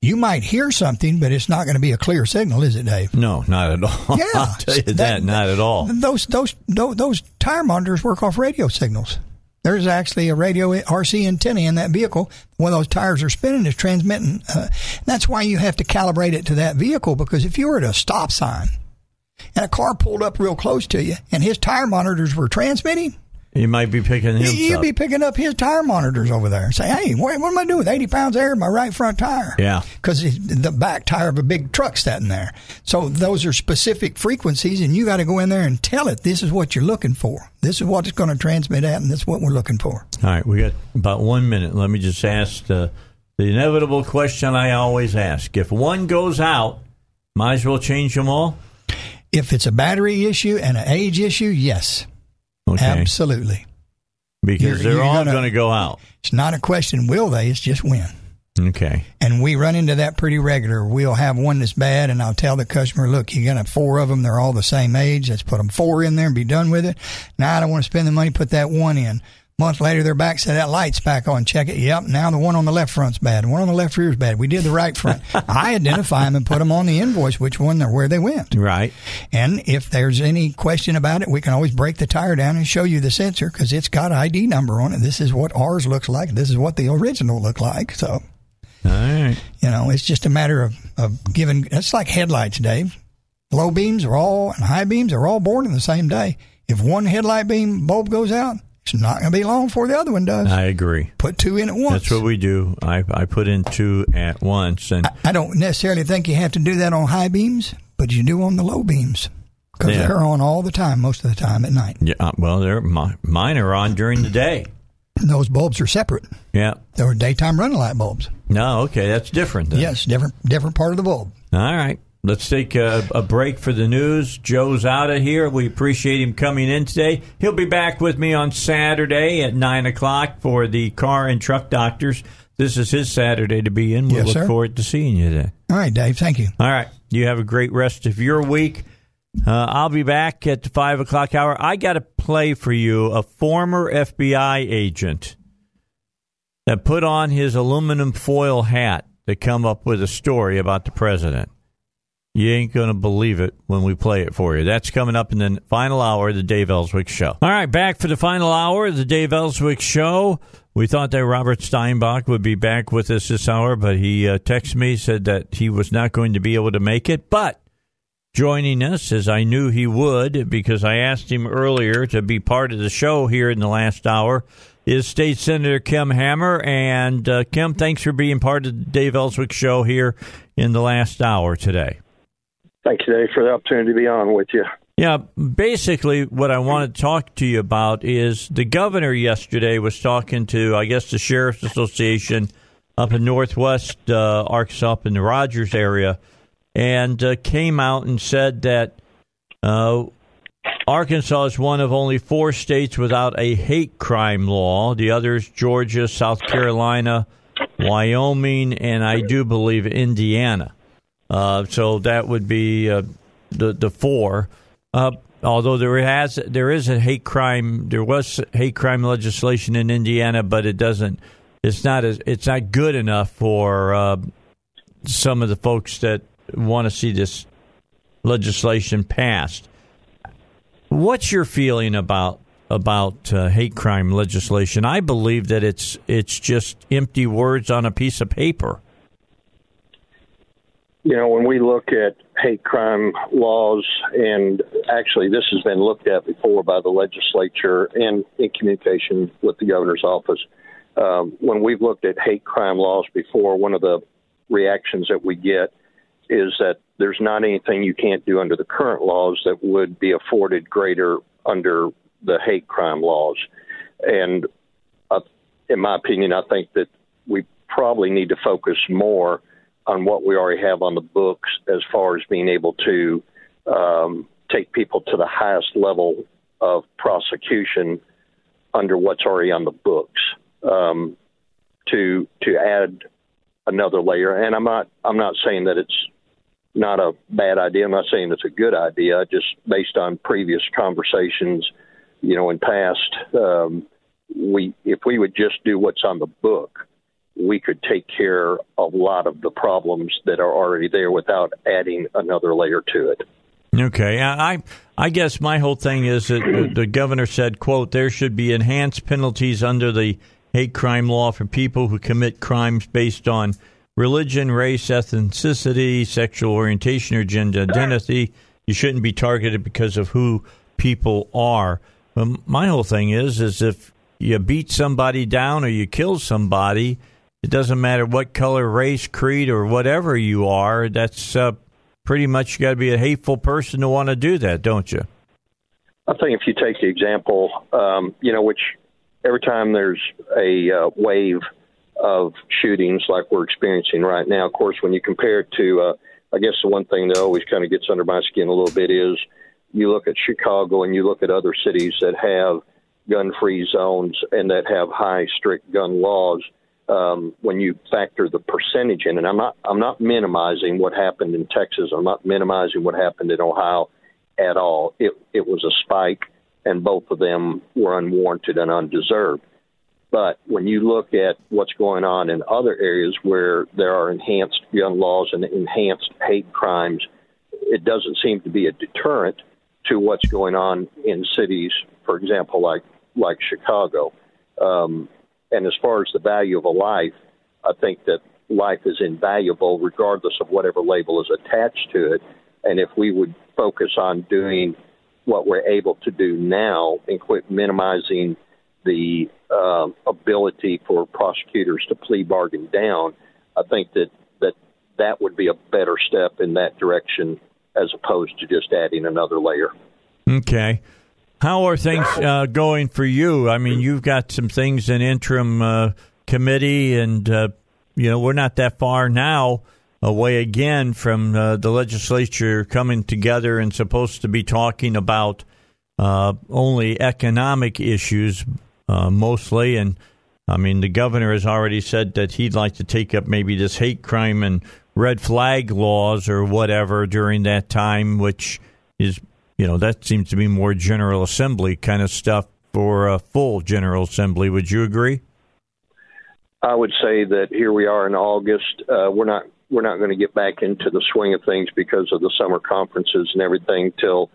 you might hear something, but it's not going to be a clear signal, is it, Dave? No, not at all. <laughs> Yeah, I'll tell you that, not at all. Those those those, those tire monitors work off radio signals. There's actually a radio RC antenna in that vehicle. When those tires are spinning, it's transmitting. Uh, that's why you have to calibrate it to that vehicle because if you were at a stop sign and a car pulled up real close to you and his tire monitors were transmitting, You might be picking him you'd up. be picking up his tire monitors over there and say, "Hey, what, what am I doing with 80 pounds of air in my right front tire?" Yeah. because the back tire of a big truck sitting there. So those are specific frequencies, and you got to go in there and tell it this is what you're looking for. This is what it's going to transmit at, and this is what we're looking for. All right, we got about one minute. Let me just ask the, the inevitable question I always ask: If one goes out, might as well change them all. If it's a battery issue and an age issue, yes, Okay, absolutely. because You're- they're you're all going to go out. It's not a question, will they? It's just when. Okay, And we run into that pretty regular. We'll have one that's bad, and I'll tell the customer, look, you got four of them. They're all the same age. Let's put them four in there and be done with it. Now I don't want to spend the money, put that one in. Month later, they're back. Say that light's back on. Check it. Yep. Now the one on the left front's bad. One on the left rear's bad. We did the right front. <laughs> I identify them and put them on the invoice, which one they're where they went. Right. And if there's any question about it, we can always break the tire down and show you the sensor because it's got ID number on it. This is what ours looks like. This is what the original looked like. So. All right. You know, it's just a matter of, of giving. It's like headlights, Dave. Low beams are all and high beams are all born in the same day. If one headlight beam bulb goes out, it's not going to be long before the other one does. I agree. Put two in at once. That's what we do. I, I put in two at once, and I, I don't necessarily think you have to do that on high beams, but you do on the low beams because Yeah. they're on all the time, most of the time at night. yeah, uh, well, they're mi- mine are on during the day. And those bulbs are separate. Yeah. They're daytime running light bulbs. No, okay, that's different. Then. Yes, different different part of the bulb. All right. Let's take a, a break for the news. Joe's out of here. We appreciate him coming in today. He'll be back with me on Saturday at 9 o'clock for the car and truck doctors. This is his Saturday to be in. We'll Yes, look sir. forward to seeing you then. All right, Dave. Thank you. All right. You have a great rest of your week. Uh, I'll be back at the 5 o'clock hour. I got to play for you a former FBI agent that put on his aluminum foil hat to come up with a story about the president. You ain't going to believe it when we play it for you. That's coming up in the final hour of the Dave Elswick Show. All right, back for the final hour of the Dave Elswick Show. We thought that Robert Steinbuch would be back with us this hour, but he uh, texted me, said that he was not going to be able to make it. But joining us, as I knew he would, because I asked him earlier to be part of the show here in the last hour, is State Senator Kim Hammer. And uh, Kim, thanks for being part of the Dave Elswick Show here in the last hour today. Thank you, Dave, for the opportunity to be on with you. Yeah, basically, what I want to talk to you about is the governor yesterday was talking to, I guess, the Sheriff's Association up in Northwest uh, Arkansas, up in the Rogers area, and uh, came out and said that uh, Arkansas is one of only four states without a hate crime law. The others, Georgia, South Carolina, Wyoming, and I do believe Indiana. Uh, so that would be uh, the the four. Uh, although there has there is a hate crime, there was hate crime legislation in Indiana, but it doesn't. It's not as it's not good enough for uh, some of the folks that want to see this legislation passed. What's your feeling about about uh, hate crime legislation? I believe that it's it's just empty words on a piece of paper. You know, when we look at hate crime laws, and actually this has been looked at before by the legislature and in communication with the governor's office. Um, when we've looked at hate crime laws before, one of the reactions that we get is that there's not anything you can't do under the current laws that would be afforded greater under the hate crime laws. And uh, in my opinion, I think that we probably need to focus more on what we already have on the books as far as being able to um, take people to the highest level of prosecution under what's already on the books. Um, to to add another layer, and I'm not I'm not saying that it's not a bad idea. I'm not saying it's a good idea. Just based on previous conversations, you know, in past, um, we if we would just do what's on the book, we could take care of a lot of the problems that are already there without adding another layer to it. Okay, I I- guess my whole thing is that the, the governor said, "quote There should be enhanced penalties under the hate crime law for people who commit crimes based on religion, race, ethnicity, sexual orientation, or gender identity. You shouldn't be targeted because of who people are." But my whole thing is, is if you beat somebody down or you kill somebody, it doesn't matter what color, race, creed, or whatever you are. That's uh, pretty much you got to be a hateful person to want to do that, don't you? I think if you take the example, um, you know, which every time there's a uh, wave of shootings like we're experiencing right now, of course, when you compare it to, uh, I guess the one thing that always kind of gets under my skin a little bit is you look at Chicago and you look at other cities that have gun free zones and that have high, strict gun laws. Um, when you factor the percentage in, and I'm not, I'm not minimizing what happened in Texas. I'm not minimizing what happened in Ohio at all. It it was a spike and both of them were unwarranted and undeserved. But when you look at what's going on in other areas where there are enhanced gun laws and enhanced hate crimes, it doesn't seem to be a deterrent to what's going on in cities, for example, like like Chicago. Um, and as far as the value of a life, I think that life is invaluable regardless of whatever label is attached to it. And if we would focus on doing what we're able to do now and quit minimizing the uh, ability for prosecutors to plea bargain down, I think that, that that would be a better step in that direction as opposed to just adding another layer. Okay. How are things uh, going for you? I mean, you've got some things in interim uh, committee, and uh, you know we're not that far now away again from uh, the legislature coming together and supposed to be talking about uh, only economic issues uh, mostly. And I mean, the governor has already said that he'd like to take up maybe this hate crime and red flag laws or whatever during that time, which is you know, that seems to be more General Assembly kind of stuff for a full General Assembly. Would you agree? I would say that here we are in August. Uh, we're not we're not going to get back into the swing of things because of the summer conferences and everything till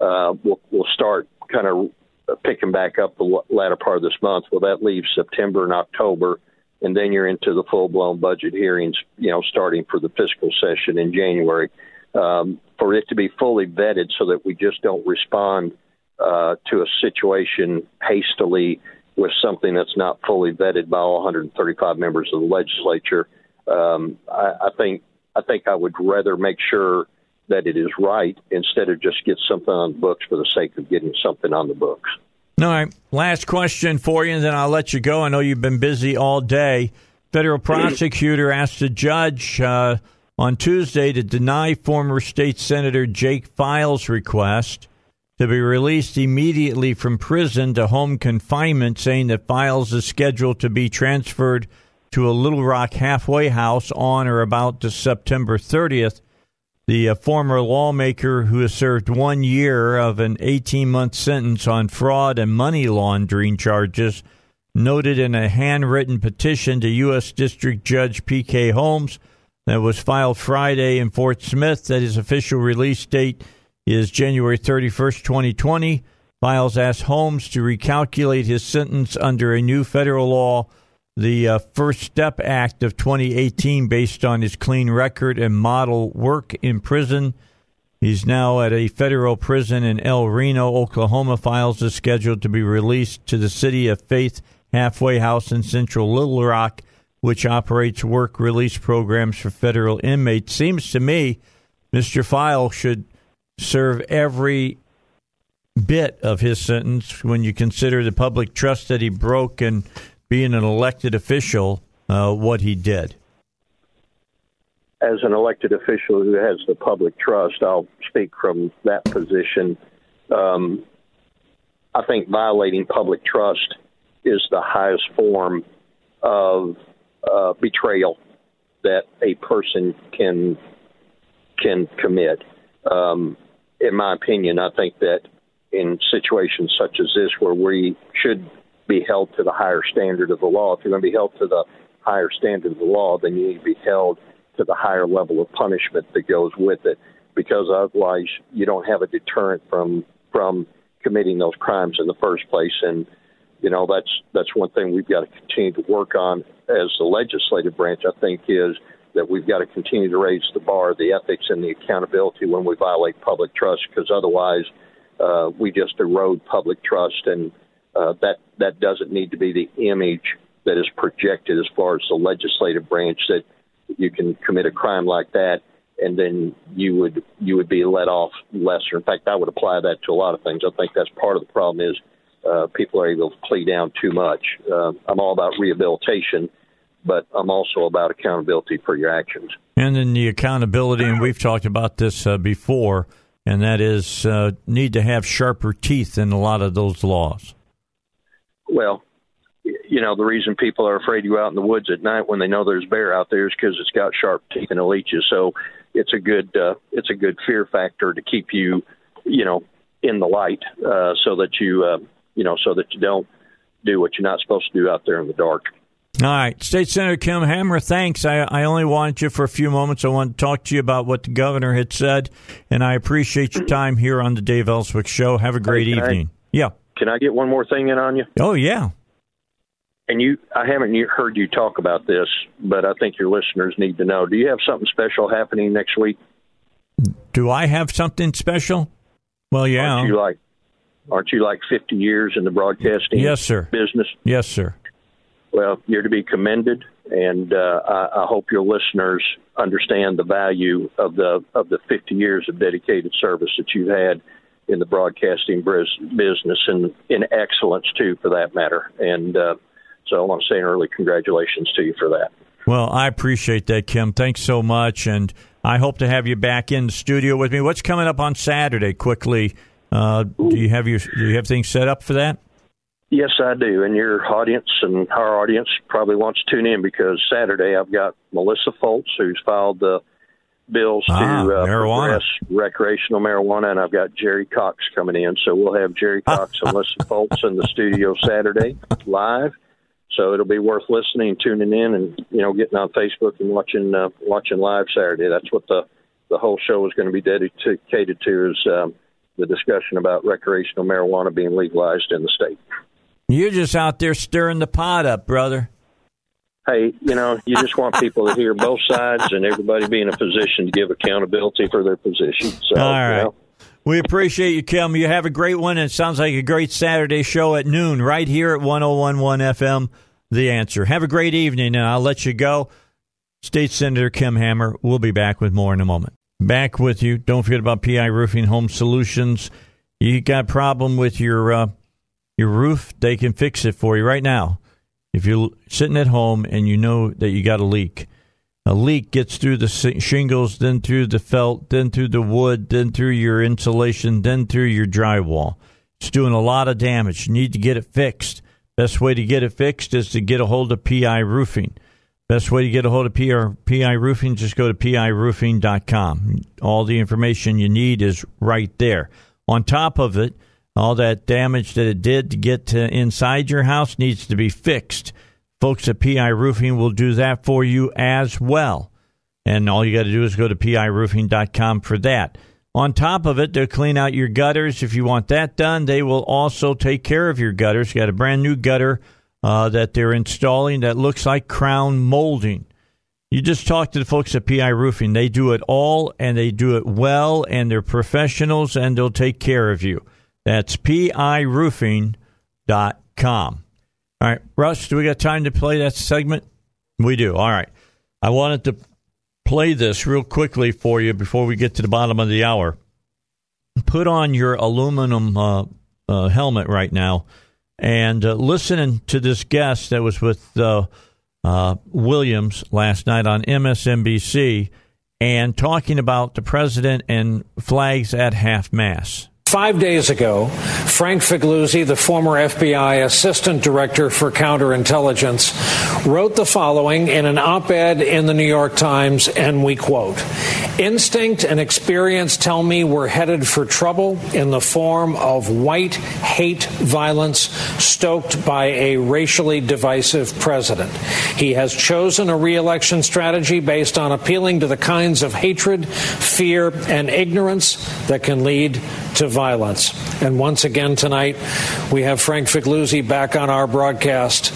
uh, we'll, we'll start kind of picking back up the latter part of this month. Well, that leaves September and October, and then you're into the full blown budget hearings. You know, starting for the fiscal session in January um, for it to be fully vetted so that we just don't respond uh, to a situation hastily with something that's not fully vetted by all 135 members of the legislature. Um, I, I think I think I would rather make sure that it is right instead of just get something on the books for the sake of getting something on the books. All right. Last question for you, and then I'll let you go. I know you've been busy all day. Federal <clears throat> prosecutor asked a judge. Uh, on Tuesday to deny former state senator Jake Files' request to be released immediately from prison to home confinement, saying that Files is scheduled to be transferred to a Little Rock halfway house on or about September 30th. The uh, former lawmaker who has served one year of an 18 month sentence on fraud and money laundering charges noted in a handwritten petition to U.S. District Judge P.K. Holmes that was filed Friday in Fort Smith that his official release date is January 31st, 2020. Files asked Holmes to recalculate his sentence under a new federal law, the uh, First Step Act of 2018, based on his clean record and model work in prison. He's now at a federal prison in El Reno, Oklahoma. Files is scheduled to be released to the City of Faith halfway house in central Little Rock which operates work release programs for federal inmates. Seems to me Mr. File should serve every bit of his sentence when you consider the public trust that he broke and being an elected official, uh, what he did. As an elected official who has the public trust, I'll speak from that position. Um, I think violating public trust is the highest form of uh, betrayal that a person can can commit. Um, in my opinion, I think that in situations such as this, where we should be held to the higher standard of the law, if you're going to be held to the higher standard of the law, then you need to be held to the higher level of punishment that goes with it, because otherwise you don't have a deterrent from from committing those crimes in the first place. And you know that's that's one thing we've got to continue to work on as the legislative branch, I think, is that we've got to continue to raise the bar, the ethics, and the accountability when we violate public trust, because otherwise uh, we just erode public trust, and uh, that that doesn't need to be the image that is projected as far as the legislative branch that you can commit a crime like that and then you would you would be let off lesser. In fact, I would apply that to a lot of things. I think that's part of the problem is uh, people are able to plea down too much. Uh, I'm all about rehabilitation, but I'm also about accountability for your actions. And then the accountability, and we've talked about this uh, before, and that is uh, need to have sharper teeth in a lot of those laws. Well, you know, the reason people are afraid to go out in the woods at night when they know there's bear out there is because it's got sharp teeth and it'll eat you. So it's a good uh, it's a good fear factor to keep you, you know, in the light, uh, so that you uh, you know so that you don't do what you're not supposed to do out there in the dark. All right. State Senator Kim Hammer, thanks. I, I only wanted you for a few moments. I want to talk to you about what the governor had said, and I appreciate your time here on the Dave Elswick Show. Have a great Hey, can I- evening. yeah. Can I get one more thing in on you? Oh, yeah. And you, I haven't heard you talk about this, but I think your listeners need to know. Do you have something special happening next week? Do I have something special? Well, yeah. Aren't you like, aren't you like 50 years in the broadcasting Yes, sir. business? Yes, sir. Well, you're to be commended, and uh, I, I hope your listeners understand the value of the of the 50 years of dedicated service that you've had in the broadcasting business, and in excellence too, for that matter. And uh, so I want to say an early congratulations to you for that. Well, I appreciate that, Kim. Thanks so much, and I hope to have you back in the studio with me. What's coming up on Saturday? Quickly, uh, do you have your do you have things set up for that? Yes, I do. And your audience and our audience probably wants to tune in because Saturday I've got Melissa Fults, who's filed the bills Ah, to uh, marijuana. recreational marijuana, and I've got Jerry Cox coming in. So we'll have Jerry Cox and <laughs> Melissa Fults in the studio Saturday live. So it'll be worth listening, tuning in, and you know, getting on Facebook and watching uh, watching live Saturday. That's what the the whole show is going to be dedicated to is um, the discussion about recreational marijuana being legalized in the state. You're just out there stirring the pot up, brother. hey, you know, you just want people to hear both sides and everybody be in a position to give accountability for their position. So, All right. you know, We appreciate you, Kim. You have a great one. and It sounds like a great Saturday show at noon right here at 1011 FM. The answer. Have a great evening, and I'll let you go. State Senator Kim Hammer. We'll be back with more in a moment. Back with you. Don't forget about PI Roofing Home Solutions. You got a problem with your uh, your roof? They can fix it for you right now. If you're sitting at home and you know that you got a leak, a leak gets through the shingles, then through the felt, then through the wood, then through your insulation, then through your drywall. It's doing a lot of damage. You need to get it fixed. Best way to get it fixed is to get a hold of PI Roofing. Best way to get a hold of PR, PI Roofing, just go to piroofing.com. All the information you need is right there. On top of it, all that damage that it did to get to inside your house needs to be fixed. Folks at PI Roofing will do that for you as well. And all you got to do is go to piroofing.com for that. On top of it, they'll clean out your gutters. If you want that done, they will also take care of your gutters. You got a brand new gutter uh, that they're installing that looks like crown molding. You just talk to the folks at PI Roofing. They do it all and they do it well, and they're professionals and they'll take care of you. That's piroofing.com. All right, Russ, do we got time to play that segment? We do. All right. I wanted to play this real quickly for you before we get to the bottom of the hour. Put on your aluminum uh, uh, helmet right now and uh, listen to this guest that was with uh, uh, Williams last night on MSNBC and talking about the president and flags at half mast. Five days ago, Frank Figliuzzi, the former FBI Assistant Director for Counterintelligence, wrote the following in an op ed in the New York Times, and we quote Instinct and experience tell me we're headed for trouble in the form of white hate violence stoked by a racially divisive president. He has chosen a reelection strategy based on appealing to the kinds of hatred, fear, and ignorance that can lead to violence. And once again tonight, we have Frank Figliuzzi back on our broadcast.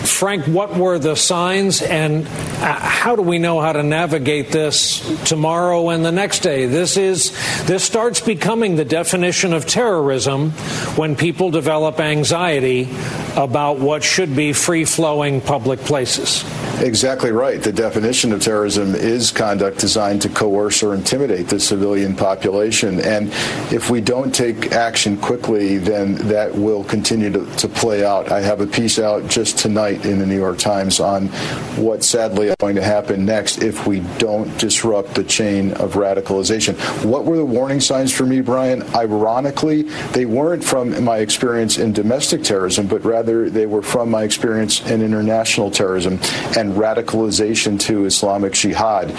Frank, what were the signs, and uh, how do we know how to navigate this tomorrow and the next day? This is this starts becoming the definition of terrorism when people develop anxiety about what should be free-flowing public places. Exactly right. The definition of terrorism is conduct designed to coerce or intimidate the civilian population. And if we don't take action quickly, then that will continue to, to play out. I have a piece out just tonight in the New York Times on what sadly is going to happen next if we don't disrupt the chain of radicalization. What were the warning signs for me, Brian? Ironically, they weren't from my experience in domestic terrorism, but rather they were from my experience in international terrorism. And and radicalization to Islamic Jihad.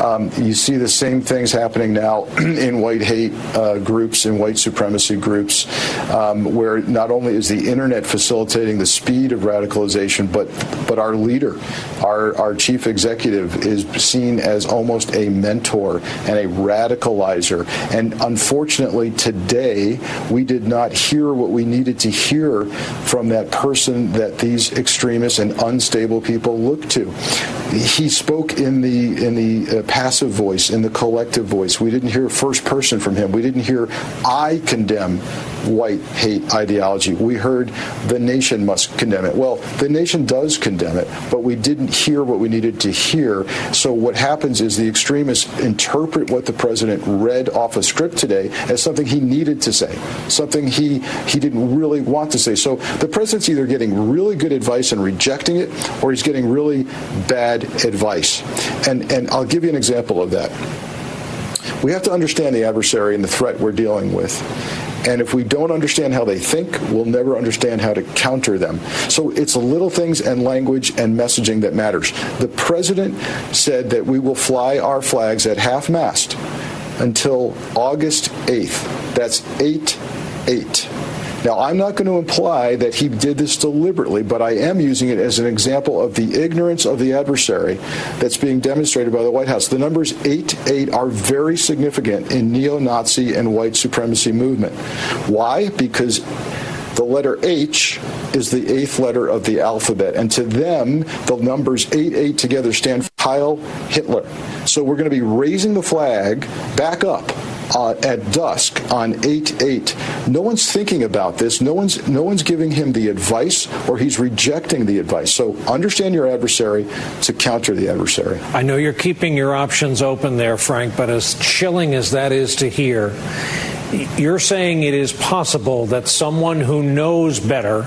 Um, you see the same things happening now <clears throat> in white hate uh, groups, in white supremacy groups, um, where not only is the internet facilitating the speed of radicalization, but but our leader, our our chief executive, is seen as almost a mentor and a radicalizer. And unfortunately, today we did not hear what we needed to hear from that person that these extremists and unstable people look He spoke in the in the uh, passive voice, in the collective voice. We didn't hear first person from him. We didn't hear I condemn white hate ideology. We heard the nation must condemn it. Well, the nation does condemn it, but we didn't hear what we needed to hear. So what happens is the extremists interpret what the president read off a script today as something he needed to say, something he he didn't really want to say. So the president's either getting really good advice and rejecting it, or he's getting really bad advice. And and I'll give you an example of that. We have to understand the adversary and the threat we're dealing with. And if we don't understand how they think, we'll never understand how to counter them. So it's little things and language and messaging that matters. The president said that we will fly our flags at half mast until August 8th. That's 8 8. Now, I'm not going to imply that he did this deliberately, but I am using it as an example of the ignorance of the adversary that's being demonstrated by the White House. The numbers 8 8 are very significant in neo Nazi and white supremacy movement. Why? Because the letter H is the eighth letter of the alphabet, and to them, the numbers 8 8 together stand for Heil Hitler. So we're going to be raising the flag back up uh, at dusk on 8-8. No one's thinking about this. No one's no one's giving him the advice or he's rejecting the advice. So understand your adversary to counter the adversary. I know you're keeping your options open there, Frank, but as chilling as that is to hear, you're saying it is possible that someone who knows better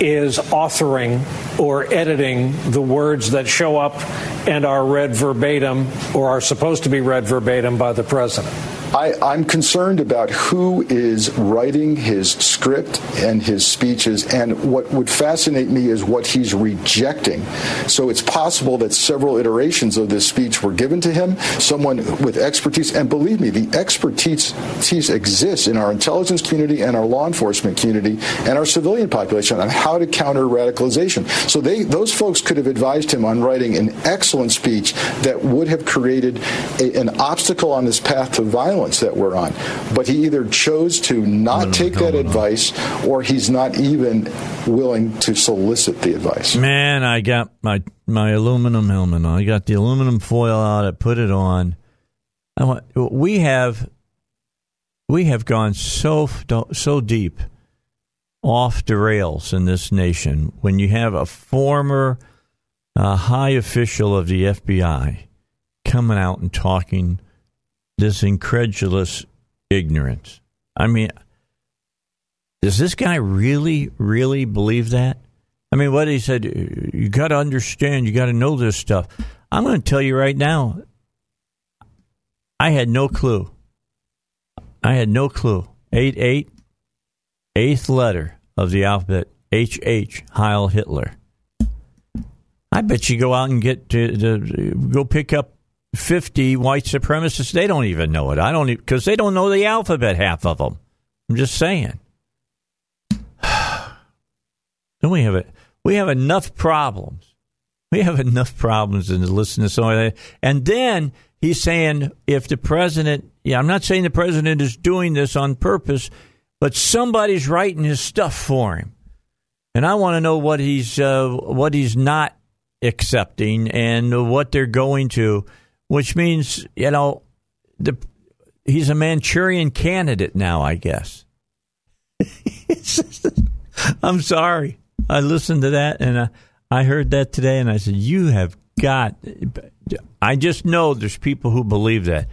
is authoring or editing the words that show up and are read verbatim or are supposed to be read verbatim by the president. I, am concerned about who is writing his script and his speeches, and what would fascinate me is what he's rejecting. So it's possible that several iterations of this speech were given to him, someone with expertise, and believe me, the expertise exists in our intelligence community and our law enforcement community and our civilian population on how to counter radicalization. So they, those folks could have advised him on writing an excellent speech that would have created a, an obstacle on his path to violence that we're on. But he either chose to not take that advice or he's not even willing to solicit the advice. Man, I got my my aluminum helmet on. I got the aluminum foil out. I put it on. I want, we have we have gone so so deep off the rails in this nation when you have a former uh, high official of the FBI coming out and talking this incredulous ignorance. I mean, does this guy really, really believe that? I mean, what he said, you got to understand, you got to know this stuff. I'm going to tell you right now, I had no clue. I had no clue. 8 8, eighth letter of the alphabet, H H, Heil Hitler. I bet you go out and get to, to go pick up 50 white supremacists, they don't even know it. I don't because they don't know the alphabet, half of them. I'm just saying. <sighs> Don't we have it? We have enough problems. We have enough problems in listening to some of that. And then he's saying if the president, yeah, I'm not saying the president is doing this on purpose, but somebody's writing his stuff for him. And I want to know what he's uh, what he's not accepting and what they're going to which means you know the he's a Manchurian candidate now, I guess. <laughs> I'm sorry. I listened to that and I, I heard that today, and I said, "You have got." I just know there's people who believe that.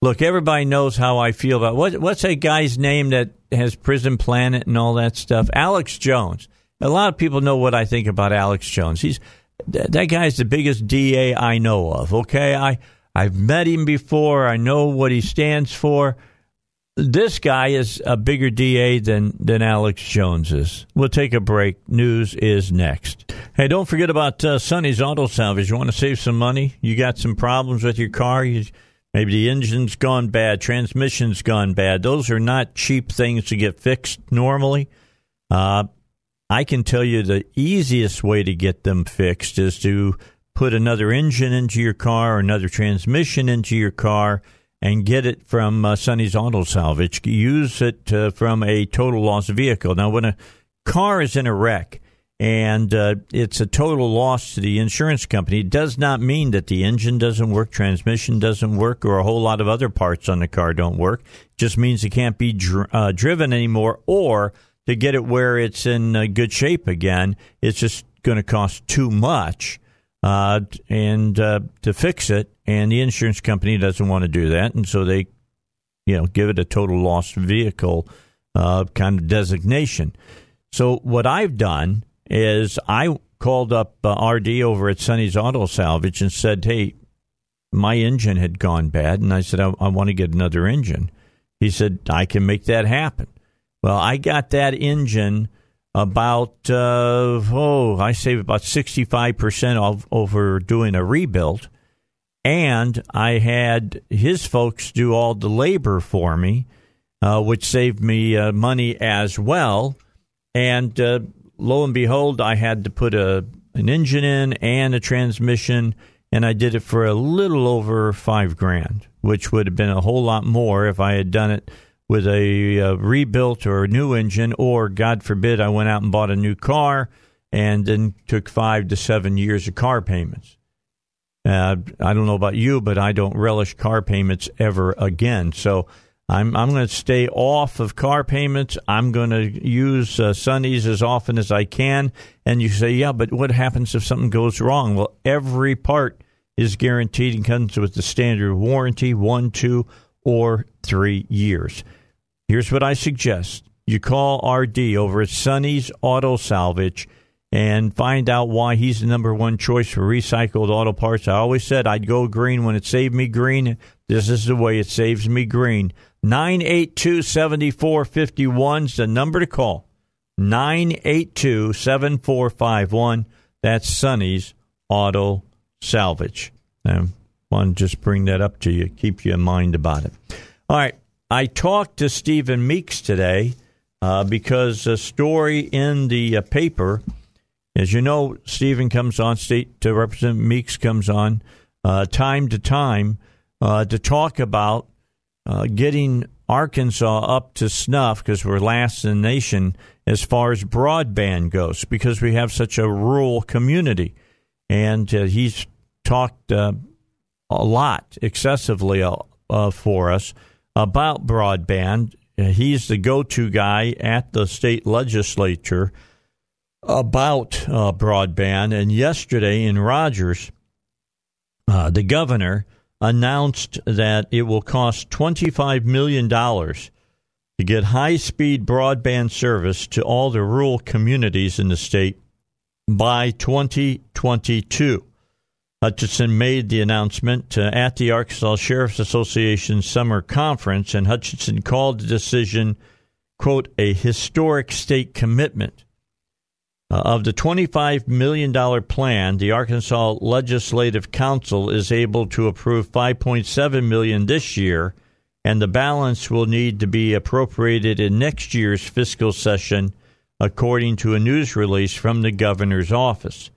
Look, everybody knows how I feel about what, what's that guy's name that has Prison Planet and all that stuff. Alex Jones. A lot of people know what I think about Alex Jones. He's that guy's the biggest DA I know of. Okay, I I've met him before. I know what he stands for. This guy is a bigger DA than, than Alex Jones is. We'll take a break. News is next. Hey, don't forget about uh, Sonny's Auto Salvage. You want to save some money? You got some problems with your car? You, maybe the engine's gone bad, transmission's gone bad. Those are not cheap things to get fixed normally. Uh, I can tell you the easiest way to get them fixed is to put another engine into your car or another transmission into your car and get it from uh, Sonny's Auto Salvage. Use it uh, from a total loss vehicle. Now, when a car is in a wreck, and uh, it's a total loss to the insurance company. It does not mean that the engine doesn't work, transmission doesn't work, or a whole lot of other parts on the car don't work. It just means it can't be dr- uh, driven anymore, or to get it where it's in uh, good shape again, it's just going to cost too much. Uh, and uh, to fix it, and the insurance company doesn't want to do that, and so they, you know, give it a total loss vehicle uh, kind of designation. So what I've done is I called up uh, RD over at Sonny's Auto Salvage and said, "Hey, my engine had gone bad," and I said, "I, I want to get another engine." He said, "I can make that happen." Well, I got that engine about uh, oh, I saved about sixty five percent over doing a rebuild, and I had his folks do all the labor for me, uh, which saved me uh, money as well. And uh, lo and behold, I had to put a an engine in and a transmission, and I did it for a little over five grand, which would have been a whole lot more if I had done it with a, a rebuilt or new engine, or God forbid, I went out and bought a new car and then took five to seven years of car payments. Uh, I don't know about you, but I don't relish car payments ever again. So I'm I'm going to stay off of car payments. I'm going to use uh, as often as I can. And you say, yeah, but what happens if something goes wrong? Well, every part is guaranteed and comes with the standard warranty, one, two, or three years. Here's what I suggest: you call RD over at Sonny's Auto Salvage and find out why he's the number one choice for recycled auto parts. I always said I'd go green when it saved me green. This is the way it saves me green. 982 7451 is the number to call. 982 7451. That's Sonny's Auto Salvage. I want to just bring that up to you, keep you in mind about it. All right. I talked to Stephen Meeks today uh, because a story in the uh, paper, as you know, Stephen comes on, State to Representative Meeks comes on uh, time to time uh, to talk about uh, getting Arkansas up to snuff because we're last in the nation as far as broadband goes because we have such a rural community. And uh, he's talked a lot, excessively for us about broadband. Uh, he's the go to guy at the state legislature about uh, broadband. And yesterday in Rogers, the governor announced that it will cost $25 million to get high speed broadband service to all the rural communities in the state by 2022. Hutchinson made the announcement uh, at the Arkansas Sheriff's Association summer conference, and Hutchinson called the decision, quote, a historic state commitment uh, of the $25 million plan, the Arkansas Legislative Council is able to approve 5.7 million this year, and the balance will need to be appropriated in next year's fiscal session, according to a news release from the governor's office.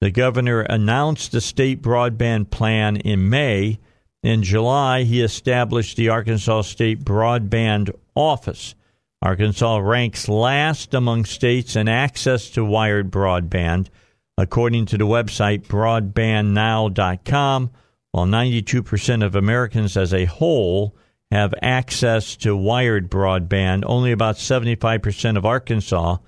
The governor announced the state broadband plan in May. In July, he established the Arkansas State Broadband Office. Arkansas ranks last among states in access to wired broadband, according to the website broadbandnow.com, while 92% of Americans as a whole have access to wired broadband. Only about 75% of Arkansas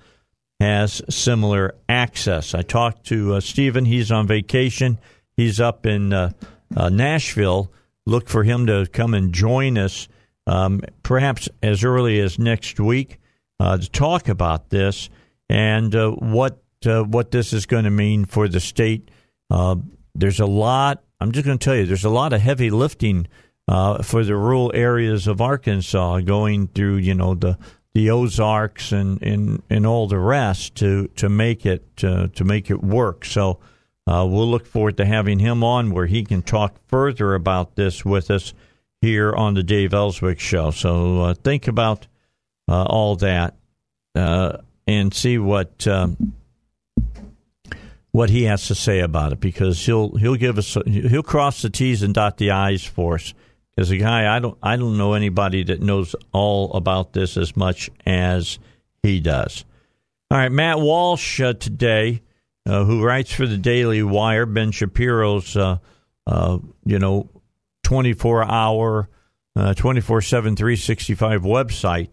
has similar access. I talked to uh, Stephen. He's on vacation. He's up in uh, uh, Nashville. Look for him to come and join us um, perhaps as early as next week uh, to talk about this and uh, what uh, what this is going to mean for the state. There's a lot. I'm just going to tell you, there's a lot of heavy lifting for the rural areas of Arkansas, going through you know the the Ozarks and, and, and all the rest to to make it uh, to make it work. So uh, we'll look forward to having him on where he can talk further about this with us here on the Dave Elswick Show. So uh, think about uh, all that uh, and see what um, what he has to say about it because he'll he'll give us he'll cross the T's and dot the I's for us. As a guy, I don't I don't know anybody that knows all about this as much as he does. All right, Matt Walsh uh, today, uh, who writes for the Daily Wire, Ben Shapiro's uh, uh you know twenty four hour, uh, twenty four seven three sixty five website,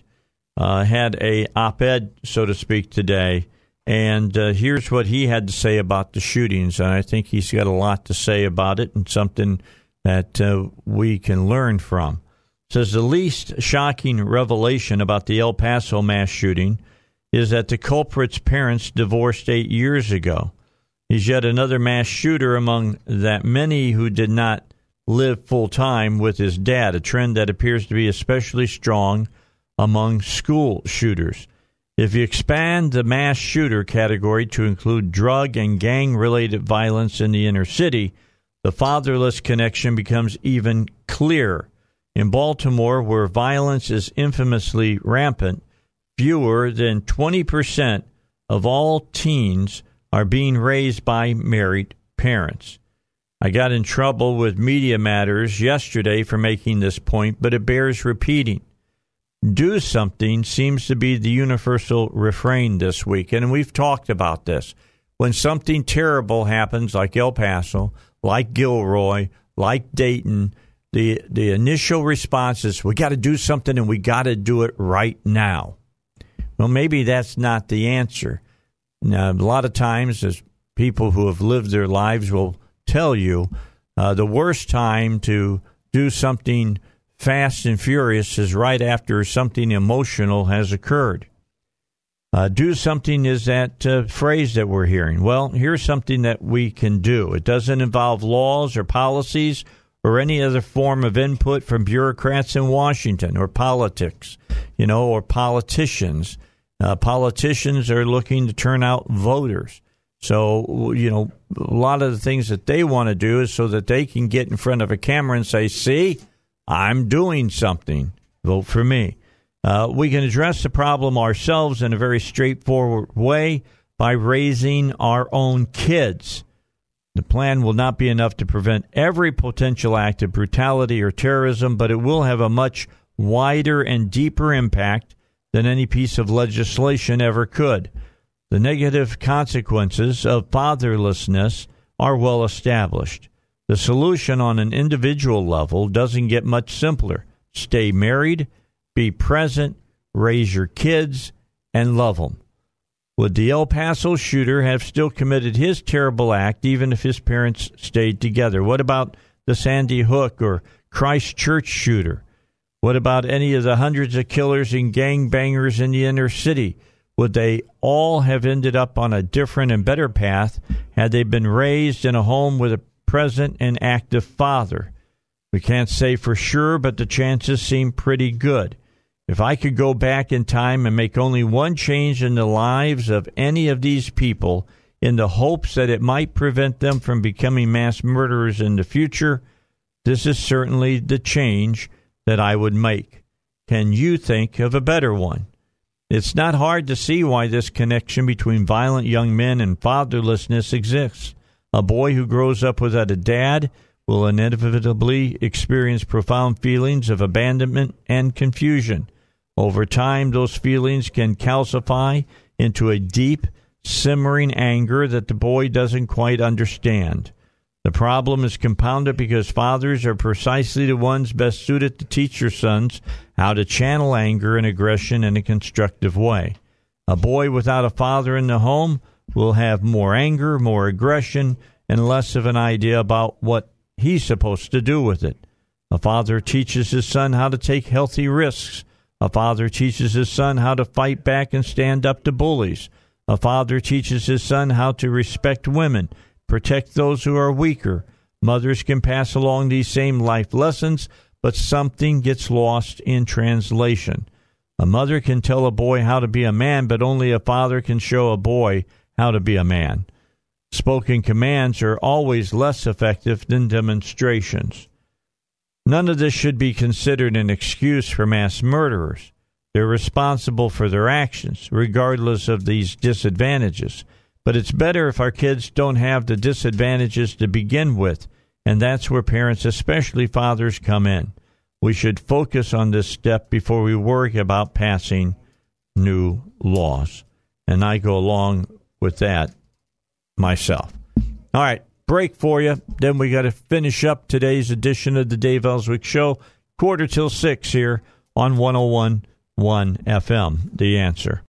uh, had a op ed so to speak today and here's what he had to say about the shootings. And I think he's got a lot to say about it and something that uh, we can learn from. It says the least shocking revelation about the El Paso mass shooting is that the culprit's parents divorced eight years ago. He's yet another mass shooter among that many who did not live full time with his dad, a trend that appears to be especially strong among school shooters. If you expand the mass shooter category to include drug and gang related violence in the inner city, the fatherless connection becomes even clearer. In Baltimore, where violence is infamously rampant, fewer than 20% of all teens are being raised by married parents. I got in trouble with Media Matters yesterday for making this point, but it bears repeating do something seems to be the universal refrain this week. And we've talked about this. When something terrible happens, like El Paso, like Gilroy, like Dayton, the, the initial response is we got to do something and we got to do it right now. Well, maybe that's not the answer. Now, a lot of times, as people who have lived their lives will tell you, uh, the worst time to do something fast and furious is right after something emotional has occurred. Uh, do something is that uh, phrase that we're hearing. Well, here's something that we can do. It doesn't involve laws or policies or any other form of input from bureaucrats in Washington or politics, you know, or politicians. Uh, politicians are looking to turn out voters. So, you know, a lot of the things that they want to do is so that they can get in front of a camera and say, see, I'm doing something. Vote for me. Uh, we can address the problem ourselves in a very straightforward way by raising our own kids. The plan will not be enough to prevent every potential act of brutality or terrorism, but it will have a much wider and deeper impact than any piece of legislation ever could. The negative consequences of fatherlessness are well established. The solution on an individual level doesn't get much simpler. Stay married, be present, raise your kids, and love them. Would the El Paso shooter have still committed his terrible act even if his parents stayed together? What about the Sandy Hook or Christchurch shooter? What about any of the hundreds of killers and gangbangers in the inner city? Would they all have ended up on a different and better path had they been raised in a home with a present and active father. We can't say for sure, but the chances seem pretty good. If I could go back in time and make only one change in the lives of any of these people in the hopes that it might prevent them from becoming mass murderers in the future, this is certainly the change that I would make. Can you think of a better one? It's not hard to see why this connection between violent young men and fatherlessness exists. A boy who grows up without a dad will inevitably experience profound feelings of abandonment and confusion. Over time, those feelings can calcify into a deep, simmering anger that the boy doesn't quite understand. The problem is compounded because fathers are precisely the ones best suited to teach their sons how to channel anger and aggression in a constructive way. A boy without a father in the home will have more anger, more aggression, and less of an idea about what he's supposed to do with it. A father teaches his son how to take healthy risks. A father teaches his son how to fight back and stand up to bullies. A father teaches his son how to respect women, protect those who are weaker. Mothers can pass along these same life lessons, but something gets lost in translation. A mother can tell a boy how to be a man, but only a father can show a boy how to be a man. Spoken commands are always less effective than demonstrations. None of this should be considered an excuse for mass murderers. They're responsible for their actions, regardless of these disadvantages. But it's better if our kids don't have the disadvantages to begin with, and that's where parents, especially fathers, come in. We should focus on this step before we worry about passing new laws. And I go along with that myself. All right, break for you. Then we got to finish up today's edition of the Dave Elswick Show, quarter till six here on 101.1 FM. The answer.